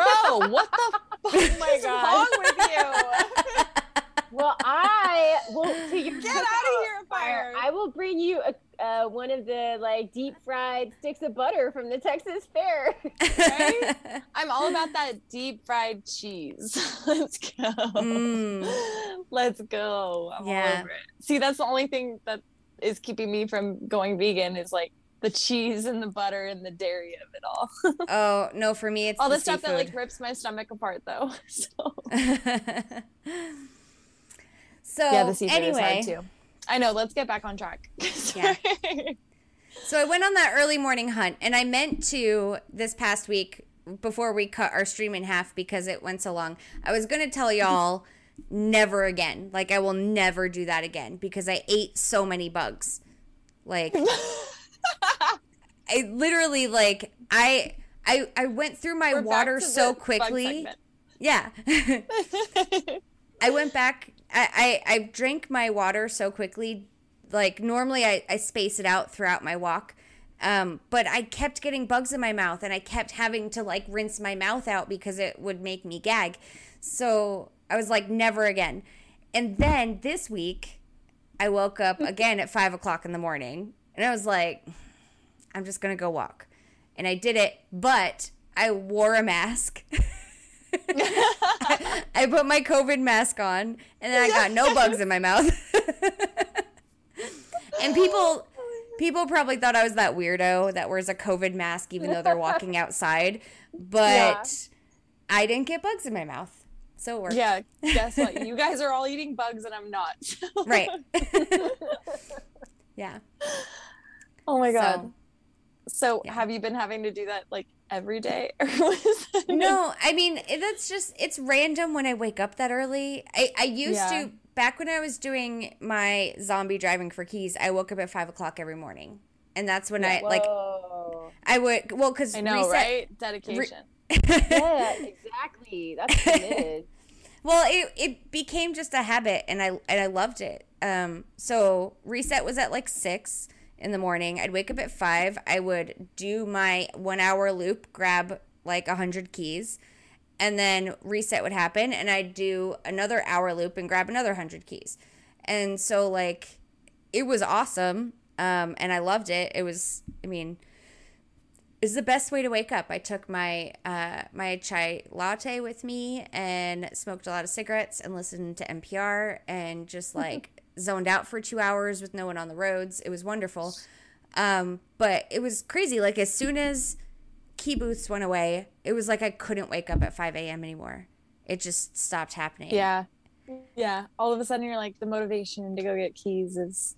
what the fuck Oh my God. wrong with you? Well, I will to your Get out of here, Fire. I will bring you a, uh, one of the like deep fried sticks of butter from the Texas Fair. Right? I'm all about that deep fried cheese. Let's go. Mm. Let's go. I'm Yeah. all over it. See, that's the only thing that is keeping me from going vegan is like the cheese and the butter and the dairy of it all. oh no, for me it's all the the stuff that like rips my stomach apart though. So so yeah, the seafood anyway, is hard too. I know. Let's get back on track. Yeah. So I went on that early morning hunt, and I meant to this past week before we cut our stream in half because it went so long. I was going to tell y'all never again. Like I will never do that again because I ate so many bugs. Like I literally like I I I went through my We're water so quickly. Yeah. I went back. I, I I drank my water so quickly like normally I, I space it out throughout my walk. Um, but I kept getting bugs in my mouth and I kept having to like rinse my mouth out because it would make me gag. So I was like, never again. And then this week, I woke up again at five o'clock in the morning and I was like, I'm just going to go walk. And I did it, but I wore a mask. I put my COVID mask on and then I got no bugs in my mouth. and people people probably thought I was that weirdo that wears a COVID mask even though they're walking outside. But yeah. I didn't get bugs in my mouth. So it worked. Yeah, guess what? you guys are all eating bugs and I'm not. right. yeah. Oh my god. So, so yeah. have you been having to do that like every day no i mean that's just it's random when i wake up that early. I, I used yeah. to back when i was doing my zombie driving for keys i woke up at five o'clock every morning. And that's when yeah. i like i would well because i know reset, right? dedication. Re- yeah exactly. That's committed. Well it, it became just a habit and i and i loved it. Um so reset was at like six in the morning. I'd wake up at five. I would do my one hour loop, grab like a hundred keys, and then reset would happen. And I'd do another hour loop and grab another hundred keys. And so like it was awesome. Um, and I loved it. It was, I mean, is the best way to wake up. I took my uh, my chai latte with me and smoked a lot of cigarettes and listened to NPR and just like zoned out for two hours with no one on the roads. It was wonderful. Um, but it was crazy. Like as soon as key booths went away, it was like I couldn't wake up at 5 a.m. anymore. It just stopped happening. Yeah. Yeah. All of a sudden you're like the motivation to go get keys is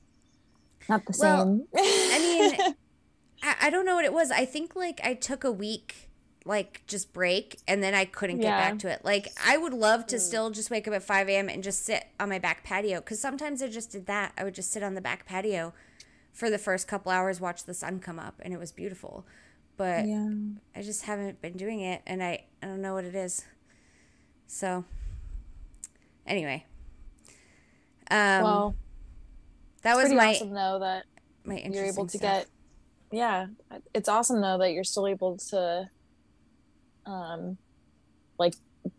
not the well, same. I mean, I, I don't know what it was. I think like I took a week like just break and then I couldn't get yeah. back to it. Like I would love to mm. still just wake up at 5 a.m. and just sit on my back patio because sometimes I just did that. I would just sit on the back patio for the first couple hours, watch the sun come up, and it was beautiful. But yeah. I just haven't been doing it and I, I don't know what it is. So anyway. Um, well, that was my awesome though that my you're able to stuff. get yeah it's awesome though that you're still able to um, like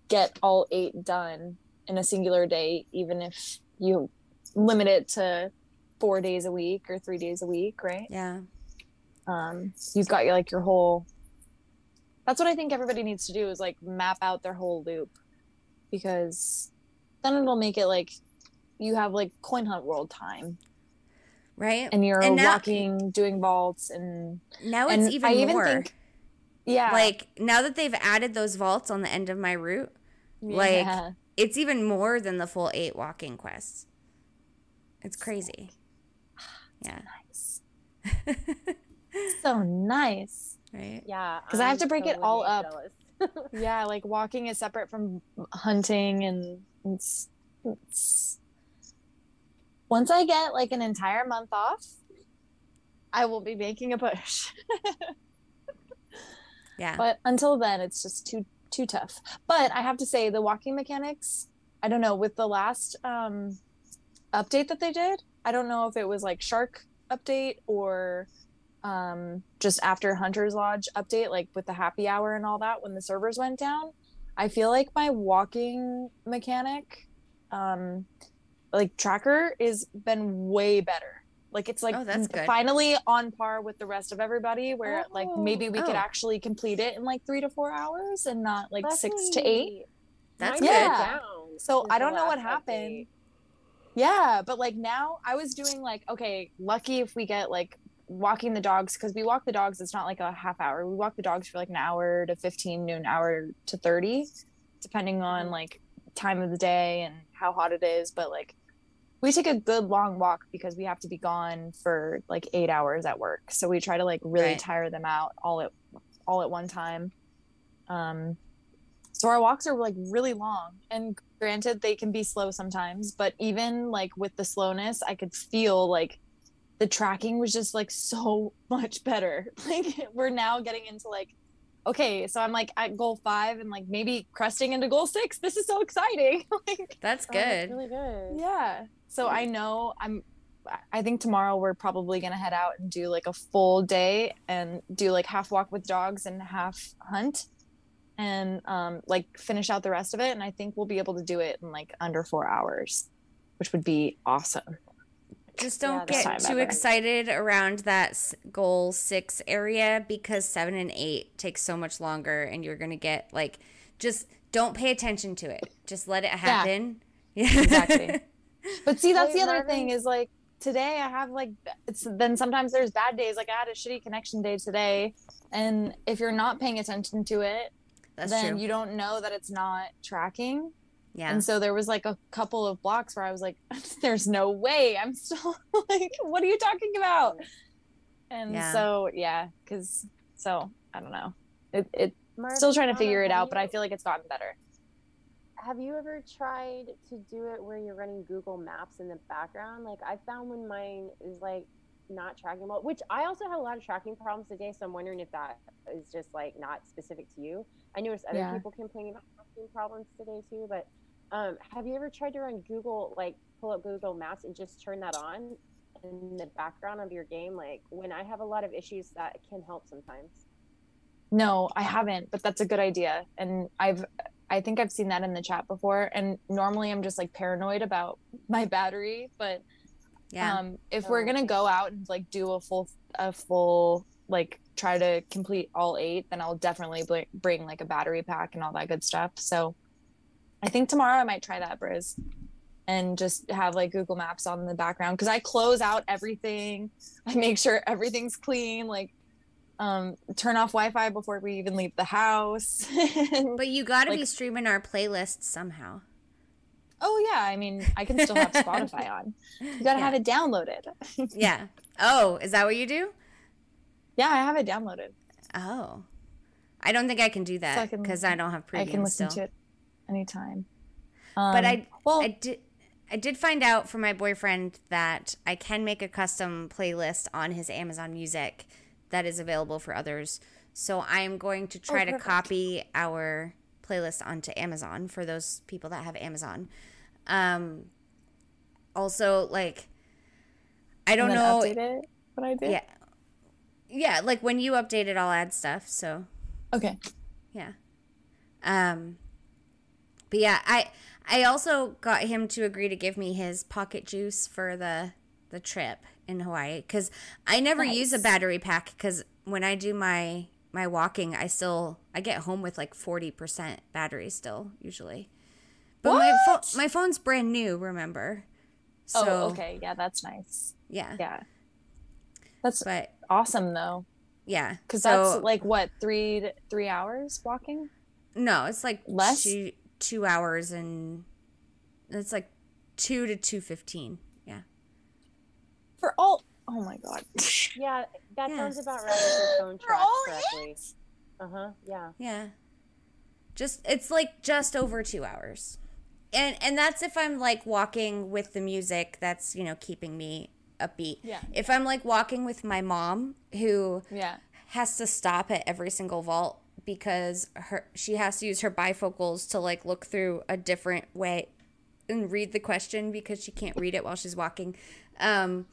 get all eight done in a singular day, even if you limit it to four days a week or three days a week, right? Yeah. Um, you've got your, like your whole. That's what I think everybody needs to do is like map out their whole loop, because then it'll make it like you have like coin hunt world time right and you're and now, walking doing vaults and now it's and even I more even think yeah. Like now that they've added those vaults on the end of my route, yeah. like it's even more than the full eight walking quests. It's crazy. yeah. Nice. so nice. Right. Yeah. Because I have to break totally it all up. yeah, like walking is separate from hunting and it's, it's once I get like an entire month off, I will be making a push. Yeah. But until then, it's just too too tough. But I have to say, the walking mechanics. I don't know with the last um, update that they did. I don't know if it was like Shark update or um, just after Hunter's Lodge update, like with the happy hour and all that when the servers went down. I feel like my walking mechanic, um, like tracker, is been way better like it's like oh, that's good. finally on par with the rest of everybody where oh. like maybe we oh. could actually complete it in like three to four hours and not like that's six neat. to eight. That's yeah. good. So I don't know what happened. Yeah, but like now I was doing like okay, lucky if we get like walking the dogs because we walk the dogs. It's not like a half hour. We walk the dogs for like an hour to fifteen, noon hour to thirty, depending on mm-hmm. like time of the day and how hot it is. But like we take a good long walk because we have to be gone for like eight hours at work so we try to like really right. tire them out all at all at one time um so our walks are like really long and granted they can be slow sometimes but even like with the slowness i could feel like the tracking was just like so much better like we're now getting into like okay, so I'm like at goal five and like maybe cresting into goal six. This is so exciting. like, that's good. Oh, that's really good. Yeah. So I know I'm I think tomorrow we're probably gonna head out and do like a full day and do like half walk with dogs and half hunt and um, like finish out the rest of it. And I think we'll be able to do it in like under four hours, which would be awesome. Just don't Yeah, get too ever. excited around that goal six area because seven and eight takes so much longer, and you're gonna get like, just don't pay attention to it. Just let it happen. Yeah, Exactly. But see, that's Wait, the other Marvin- thing is like today I have like it's then sometimes there's bad days. Like I had a shitty connection day today, and if you're not paying attention to it, That's then true. you don't know that it's not tracking. yeah. And so there was like a couple of blocks where I was like, "There's no way I'm still like, what are you talking about?" And Yeah. so yeah, because so I don't know. It it Marv, still trying to figure it out, but I feel like it's gotten better. Have you ever tried to do it where you're running Google Maps in the background? Like I found when mine is like not tracking well, which I also had a lot of tracking problems today. So I'm wondering if that is just like not specific to you. I noticed other Yeah. people complaining about tracking problems today too. But um, have you ever tried to run Google, like pull up Google Maps and just turn that on in the background of your game? Like when I have a lot of issues, that can help sometimes. No, I haven't, but that's a good idea. And I've I think I've seen that in the chat before. And normally I'm just like paranoid about my battery, but yeah. um if we're Oh, gonna go out and like do a full a full like try to complete all eight, then I'll definitely bl- bring like a battery pack and all that good stuff. So I think tomorrow I might try that, Briz, and just have like Google Maps on the background because I close out everything. I make sure everything's clean, like um, turn off Wi-Fi before we even leave the house. but you got to be streaming our playlist somehow. oh yeah, I mean I can still have Spotify on. You gotta Yeah. have it downloaded. yeah. Oh, is that what you do? yeah, I have it downloaded. Oh. I don't think I can do that because I don't have I premium can listen still. to it anytime. but Um, I well I did I did find out from my boyfriend that I can make a custom playlist on his Amazon Music that is available for others. So I am going to try to copy our playlist onto Amazon for those people that have Amazon. Um also like I don't know update it, what I did. yeah. Yeah, like when you update it I'll add stuff. So Okay. yeah. Um but yeah, I I also got him to agree to give me his pocket juice for the the trip in Hawaii cuz I never use a battery pack cuz when I do my my walking, I still I get home with like 40% battery still usually. But my What? phone my phone's brand new, remember? Oh, so oh, okay. Yeah, that's nice. yeah. Yeah. That's But awesome though, yeah. because so, that's like what three to- three hours walking. No, it's like Less? two two hours and it's like two to two fifteen. Yeah. For all. Oh my god. Yeah, that Yeah. sounds about right. If phone For tracks all correctly. it? Uh huh. Yeah. Yeah. Just it's like just over two hours. And and that's if I'm like walking with the music that's, you know, keeping me upbeat. Yeah. If I'm like walking with my mom who Yeah. has to stop at every single vault because her she has to use her bifocals to like look through a different way and read the question because she can't read it while she's walking. Um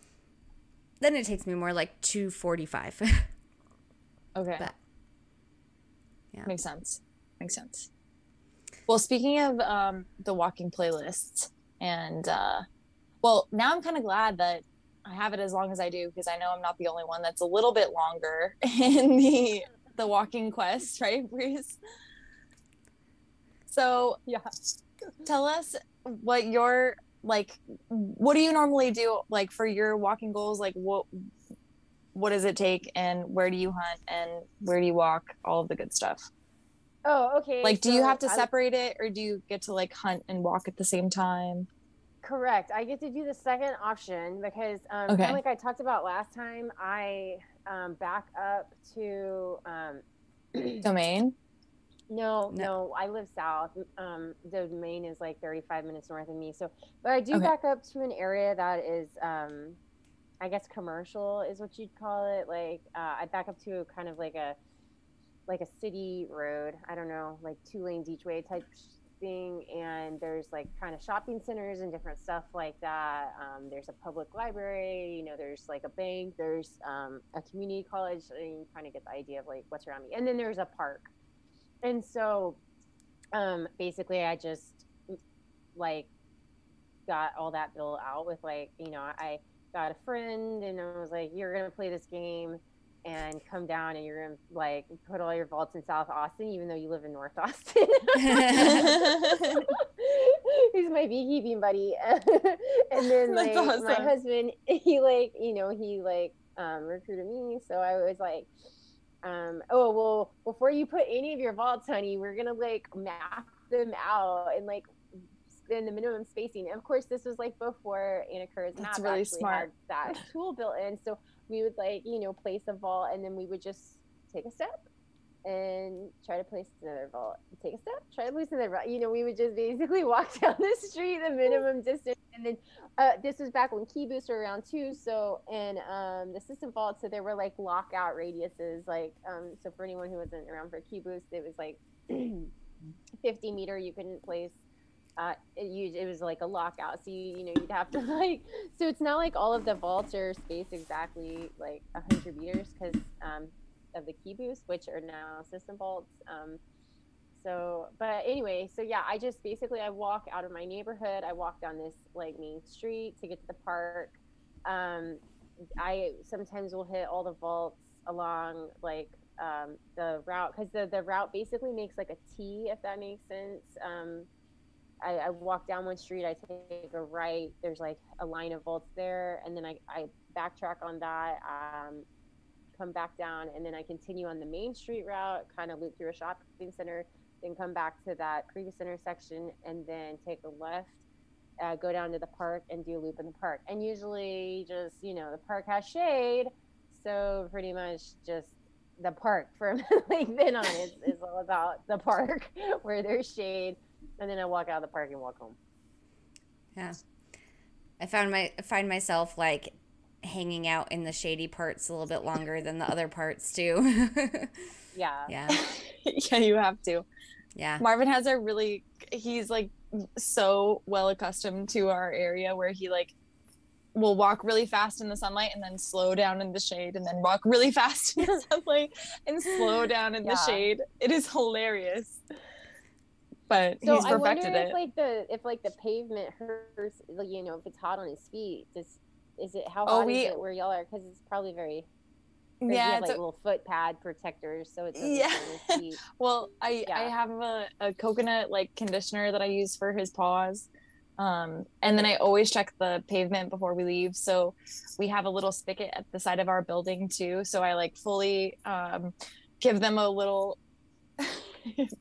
then it takes me more like 245. Okay. But- Yeah. Makes sense. Makes sense. Well, speaking of um, the walking playlists, and uh, well, now I'm kind of glad that I have it as long as I do because I know I'm not the only one that's a little bit longer in the the walking quest, right, Breeze? So Yeah. tell us what your like what do you normally do like for your walking goals like what what does it take and where do you hunt and where do you walk all of the good stuff Oh, okay. like do you have to I- separate it or do you get to like hunt and walk at the same time Correct. I get to do the second option because, um, Okay. like I talked about last time, I um, back up to. Um, domain no, No. no, I live south. Um, the domain is like 35 minutes north of me. So, but I do Okay. back up to an area that is, um, I guess, commercial is what you'd call it. Like, uh, I back up to kind of like a, like a city road. I don't know, like two lanes each way type thing and there's like kind of shopping centers and different stuff like that um, there's a public library you know there's like a bank there's um, a community college and you kind of get the idea of like what's around me and then there's a park and so um, basically i just like got all that built out with like you know i got a friend and i was like you're gonna play this game and come down and you're gonna like put all your vaults in South Austin, even though you live in North Austin. He's my beekeeping buddy, and then like awesome. my husband, he like you know he like um, recruited me, so I was like, um, oh well, before you put any of your vaults, honey, we're gonna like map them out and like in the minimum spacing. And of course, this was like before Anakura's map really actually smart. had that tool built in, so we would like you know place a vault and then we would just take a step and try to place another vault take a step try to place another vault you know we would just basically walk down the street the minimum distance and then uh, this was back when key boosts were around too so and um, the system vault so there were like lockout radiuses like um, so for anyone who wasn't around for key boost it was like 50 meter you couldn't place uh, it, it was like a lockout. So you, you know, you'd have to like, so it's not like all of the vaults are spaced exactly like 100 meters because um, of the key boost, which are now system vaults. Um, so, but anyway, so yeah, I just basically I walk out of my neighborhood. I walk down this like main street to get to the park. Um, I sometimes will hit all the vaults along like um, the route because the the route basically makes like a T, if that makes sense. Um, I, I, walk down one street, I take a right, there's like a line of vaults there, and then I, I backtrack on that, um, come back down, and then I continue on the main street route, kind of loop through a shopping center, then come back to that previous intersection, and then take a left, uh, go down to the park, and do a loop in the park. And usually, just you know, the park has shade, so pretty much just the park from like then on is, is all about the park where there's shade and then I walk out of the park and walk home. Yeah, I found my I find myself like hanging out in the shady parts a little bit longer than the other parts too. yeah. Yeah. yeah, you have to. Yeah. Marvin has a really he's like so well accustomed to our area where he like will walk really fast in the sunlight and then slow down in the shade and then walk really fast in the sunlight and slow down in yeah. the shade. It is hilarious but so he's perfected I wonder it. If like the if like the pavement hurts, like, you know, if it's hot on his feet, does is it how oh, hot we, is it where y'all are? Because it's probably very. Yeah, have, like a, little foot pad protectors, so it's yeah. well, I yeah. I have a, a coconut like conditioner that I use for his paws. Um, and then I always check the pavement before we leave. So we have a little spigot at the side of our building too. So I like fully um, give them a little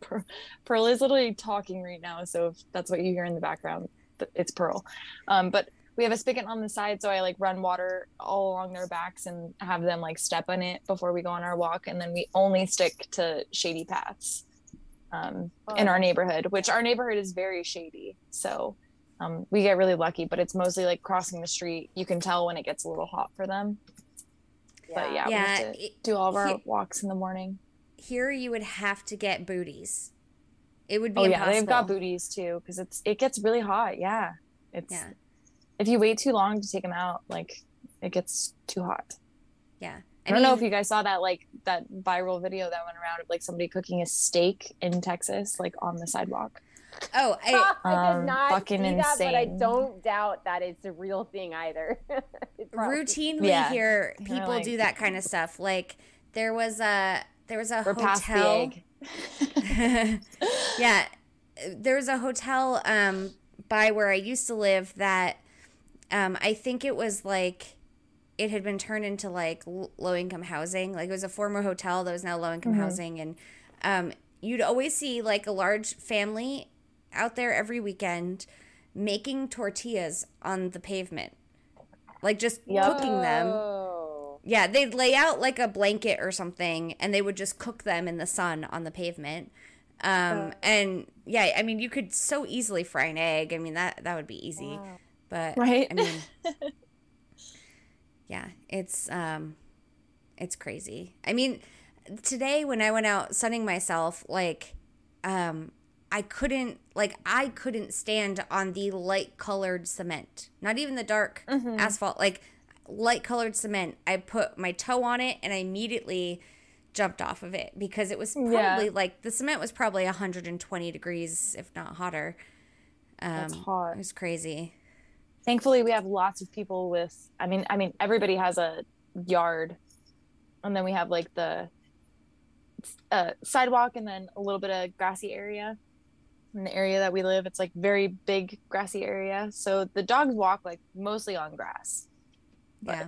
Pearl is literally talking right now, so if that's what you hear in the background, it's Pearl. Um, but we have a spigot on the side, so I like run water all along their backs and have them like step on it before we go on our walk, and then we only stick to shady paths um, oh. in our neighborhood, which our neighborhood is very shady, so um, we get really lucky. But it's mostly like crossing the street. You can tell when it gets a little hot for them. Yeah. But yeah, yeah we have to do all of our walks in the morning here you would have to get booties. It would be. Oh impossible. yeah, they've got booties too because it's it gets really hot. Yeah, it's. Yeah. If you wait too long to take them out, like it gets too hot. Yeah. I, I don't mean, know if you guys saw that like that viral video that went around of like somebody cooking a steak in Texas, like on the sidewalk. Oh, I, I did um, not fucking see that, insane. but I don't doubt that it's a real thing either. Routinely yeah. here, people like, do that kind of stuff. Like there was a there was a We're hotel. yeah, there was a hotel um, by where I used to live that um, I think it was like it had been turned into like low income housing. Like it was a former hotel that was now low income mm-hmm. housing, and um, you'd always see like a large family out there every weekend making tortillas on the pavement, like just Yo. cooking them yeah, they'd lay out like a blanket or something, and they would just cook them in the sun on the pavement. Um, uh, and yeah, I mean, you could so easily fry an egg. I mean, that that would be easy. Wow. But right, I mean, yeah, it's um, it's crazy. I mean, today when I went out sunning myself, like, um, I couldn't like I couldn't stand on the light colored cement. Not even the dark Mm-hmm. asphalt, like light colored cement. I put my toe on it and I immediately jumped off of it because it was probably Yeah. like the cement was probably 120 degrees if not hotter. Um, That's hot. It was crazy. Thankfully, we have lots of people with. I mean, I mean, everybody has a yard, and then we have like the uh, sidewalk, and then a little bit of grassy area. In the area that we live, it's like very big grassy area, so the dogs walk like mostly on grass. But- Yeah.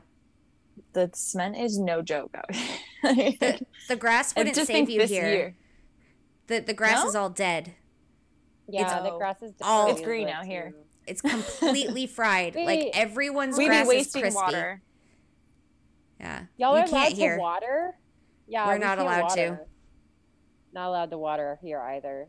The cement is no joke out The, here. the grass wouldn't just save you here. year. The the grass No? is all dead. Yeah, the grass is all- definitely It's green out here. too. It's completely fried. Like everyone's We grass is crispy. water. Yeah. Y'all you are allowed can't to hear. water? Yeah, We're we not allowed to. Not allowed to water here either.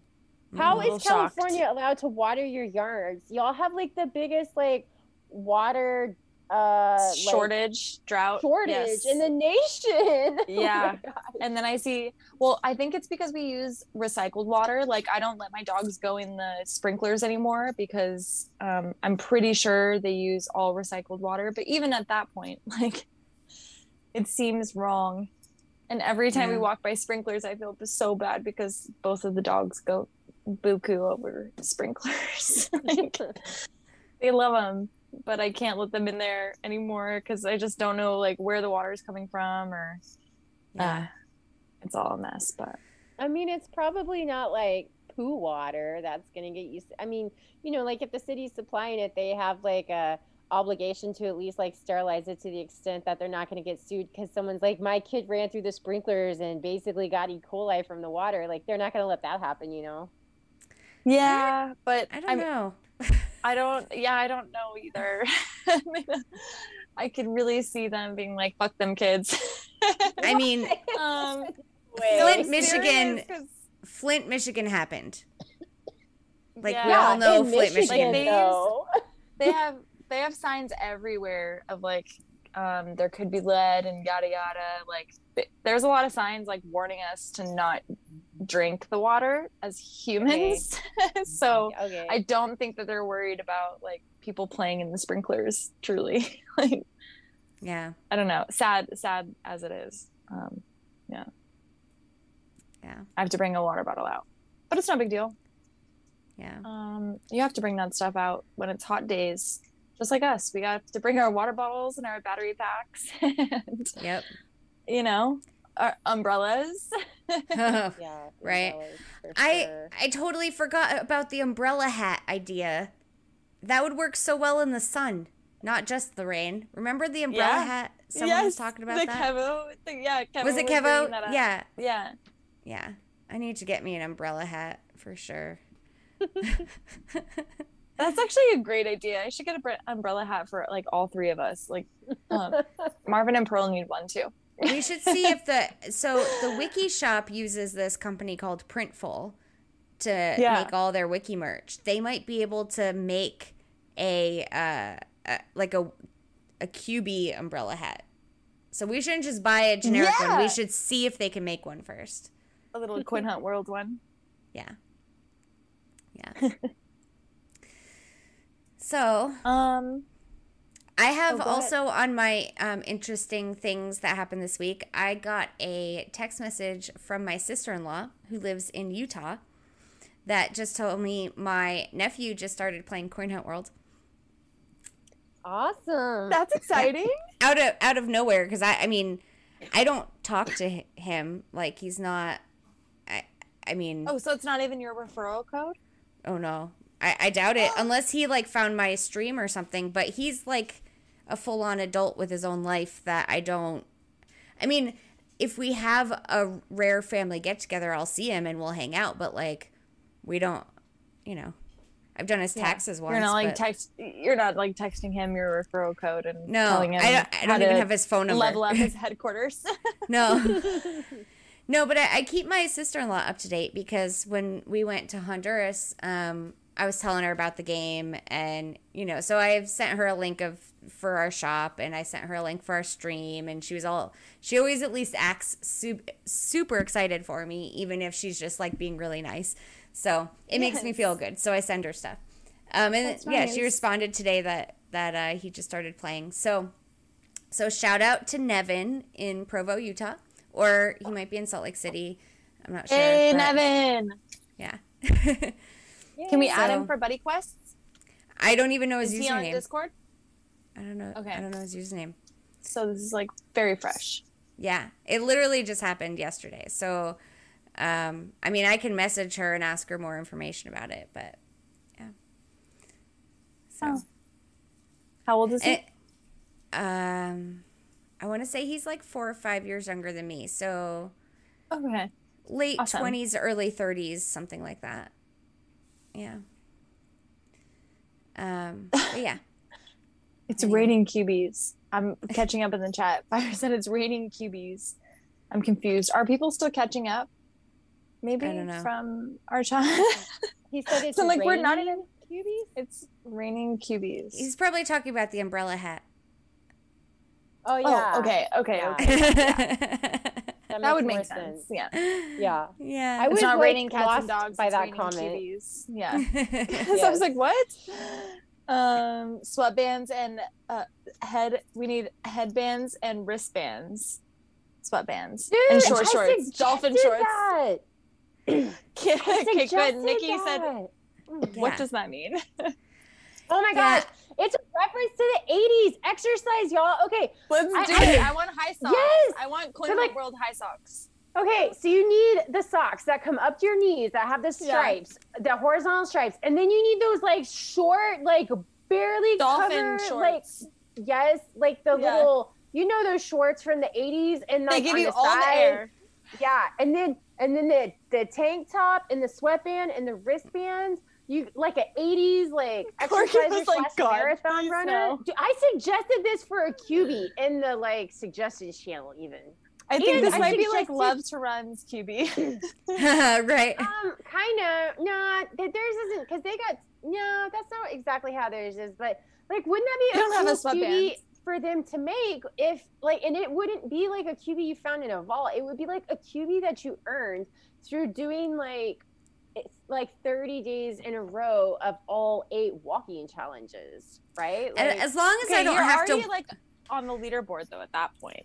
Mm, How is a is little shocked. California allowed to water your yards? Y'all have like the biggest like water uh like, shortage, drought, shortage yes. in the nation. Oh Yeah. God. and then I see, well, I think it's because we use recycled water. Like, I don't let my dogs go in the sprinklers anymore because um, I'm pretty sure they use all recycled water. But even at that point, like, it seems wrong. And every time we walk by sprinklers, I feel so bad because both of the dogs go buku over sprinklers. like, they love them, but I can't let them in there anymore because I just don't know like where the water is coming from or Yeah. uh, it's all a mess, but I mean, it's probably not like poo water that's gonna get you. I mean, you know, like if the city's supplying it, they have like a obligation to at least like sterilize it to the extent that they're not gonna get sued because someone's like, my kid ran through the sprinklers and basically got E. coli from the water. Like they're not gonna let that happen, you know. yeah, but I don't I'm- know. I don't, yeah, I don't know either. I mean, I could really see them being like, "Fuck them kids." I mean, um, Flint, I'm Michigan- serious, 'cause- Flint, Michigan happened. Like we all know in Flint, Michigan. Like, they- though. they have they have signs everywhere of like um there could be lead and yada yada like th- there's a lot of signs like warning us to not drink the water as humans so okay. i don't think that they're worried about like people playing in the sprinklers truly like yeah. i don't know sad sad as it is um yeah Yeah. i have to bring a water bottle out but it's no big deal Yeah. um, you have to bring that stuff out when it's hot days, just like us. We got to bring our water bottles and our battery packs, and Yep. you know, our umbrellas. yeah, Right. umbrellas, I sure. I totally forgot about the umbrella hat idea. That would work so well in the sun, not just the rain. Remember the umbrella Yeah. hat? Someone was talking about the that. Kevo. The, yeah, Kevo was it bringing Kevo? that. Yeah. yeah. Yeah. I need to get me an umbrella hat for sure. That's actually a great idea. I should get a br- umbrella hat for like all three of us. Like um, Marvin and Pearl need one too. We should see if the so the wiki shop uses this company called Printful to Yeah. make all their wiki merch. They might be able to make a uh, uh like a a QB umbrella hat. So we shouldn't just buy a generic one. We should see if they can make one first. A little Coin Hunt World one. Yeah. Yeah. so Um. I have Oh, go ahead. also on my um, interesting things that happened this week. I got a text message from my sister in law who lives in Utah that just told me my nephew just started playing Coin Hunt World awesome. That's exciting. out of out of nowhere because I I mean I don't talk to him like he's not. I I mean oh, so it's not even your referral code. Oh no. I, I doubt it. Unless he like found my stream or something. But he's like a full on adult with his own life that I don't I mean, if we have a rare family get together, I'll see him and we'll hang out, but like we don't you know. I've done his taxes once. You're not like text. You're not like texting him your referral code and no, telling him I don't, I don't even have his phone number. level up his headquarters. No. no, but I, I keep my sister in law up to date because when we went to Honduras, um, I was telling her about the game, and you know, so I've sent her a link of for our shop, and I sent her a link for our stream, and she was all she always at least acts super super excited for me, even if she's just like being really nice. So it makes me feel good. So I send her stuff. Um, and That's yeah, she responded today that that uh, he just started playing. So so shout out to Nevin in Provo, Utah, or he might be in Salt Lake City. I'm not sure. Hey, but- Nevin. Yeah. Can we add So- him for buddy quests? I don't even know his Is he on username. Discord? I don't know. Okay. I don't know his username. So this is like very fresh. Yeah, it literally just happened yesterday. So, um, I mean, I can message her and ask her more information about it, but yeah. So, Oh. How old is he? um, I want to say he's like four or five years younger than me. So okay. late Awesome. twenties, early thirties, something like that. Yeah. Um, yeah. It's Anyway. rating QBs. I'm catching up in the chat. Fire said it's raining QBs. I'm confused. Are people still catching up? Maybe I don't know. from our chat. He said it's so like, we're not raining even. QBs. It's raining QBs. He's probably talking about the umbrella hat. Oh, oh yeah. Oh, okay, okay, Yeah. okay. That, That would make more sense. Yeah. Yeah. Yeah. I It's was, not like, raining cats and dogs by that comment. QBs. Yeah. so I was like, what? Um, sweatbands and uh, head. We need headbands and wristbands. Sweatbands Dude, and short I shorts, dolphin shorts. That. okay, good. suggested Nikki said, "What Yeah. does that mean?" Oh my Yeah. gosh. It's a reference to the 80s. Exercise, y'all. Okay. Let's I- do I- it. I want high socks. Yes! I want So, like- World high socks. Okay, so you need the socks that come up to your knees that have the Yeah. stripes, the horizontal stripes, and then you need those like short, like barely Dolphin covered, shorts. like yes, like the Yeah. little, you know, those shorts from the '80s, and like they give you the all the side, air. Yeah, and then and then the the tank top and the sweatband and the wristbands. You like an '80s like Corky exerciser like, marathon runner. no." Dude, I suggested this for a QB in the like suggestions channel, even. I think And this I might be like suggested- Love to Run's QB. right. Um, kind of. Nah, theirs isn't because they got. No, that's not exactly how theirs is. But like, wouldn't that be They don't a have a cool QB for them to make if like, and it wouldn't be like a QB you found in a vault. It would be like a QB that you earned through doing like. It's like 30 days in a row of all eight walking challenges, right? And as long as I don't you're have already to, like on the leaderboard though at that point.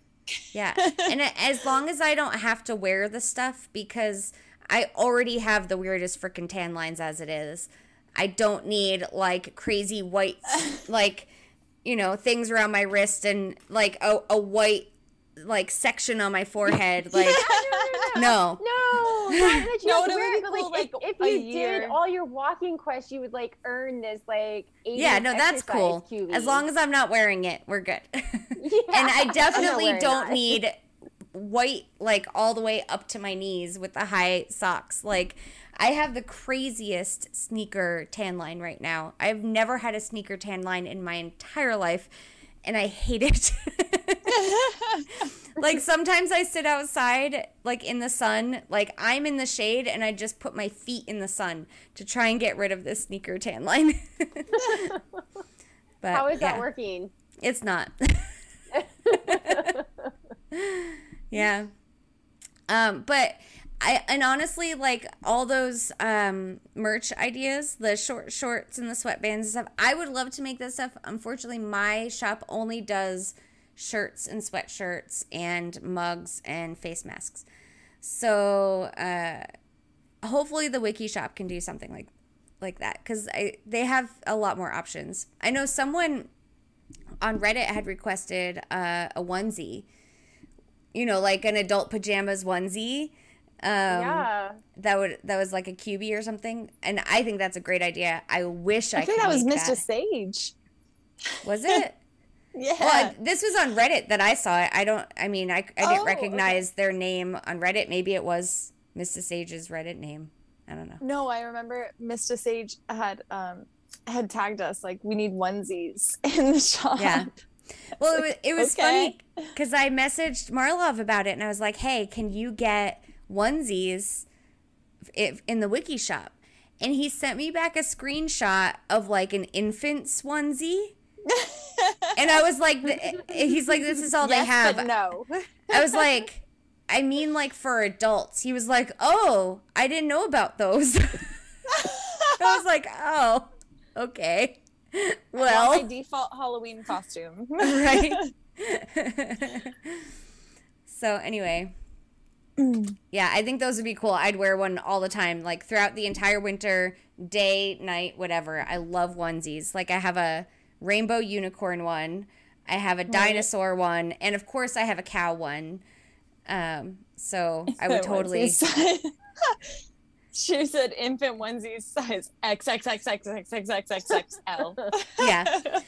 Yeah, and as long as I don't have to wear the stuff because I already have the weirdest freaking tan lines as it is. I don't need like crazy white, like you know, things around my wrist and like a, a white like section on my forehead. Like no, No, not that you No, it would wear be it, but cool, like, like, if, if you year. did all your walking quests, you would like earn this like 80 yeah, no, that's cool. QB. As long as I'm not wearing it, we're good. yeah. and I definitely don't that. need white like all the way up to my knees with the high socks. Like I have the craziest sneaker tan line right now. I've never had a sneaker tan line in my entire life and I hate it. like sometimes I sit outside like in the sun, like I'm in the shade and I just put my feet in the sun to try and get rid of this sneaker tan line. but How is that working? It's not. yeah. Um, but I and honestly, like all those um merch ideas, the short shorts and the sweatbands and stuff, I would love to make this stuff. Unfortunately, my shop only does shirts and sweatshirts and mugs and face masks. So uh hopefully the wiki shop can do something like like that because I they have a lot more options. I know someone on Reddit had requested uh, a onesie, you know, like an adult pajamas onesie. Um, yeah. that would that was like a QB or something, and I think that's a great idea. I wish I, I think that was Mr. Sage. Was it? Yeah. Well, I- this was on Reddit that I saw it. I don't. I mean, I, I didn't Oh, recognize their name on Reddit. Maybe it was Mr. Sage's Reddit name. I don't know. No, I remember Mr. Sage had um had tagged us like we need onesies in the shop. Yeah. Well, it was, it was Okay. funny because I messaged Marlov about it, and I was like, "Hey, can you get onesies if, in the wiki shop?" And he sent me back a screenshot of like an infant's onesie, and I was like, "He's like, this is all they have." but no. I was like, "I mean, like for adults." He was like, "Oh, I didn't know about those." I was like, oh, okay. Well, my default Halloween costume. right. so anyway, yeah, I think those would be cool. I'd wear one all the time, like throughout the entire winter, day, night, whatever. I love onesies. Like I have a rainbow unicorn one, I have a dinosaur one, and of course I have a cow one. Um, so I would totally. she said infant onesie size XXXXXXXXXL. yeah.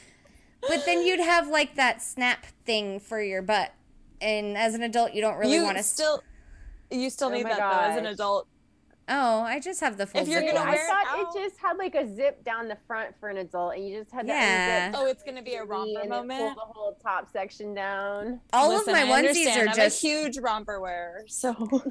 But then you'd have like that snap thing for your butt. And as an adult, you don't really want to still you still Oh need my that though as an adult. Oh, I just have the full If you're zip gonna ones. I wear it thought out. it just had like a zip down the front for an adult, and you just had to Yeah. unzip Oh, it's gonna be a romper then moment. pull the whole top section down. All Listen, of my I onesies understand. are I'm just a huge romper wearer, so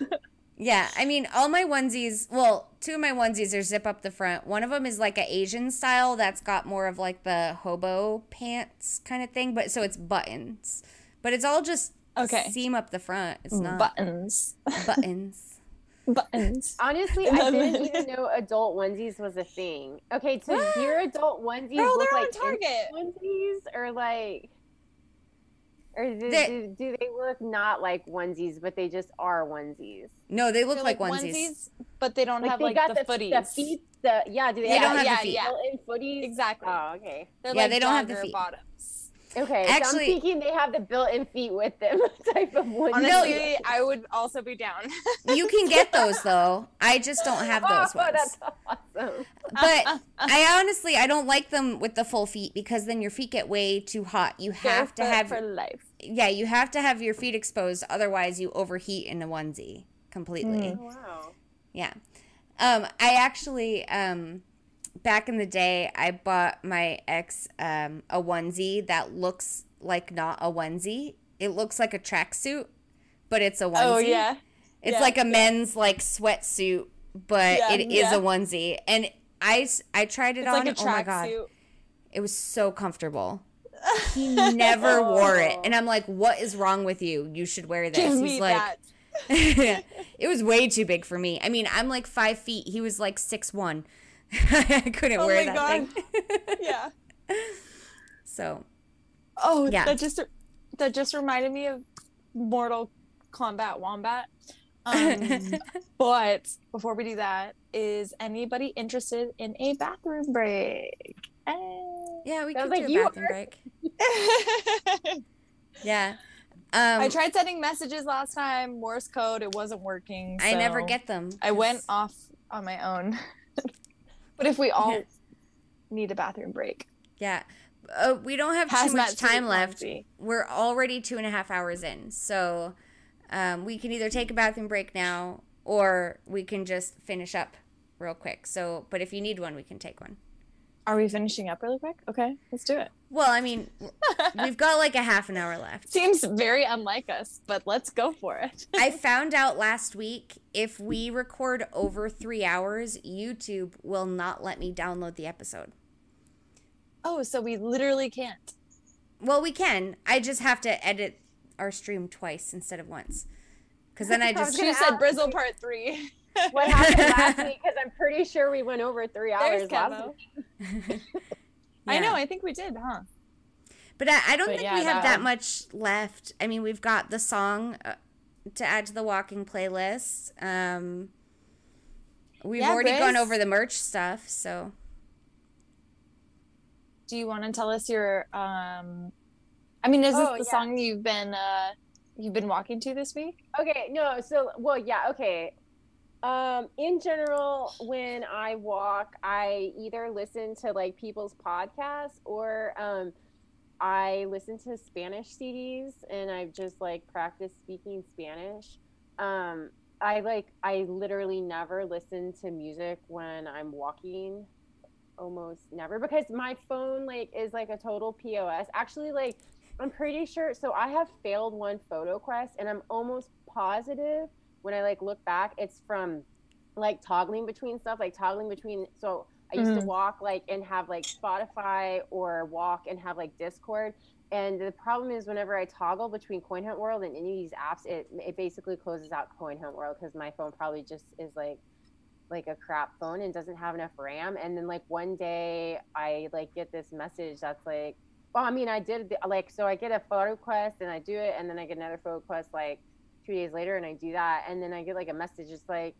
Yeah, I mean, all my onesies, well, two of my onesies are zip up the front. One of them is like a Asian style that's got more of like the hobo pants kind of thing, but so it's buttons. But it's all just Okay. seam up the front. It's mm, not buttons, buttons. Buttons. Honestly, I didn't even know adult onesies was a thing. Okay, so What? your adult onesies Girl, look they're on like Target. onesies, or like, or do, They- do, do they look not like onesies, but they just are onesies? No, they look They're like, onesies. but they don't have they like got the, the, footies. the feet. The yeah, do they, They have, don't have the yeah, feet. Yeah. built-in footies? Exactly. Oh, okay. They're Yeah, like they don't have the feet. bottoms. Okay, so I'm thinking they have the built-in feet with them type of onesie. Honestly, I would also be down. You can get those though. I just don't have those oh, ones. that's awesome. But I honestly I don't like them with the full feet because then your feet get way too hot. You have to Barefoot have for life. yeah, you have to have your feet exposed otherwise you overheat in a onesie completely. Mm. Oh, wow. Yeah. Um, I actually, um, back in the day, I bought my ex um, a onesie that looks like not a onesie. It looks like a tracksuit, but it's a onesie. Oh yeah. It's yeah, like a men's like sweatsuit, but Yeah, it is yeah. a onesie. And I I tried it It's on. like a oh my god, tracksuit. it was so comfortable. He never wore it, and I'm like, "What is wrong with you? You should wear this." Give He's like, it was way too big for me. I mean, I'm like five feet. He was like six one. I couldn't Oh wear my that God. thing. Yeah. so Oh, Yeah. that just that just reminded me of Mortal Kombat Wombat. Um, but before we do that, is anybody interested in a bathroom break? Eh. yeah, we could like do a bathroom are. break. Yeah. Um, I tried sending messages last time, Morse code, it wasn't working. I never get them. I went off on my own. But if we all Yeah. need a bathroom break, Yeah. Uh, we don't have too much time left. We're already two and a half hours in, so um, we can either take a bathroom break now or we can just finish up real quick. So, but if you need one, we can take one. Are we finishing up really quick? Okay, let's do it. Well, I mean, we've got like a half an hour left. Seems very unlike us, but let's go for it. I found out last week if we record over three hours, YouTube will not let me download the episode. Oh, so we literally can't. Well, we can. I just have to edit our stream twice instead of once. Because then I just. She said. Brizzle Part Three. What happened last week? Because I'm pretty sure we went over three There's hours last Kevo. week. I know. I think we did, huh? But I, I don't But think yeah, we have that that much left. I mean, we've got the song uh, to add to the walking playlist. Um, we've Yeah, already gone over the merch stuff, so. Do you want to tell us your? um I mean, is this Oh, the yeah. song you've been uh you've been walking to this week? Okay, no, so well, yeah, okay. Um, in general, when I walk, I either listen to like people's podcasts or um, I listen to Spanish CDs and I've just like practiced speaking Spanish. Um, I like I literally never listen to music when I'm walking almost never because my phone like is like a total POS. Actually like I'm pretty sure so I have failed one photo quest and I'm almost positive when I like look back it's from like toggling between stuff like toggling between so I used Mhm. to walk like and have like Spotify or walk and have like Discord and the problem is whenever I toggle between Coin Hunt World and any of these apps it it basically closes out Coin Hunt World because my phone probably just is like like a crap phone and doesn't have enough RAM. And then like one day I like get this message that's like, well, I mean, I did the, like, so I get a photo request and I do it. And then I get another photo request like two days later and I do that. And then I get like a message just like,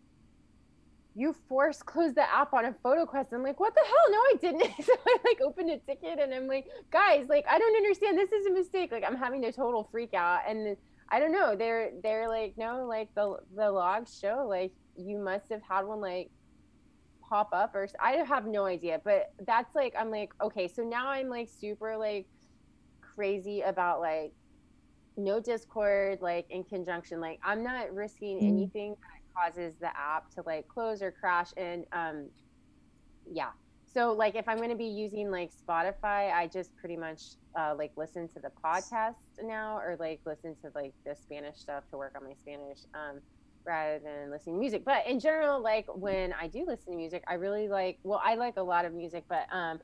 you force closed the app on a photo quest. I'm like, what the hell? No, I didn't. so I like opened a ticket and I'm like, guys, like, I don't understand. This is a mistake. Like, I'm having a total freak out. And I don't know. They're they're like, no, like the the logs show like you must have had one like pop up or I have no idea. But that's like I'm like, okay, so now I'm like super like crazy about like no Discord like in conjunction. Like I'm not risking mm-hmm. anything that causes the app to like close or crash and um yeah. So like if I'm going to be using like Spotify, I just pretty much uh, like listen to the podcast now or like listen to like the Spanish stuff to work on my Spanish um, rather than listening to music. But in general, like when I do listen to music, I really like, well, I like a lot of music, but um,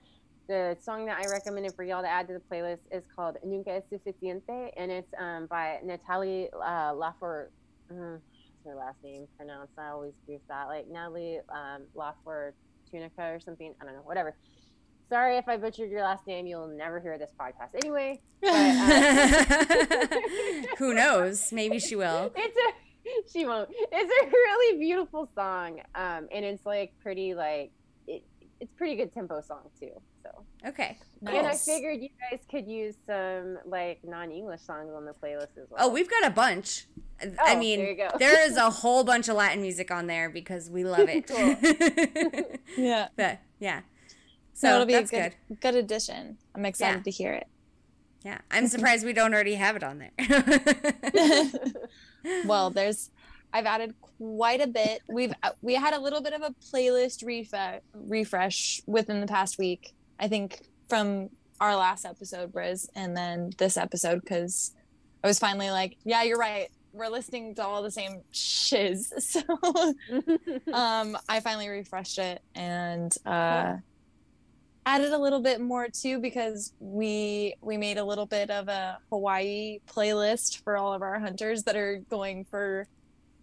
the song that I recommended for y'all to add to the playlist is called Nunca es Suficiente, and it's um, by Natalie uh, Lafour. Uh, her last name pronounced? I always goof that. Like Natalie um, Lafour Tunica or something. I don't know, whatever sorry if I butchered your last name. You'll never hear this podcast anyway. But, uh, Who knows? Maybe she will. It's a she won't. It's a really beautiful song, um, and it's like pretty like it, it's pretty good tempo song too. So okay, nice. and I figured you guys could use some like non-English songs on the playlist as well. Oh, we've got a bunch. Oh, I mean, there, there is a whole bunch of Latin music on there because we love it. yeah, but yeah. So it'll be a good, good, good addition. I'm excited yeah. to hear it. Yeah, I'm surprised we don't already have it on there. well, there's I've added quite a bit. We've uh, we had a little bit of a playlist refresh refresh within the past week. I think from our last episode, Briz, and then this episode because I was finally like, yeah, you're right. We're listening to all the same shiz. So um, I finally refreshed it and uh, added a little bit more too because we we made a little bit of a Hawaii playlist for all of our hunters that are going for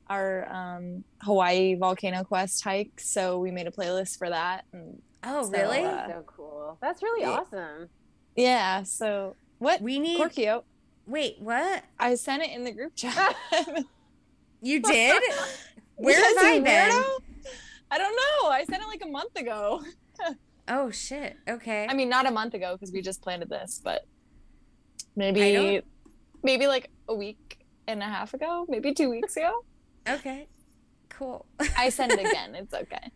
our um, Hawaii volcano quest hike. So we made a playlist for that. And oh, so, really? Uh, so cool. That's really yeah. awesome. Yeah. So what we need? Korkio. Wait, what? I sent it in the group chat. you did? Where have I been? I don't know. I sent it like a month ago. Oh shit. Okay. I mean, not a month ago because we just planted this, but maybe maybe like a week and a half ago, maybe two weeks ago. okay. Cool. I send it again. It's okay.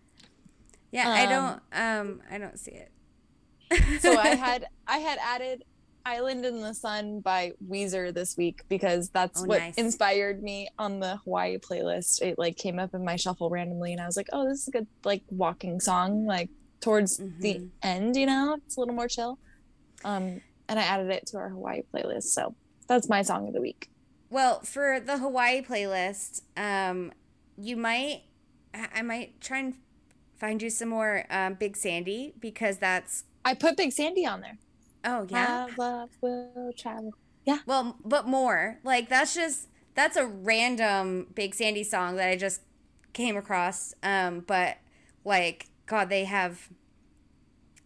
Yeah, um, I don't um I don't see it. so I had I had added Island in the Sun by Weezer this week because that's oh, what nice. inspired me on the Hawaii playlist. It like came up in my shuffle randomly and I was like, "Oh, this is a good like walking song." Like towards mm-hmm. the end, you know, it's a little more chill. Um, and I added it to our Hawaii playlist. So that's my song of the week. Well, for the Hawaii playlist, um, you might, I might try and find you some more um, Big Sandy because that's. I put Big Sandy on there. Oh yeah. My love will travel. Yeah. Well, but more like that's just that's a random Big Sandy song that I just came across. Um, but like God, they have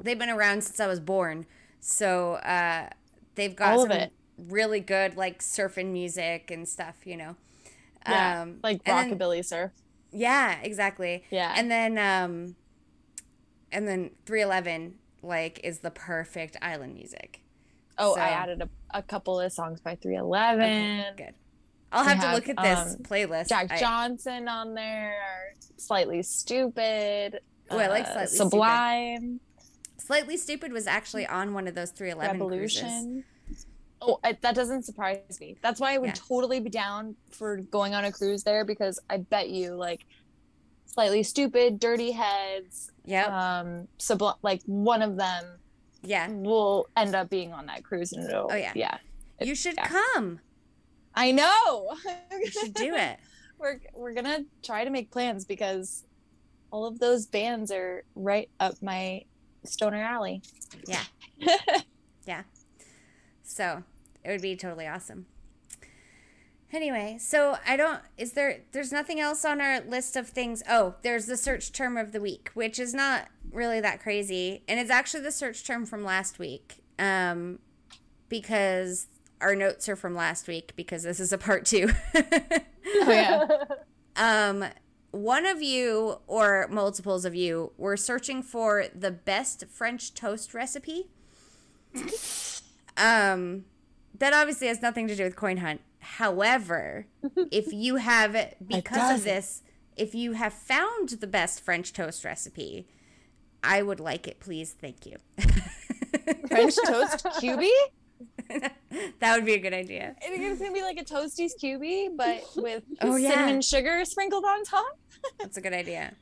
they've been around since I was born. So uh, they've got All some really good like surfing music and stuff, you know. Yeah, um, like rockabilly then, surf. Yeah, exactly. Yeah, and then um, and then three eleven like is the perfect island music. Oh, so, I added a, a couple of songs by three eleven. Okay, good. I'll have, have, to look at this um, playlist. Jack I, Johnson on there, slightly Stoopid. Oh, I like uh, Sublime. Stoopid. Slightly Stoopid was actually on one of those 311 Revolution. Cruises. Oh, I, that doesn't surprise me. That's why I would yeah. totally be down for going on a cruise there because I bet you like Slightly Stoopid, Dirty Heads, yeah, um, Sublime, like one of them, yeah, will end up being on that cruise and it'll, oh yeah, yeah. You should yeah. come. I know. you should do it. we're we're gonna try to make plans because all of those bands are right up my stoner alley. Yeah. yeah. So it would be totally awesome. Anyway, so I don't is there there's nothing else on our list of things. Oh, there's the search term of the week, which is not really that crazy. And it's actually the search term from last week. Um because our notes are from last week because this is a part 2. Oh yeah. um one of you or multiples of you were searching for the best French toast recipe. um that obviously has nothing to do with coin hunt. However, if you have because of this, if you have found the best French toast recipe, I would like it, please. Thank you. French toast cubie? that would be a good idea. It's gonna be like a toasties cubie, but with Oh, yeah. cinnamon sugar sprinkled on top. That's a good idea.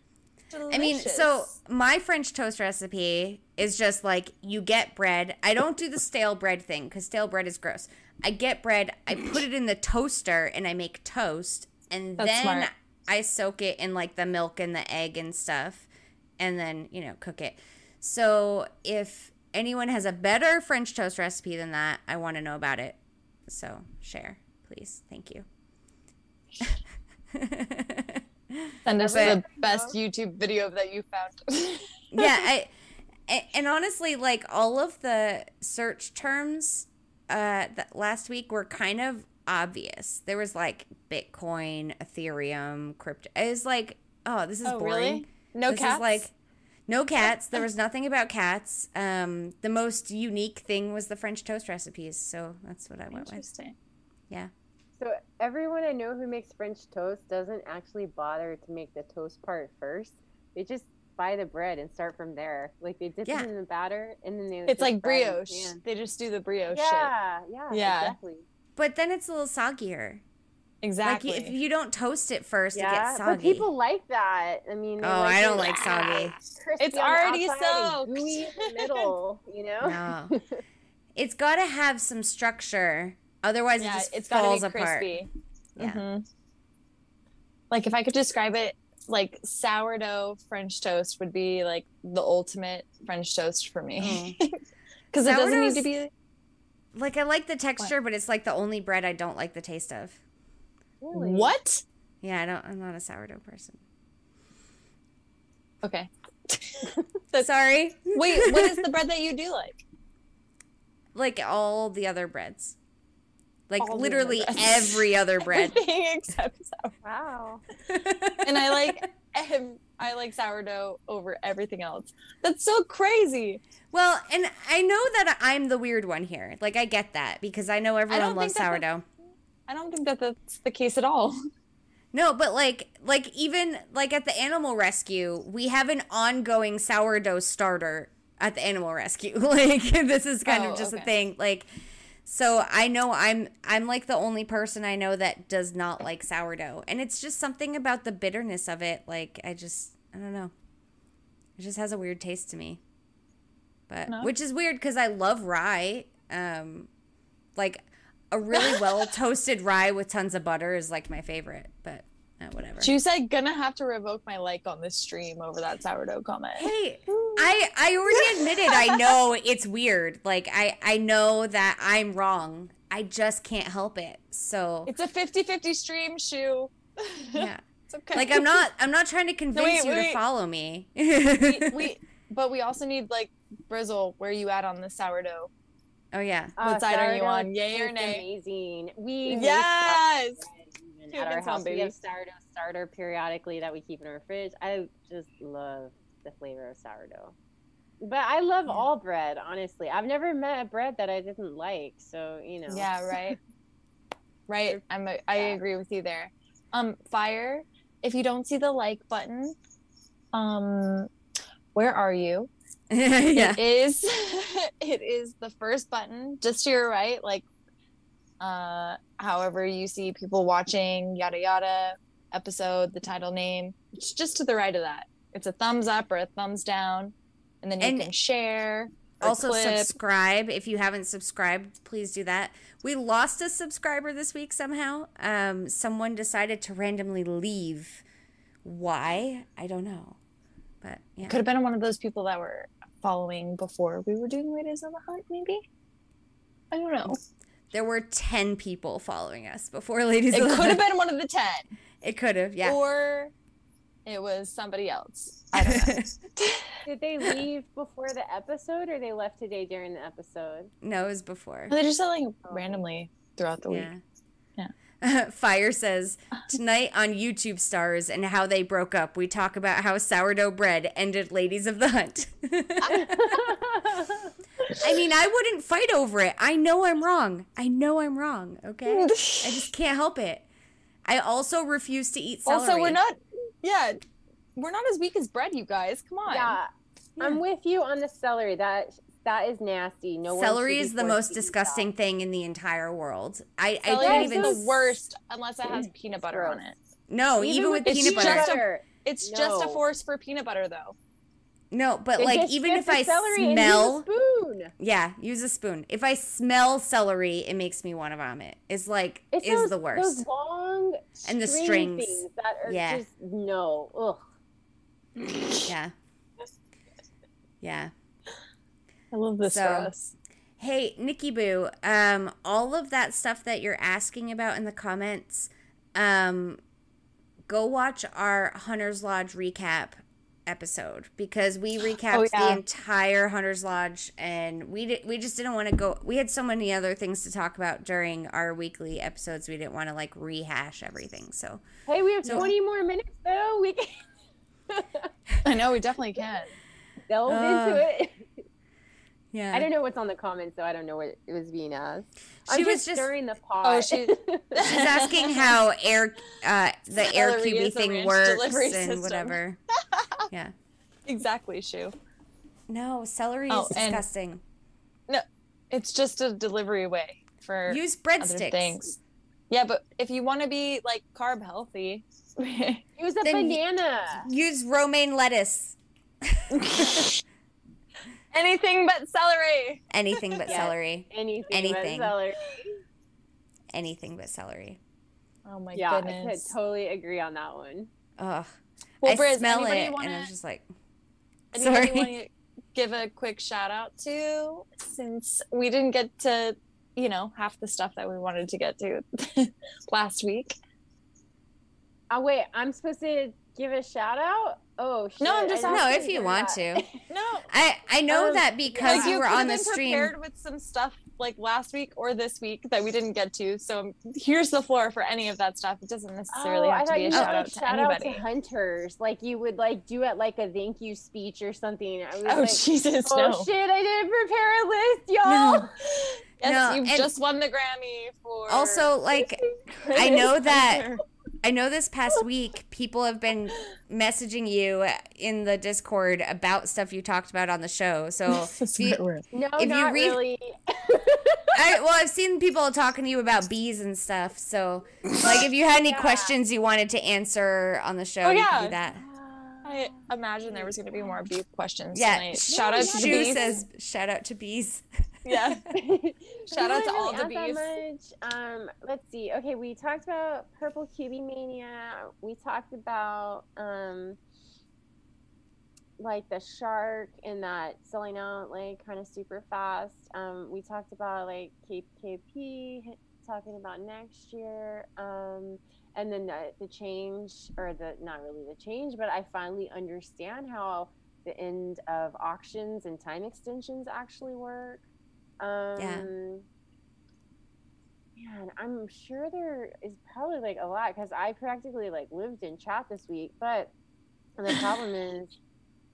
I mean, so my French toast recipe is just like you get bread. I don't do the stale bread thing because stale bread is gross. I get bread, I put it in the toaster, and I make toast, and That's then smart. I soak it in like the milk and the egg and stuff, and then you know cook it. So if anyone has a better French toast recipe than that, I want to know about it. So share, please. Thank you. send us but- the best YouTube video that you found. yeah I, and honestly like all of the search terms uh that last week were kind of obvious there was like bitcoin ethereum crypto it was like oh this is Oh, boring really? No this cats. is like no cats there was nothing about cats um the most unique thing was the french toast recipes so that's what i went with Interesting. yeah So everyone I know who makes French toast doesn't actually bother to make the toast part first. They just buy the bread and start from there. Like they dip Yeah. it in the batter and then they. It's like fry it in the brioche. They just do the brioche shit. Yeah, yeah, Yeah. exactly. but then it's a little soggier Exactly. like if you don't toast it first it gets soggy but people like that. I mean, they Oh, I don't like soggy. crispy It's already outside soaked. gooey in the middle. You know. No. it's got to have some structure. Otherwise, it just it's gotta falls be apart. crispy. Yeah. Mhm. Like if I could describe it, like sourdough French toast would be like the ultimate French toast for me. Because it doesn't need to be Like I like the texture, but it's like the only bread I don't like the taste of. Really? what? Yeah, I don't. I'm not a sourdough person. Okay. Sorry. Wait, what is the bread that you do like? Like all the other breads. Like All literally every other bread. Everything except sourdough. Wow. And I like ev- I like sourdough over everything else. That's so crazy. well, and I know that I'm the weird one here. Like I get that because I know everyone don't loves think that the- sourdough. I don't think that that's the case at all. No, but like like even like at the animal rescue, we have an ongoing sourdough starter at the animal rescue. like this is kind Oh, of just a thing. Like so I know I'm I'm like the only person I know that does not like sourdough. And it's just something about the bitterness of it. Like I just I don't know. It just has a weird taste to me. But No. which is weird cuz I love rye. Um like a really well toasted rye with tons of butter is like my favorite, but uh, whatever. She said gonna have to revoke my like on this stream over that sourdough comment. Hey, I I already admitted I know it's weird. Like I I know that I'm wrong. I just can't help it. So It's a 50-50 stream shoe. yeah. It's okay. Like I'm not I'm not trying to convince wait, you to follow me. we, we but we also need like Brizzle, where you at on the sourdough? oh yeah. Uh, what side are you on? Yay or is nay? Amazing. We Yes. even Two at our against house. We baby. have sourdough starter periodically that we keep in our fridge. I just love the flavor of sourdough. But I love all bread, honestly. I've never met a bread that I didn't like. So, you know. Yeah, right. Right. I'm a, I Yeah. agree with you there. Um fire, if you don't see the like button, um where are you? yeah. It is it is the first button just to your right, like uh however you see people watching yada yada episode, the title name. It's just to the right of that. It's a thumbs up or a thumbs down. And then you And can share. Also clip. subscribe if you haven't subscribed, please do that. We lost a subscriber this week somehow. Um someone decided to randomly leave. Why? I don't know. But yeah. Could have been one of those people that were following before we were doing Ladies on the Hunt, maybe. I don't know. there were 10 people following us before Ladies It of the could have been one of the 10. It could have, yeah. Or it was somebody else. I don't know. Did they leave before the episode or they left today during the episode? no, it was before. they just said like oh. randomly throughout the week. Yeah. Fire says tonight on YouTube stars and how they broke up. We talk about how sourdough bread ended Ladies of the Hunt. I mean, I wouldn't fight over it. I know I'm wrong. I know I'm wrong. Okay, I just can't help it. I also refuse to eat celery. Also, we're not, yeah, we're not as weak as bread, you guys. Come on. yeah, I'm with you on the celery. That that is nasty. No Celery should is the most to that. disgusting thing in the entire world. I, I Celery can't is even. the worst unless it has peanut butter on it. No, even, with with peanut butter. a- butter. It's just a force for peanut butter, though. No, but like just even if I smell, spoon. yeah, use a spoon. If I smell celery, it makes me want to vomit. It's like It's is those, the worst. Those long And the strings. that are Yeah. just no. Ugh. Yeah. Yeah. I love this So- for us. Hey, Nikki Boo, um, all of that stuff that you're asking about in the comments, um, go watch our Hunter's Lodge recap episode because we recapped Oh, yeah. the entire Hunter's Lodge and we did, we just didn't want to go we had so many other things to talk about during our weekly episodes we didn't want to like rehash everything. So, Hey, we have So- 20 more minutes though. We can I know we definitely can. delve Uh, into it. Yeah. I don't know what's on the comments, so I don't know what it was being asked. I'm She was just- stirring the pot. Oh, she- She's asking how air uh the air QB thing works and system. whatever. Yeah. exactly, Shu. No, celery Oh, is disgusting. It's just a delivery way for Use other breadsticks. things. Yeah, but if you want to be like carb healthy, Use a Then banana. Use romaine lettuce. Anything but celery. Anything but Yes. celery. Anything. Anything. But celery. Anything but celery. Oh my yeah, I could totally agree on that one. Ugh. Well, I Briz, smell it, anybody wanna- I was just like, Anybody Sorry. want to give a quick shout out to since we didn't get to, you know, half the stuff that we wanted to get to last week? Oh wait, I'm supposed to give a shout out. Oh shit, No, I'm just I no, if you want that. to. No, I I know Um, that because like you you were could on have the been stream. prepared with some stuff like last week or this week that we didn't get to. So here's the floor for any of that stuff. It doesn't necessarily oh, have I to be a shout out like to shout anybody. out to hunters, like you would like do at like a thank you speech or something. I was oh like, Jesus, oh no! shit, I didn't prepare a list, y'all. No. Yes, No, you've just won the Grammy for. Also, like I know that I know this past week people have been messaging you in the Discord about stuff you talked about on the show. So if you, No, If you not really. I, well, I've seen people talking to you about bees and stuff. So, like, if you had any Yeah. questions you wanted to answer on the show, Oh, you yeah. could do that. I imagine there was going to be more bee questions Yeah. tonight. Shout out to the bees. says, "Shout out to bees." yeah. Shout out to all the Not that much. Um, let's see. Okay, we talked about Purple QB Mania. We talked about um, like the shark and that selling out like kind of super fast. Um, we talked about like KPKP talking about next year. Um, and then the, the change or the not really the change, but I finally understand how the end of auctions and time extensions actually work. Um, Yeah. Man, I'm sure there is probably like a lot because I practically like lived in chat this week, but the problem is,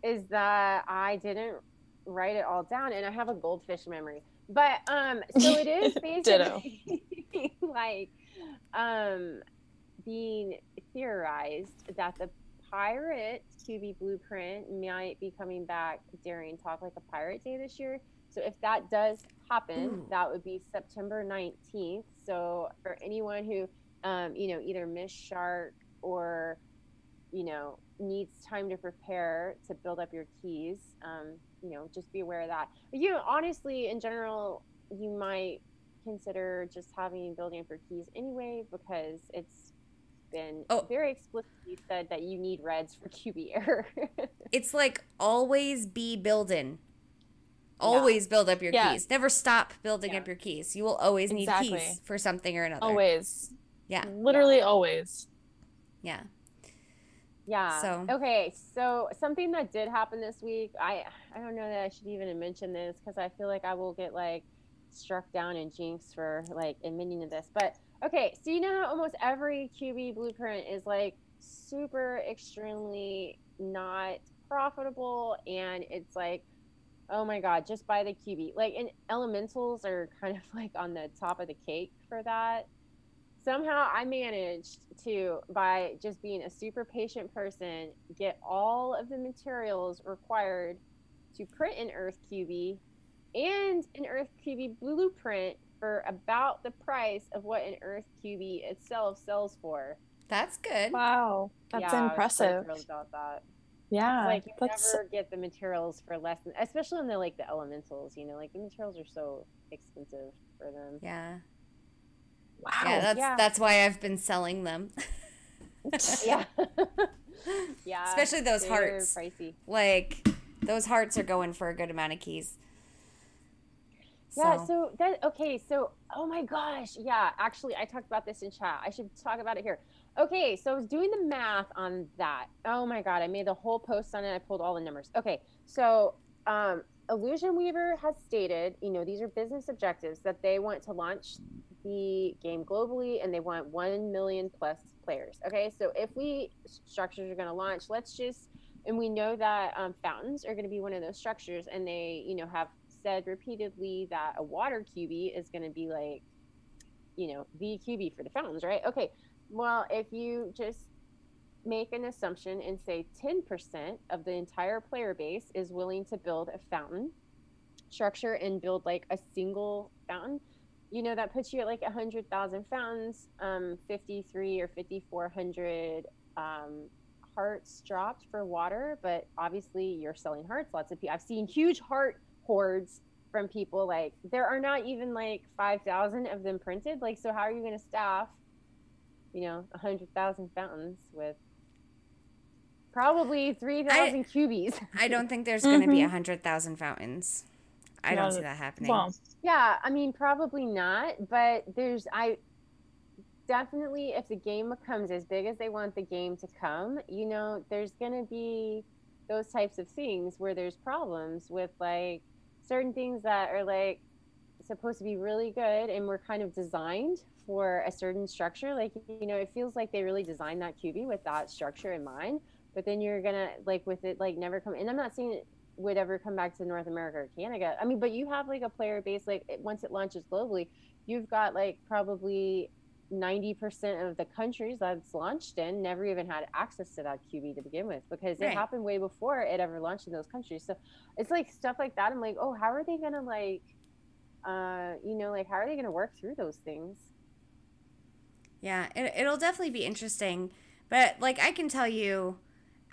is that I didn't write it all down and I have a goldfish memory. But um, so it is basically like um being theorized that the pirate QB blueprint might be coming back during Talk Like a Pirate Day this year. So if that does happen, Ooh. that would be September 19th. So for anyone who, um, you know, either missed Shark or, you know, needs time to prepare to build up your keys, um, you know, just be aware of that. But, you know, honestly, in general, you might consider just having building up your keys anyway because it's been Oh. very explicitly said that you need reds for QB error. It's like always be building. Always build up your Yeah. keys. Never stop building Yeah. up your keys. You will always need Exactly. keys for something or another. Always. Yeah. Literally always. Yeah. Yeah. So- okay, so something that did happen this week, I I don't know that I should even mention this because I feel like I will get like struck down and jinxed for like admitting to this. But okay, so you know how almost every QB blueprint is like super extremely not profitable and it's like oh my god just buy the qb like and elementals are kind of like on the top of the cake for that somehow I managed to, by just being a super patient person, get all of the materials required to print an Earth QB and an Earth QB blueprint for about the price of what an Earth QB itself sells for. That's good. Wow. That's Yeah, I was quite impressive. thrilled about that. Yeah. like you that's never get the materials for less than, especially in the like the elementals. You know, like the materials are so expensive for them. Yeah. wow. Yeah, that's yeah. that's why I've been selling them. Yeah. yeah. Especially those they're hearts. Pricey. Like those hearts are going for a good amount of keys. Yeah, So, so that okay, so oh my gosh, yeah, actually I talked about this in chat. I should talk about it here. Okay, so I was doing the math on that. Oh my god, I made the whole post on it. I pulled all the numbers. Okay, so um Illusion Weaver has stated, you know, these are business objectives that they want to launch the game globally and they want 1 million plus players. Okay, so if we structures are going to launch, let's just and we know that um, fountains are going to be one of those structures and they you know have said repeatedly that a water QB is going to be like you know the QB for the fountains right okay well if you just make an assumption and say 10% of the entire player base is willing to build a fountain structure and build like a single fountain you know that puts you at like 100,000 fountains um 53 or 5400 um hearts dropped for water, but obviously you're selling hearts. Lots of people. I've seen huge heart hordes from people. Like there are not even like five thousand of them printed. Like so, how are you going to staff, you know, a hundred thousand fountains with probably three thousand cubies? I don't think there's going to be Mhm. a hundred thousand fountains. I don't see that happening. well, Yeah, I mean, probably not, but there's I definitely if the game becomes as big as they want the game to come, you know, there's going to be those types of things where there's problems with like certain things that are like supposed to be really good and were kind of designed for a certain structure like you know it feels like they really designed that QB with that structure in mind but then you're gonna like with it like never come and i'm not saying it would ever come back to north america or canada i mean but you have like a player base like it- once it launches globally you've got like probably 90% of the countries that's launched in never even had access to that QB to begin with because it happened way before it ever launched in those countries. So it's like stuff like that. I'm like, oh, how are they gonna like, uh, you know, like how are they gonna work through those things? Yeah, it, it'll definitely be interesting. But like I can tell you,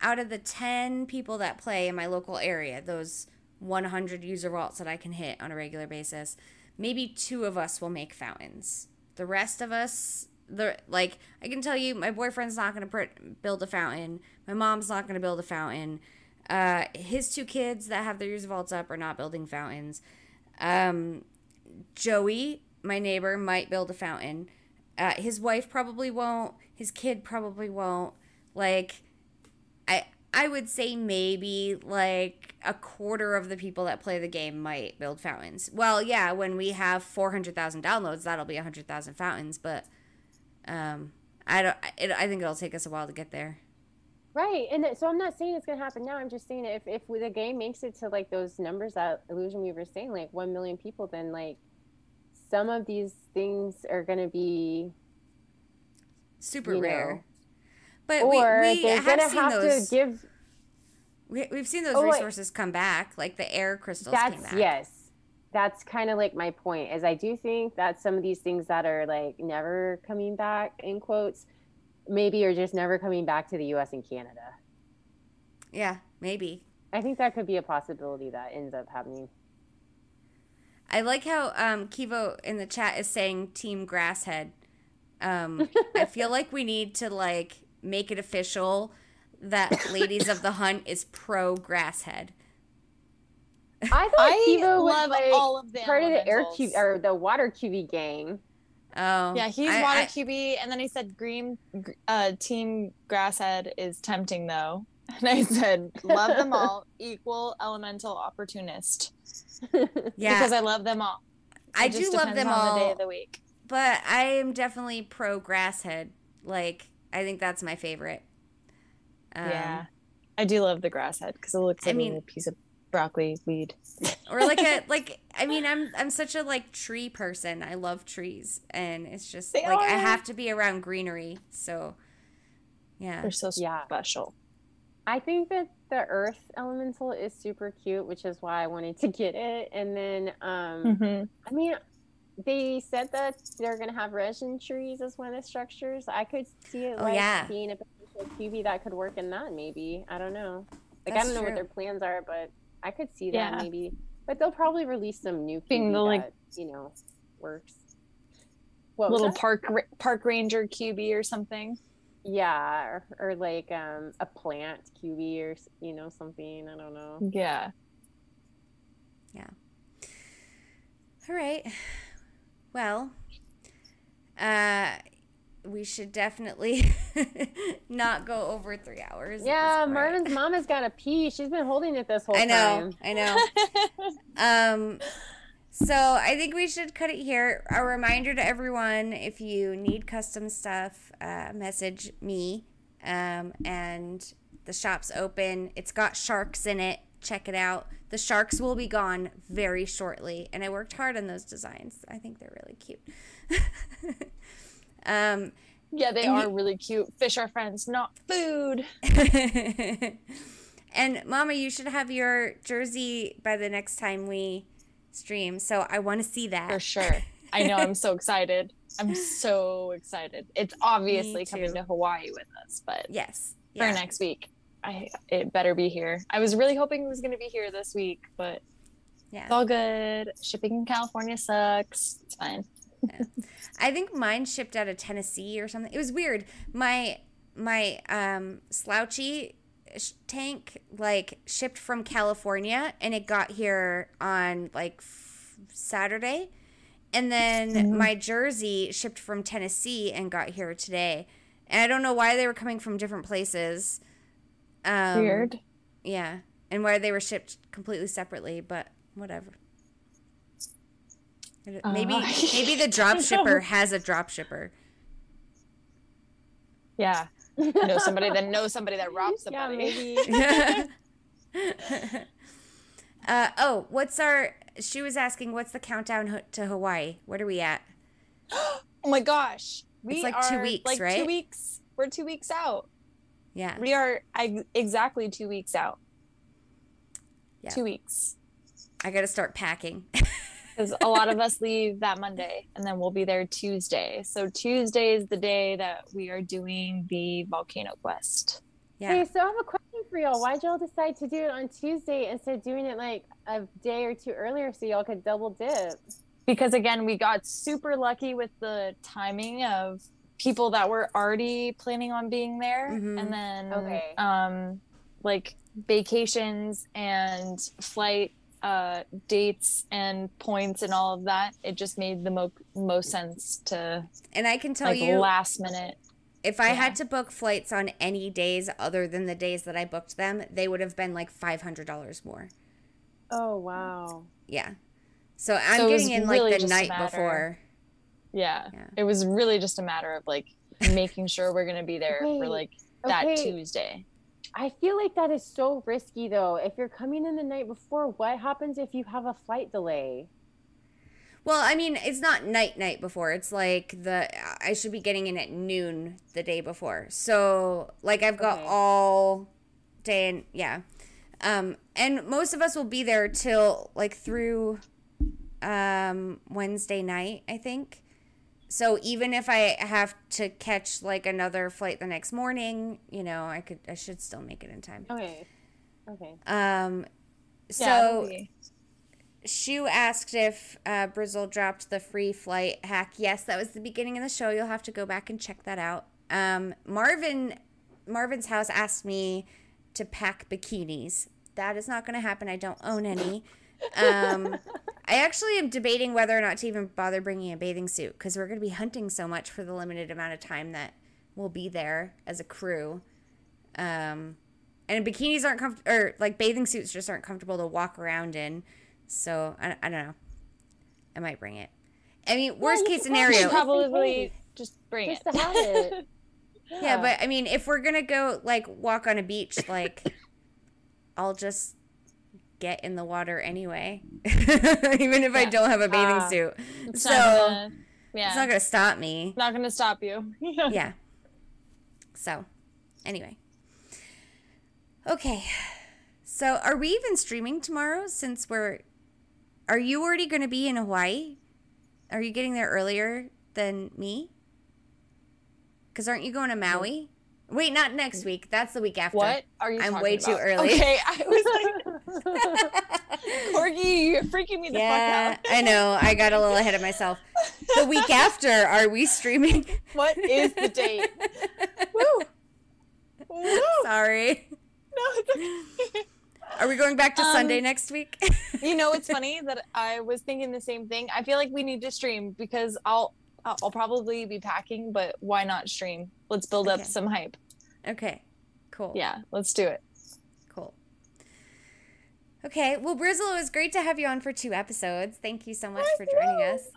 out of the 10 people that play in my local area, those 100 user vaults that I can hit on a regular basis, maybe two of us will make fountains. The rest of us, the like I can tell you, my boyfriend's not going to build a fountain. My mom's not going to build a fountain. Uh, his two kids that have their user vaults up are not building fountains. Um, Joey, my neighbor, might build a fountain. Uh, his wife probably won't. His kid probably won't. Like, I I would say maybe like a quarter of the people that play the game might build fountains. Well, yeah, when we have four hundred thousand downloads, that'll be hundred thousand fountains. But um, I don't. It, I think it'll take us a while to get there. Right, and so I'm not saying it's gonna happen now. I'm just saying if if the game makes it to like those numbers that Illusion Weaver saying, like one million people, then like some of these things are gonna be Super You know. rare. But or we, we they're have gonna seen have those. to give we, we've seen those Oh, wait. resources come back, like the air crystals came that's back. yes that's kind of like my point is i do think that some of these things that are like never coming back in quotes maybe are just never coming back to the us and canada Yeah, maybe. i think that could be a possibility that ends up happening I like how um, Kivo in the chat is saying Team Grasshead. Um, I feel like we need to like make it official that Ladies of the Hunt is pro Grasshead. I thought I Kiva was love like all of the part of the air elementals. cube or the water QB gang. Oh, Yeah, he's I- water I- QB, and then he said green gr- uh, team grasshead is tempting though, and I said love them all, equal elemental opportunist yeah, because I love them all. I It just do love them on the day all, of the week. but I am definitely pro grasshead. Like, I think that's my favorite. Um, yeah, I do love the grasshead because it looks I like mean- a piece of broccoli weed. or like a like i mean i'm i'm such a like tree person i love trees and it's just They like i have to be around greenery so yeah They're so Yeah. special. I think that the earth elemental is super cute, which is why I wanted to get it. And then, um, hmm I mean, they said that they're gonna have resin trees as one of the structures. I could see it Oh, like yeah. being a potential QB that could work in that. Maybe I don't know. Like That's I don't know true. what their plans are, but I could see that Yeah. maybe. But they'll probably release some new QB Being the, like- that you know works. What Little park park ranger QB or something. Yeah, or, or like um a plant QB or you know something. I don't know. Yeah. Yeah all right well uh we should definitely not go over three hours Yeah, this. Marvin's mom has got a pee. She's been holding it this whole time. i know time. i know Um, so I think we should cut it here. A reminder to everyone: if you need custom stuff, uh, message me. Um, and the shop's open. It's got sharks in it. Check it out. The sharks will be gone very shortly, and I worked hard on those designs. I think they're really cute. um, Yeah, they are you- really cute. Fish are friends, not food. and Mama, you should have your jersey by the next time we stream. So I want to see that. For sure. I know. I'm so excited. I'm so excited. It's obviously coming to Hawaii with us, but Yes. for Yeah. next week, I it better be here. I was really hoping it was going to be here this week, but Yeah. it's all good. Shipping in California sucks. It's fine. I think mine shipped out of Tennessee or something. It was weird. My my um slouchy tank like shipped from California and it got here on like f- Saturday. And then Mhm. my jersey shipped from Tennessee and got here today. And I don't know why they were coming from different places. Um, Weird. Yeah. And why they were shipped completely separately, but whatever. Uh, Maybe maybe the drop shipper has a drop shipper. Yeah. Know somebody that knows somebody that robs somebody. Yeah, maybe. uh, oh, what's our? She was asking, what's the countdown to Hawaii? What are we at? Oh my gosh. We It's like are two weeks, like right? two weeks. We're two weeks out. Yeah, We are exactly two weeks out. Yeah. Two weeks. I got to start packing. Because a lot of us leave that Monday and then we'll be there Tuesday. So Tuesday is the day that we are doing the volcano quest. yeah, Hey, so I have a question for y'all. Why'd y'all decide to do it on Tuesday instead of doing it like a day or two earlier so y'all could double dip? Because again, we got super lucky with the timing of people that were already planning on being there Mhm. and then Okay. um like vacations and flight uh dates and points and all of that it just made the mo- most sense to and I can tell like you, last minute if I yeah. had to book flights on any days other than the days that I booked them, they would have been like five hundred dollars more. Oh, wow. Yeah, so I'm So getting in really like the night before. yeah. Yeah. it was really just a matter of like making sure we're gonna be there for like that okay. tuesday I feel like that is so risky though. If you're coming in the night before, what happens if you have a flight delay? Well, I mean, it's not night night before. It's like the I should be getting in at noon the day before. So, like I've got Okay. all day and yeah. Um and most of us will be there till like through um Wednesday night, I think. So even if I have to catch like another flight the next morning, you know, I could I should still make it in time. Okay. Okay. Um so Yeah, Shu asked if uh, Brizzle dropped the free flight hack. Yes, that was the beginning of the show. You'll have to go back and check that out. Um, Marvin, Marvin's house asked me to pack bikinis. That is not going to happen. I don't own any. Um, I actually am debating whether or not to even bother bringing a bathing suit because we're going to be hunting so much for the limited amount of time that we'll be there as a crew. Um, and bikinis aren't comfortable, or like bathing suits just aren't comfortable to walk around in. So I, I don't know. I might bring it. I mean, worst you case scenario. Probably just bring Just it. to have it. Yeah, but I mean, if we're gonna go like walk on a beach, like I'll just get in the water anyway, even if I don't have a bathing Ah. suit. So gonna, yeah, it's not gonna stop me. not gonna stop you. Yeah. So, anyway. Okay. So, are we even streaming tomorrow? Since we're, are you already gonna be in Hawaii? Are you getting there earlier than me? Because aren't you going to Maui? Wait, not next week. That's the week after. What are you? I'm way too early. Okay, I was like, Corgi, you're freaking me the yeah, fuck out. I know. I got a little ahead of myself. The week after, are we streaming? What is the date? Woo! Woo! Sorry. No, it's okay. Are we going back to Um, Sunday next week? You know, it's funny that I was thinking the same thing. I feel like we need to stream because I'll I'll I'll probably be packing, but why not stream? Let's build up some hype. okay. Cool. Yeah, let's do it. Okay. Well, Brizzle, it was great to have you on for two episodes. Thank you so much for joining us.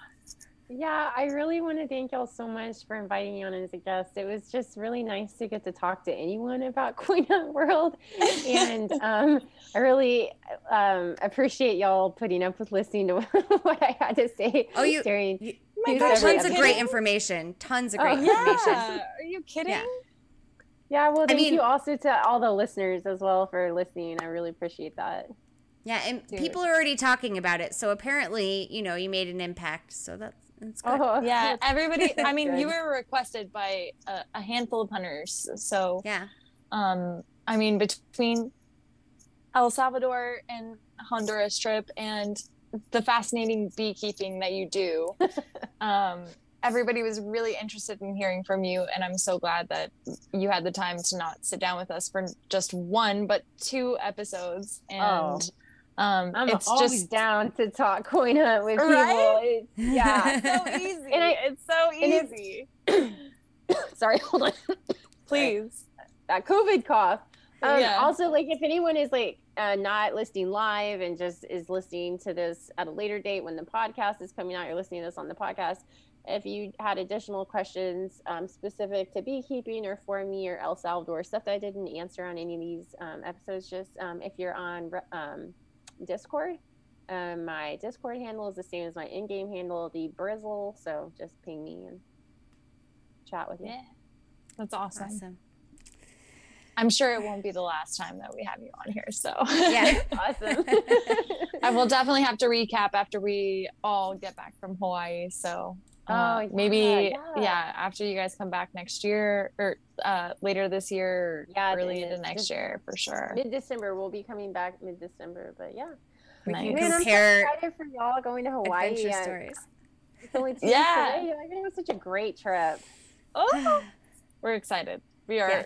Yeah, I really want to thank y'all so much for inviting me on as a guest. It was just really nice to get to talk to anyone about Coin Hunt World. And um, I really um, appreciate y'all putting up with listening to what I had to say Oh, you- during you- my Who's gosh, every Tons of episode. great information. Tons of Oh, great yeah. information. Are you kidding? Yeah. Yeah, well, thank mean- you also to all the listeners as well for listening. I really appreciate that. Yeah, and Dude. people are already talking about it. So apparently, you know, you made an impact. So that's that's good. Oh, Yeah, everybody. I mean, you were requested by a, a handful of hunters. So, Yeah. um, I mean, between El Salvador and Honduras trip and the fascinating beekeeping that you do, um, everybody was really interested in hearing from you. And I'm so glad that you had the time to not sit down with us for just one, but two episodes. And Oh. Um, I'm it's always just down to talk coin hunt with people. Right? It's, yeah. so easy. And I- it's so and it's- easy. Sorry, hold on. Please. that COVID cough. Um, Yeah. Also, like if anyone is like uh, not listening live and just is listening to this at a later date when the podcast is coming out, you're listening to this on the podcast. If you had additional questions um, specific to beekeeping or for me or El Salvador, stuff that I didn't answer on any of these um, episodes, just um, if you're on um, Discord, um, my Discord handle is the same as my in-game handle, the Brizzle. So just ping me and chat with me. Yeah. That's awesome. Awesome. I'm sure it won't be the last time that we have you on here. So Yeah. Awesome. I will definitely have to recap after we all get back from Hawaii. So Oh, maybe yeah, yeah. yeah. after you guys come back next year or uh, later this year, Yeah, early into next just- year for sure. mid December. We'll be coming back mid December, but yeah. We Nice. can Man, I'm so excited for y'all going to Hawaii. adventure and stories. It's only two Yeah. weeks away. Like, it was such a great trip. Oh, we're excited. We are Yeah.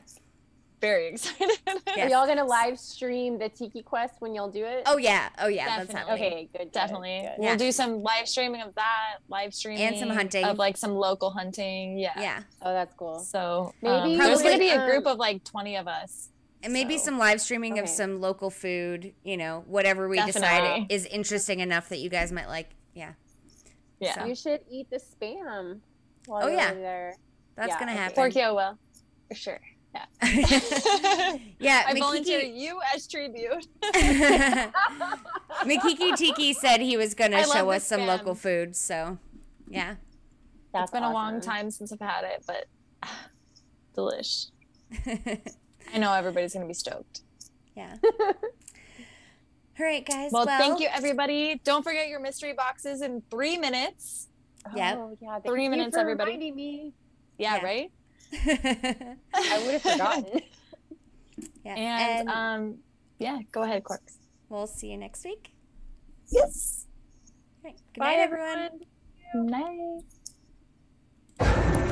Very excited. Yes. Are y'all gonna live stream the Tiki Quest when y'all do it? Oh yeah. Oh yeah. That's Definitely. okay, good. good, Definitely. good. We'll Yeah. do some live streaming of that, live streaming and some hunting. of like some local hunting. Yeah. Yeah. Oh, that's cool. So Maybe um, there's gonna be a group um, of like 20 of us. And maybe So- some live streaming of some local food, you know, whatever we decide is interesting enough that you guys might like. Yeah. Yeah. So- You should eat the spam. While Oh, you're yeah. there. That's Yeah, gonna okay. happen. Korkio will. For sure. Yeah, yeah. I volunteer you as tribute. Mikiki Tiki said he was gonna I show us some spam. local food, so yeah. That's it's been a long time since I've had it, but delish. I know everybody's gonna be stoked. yeah. All right, guys. Well, Well, thank you everybody. Don't forget your mystery boxes in three minutes. Yep. Oh, yeah. thank Three you minutes, for everybody. me. Yeah, Yeah. right? I would have forgotten. Yeah. And, and um, yeah, go ahead, Quarks. We'll see you next week. Yes. Good Bye, night, everyone. everyone. Night.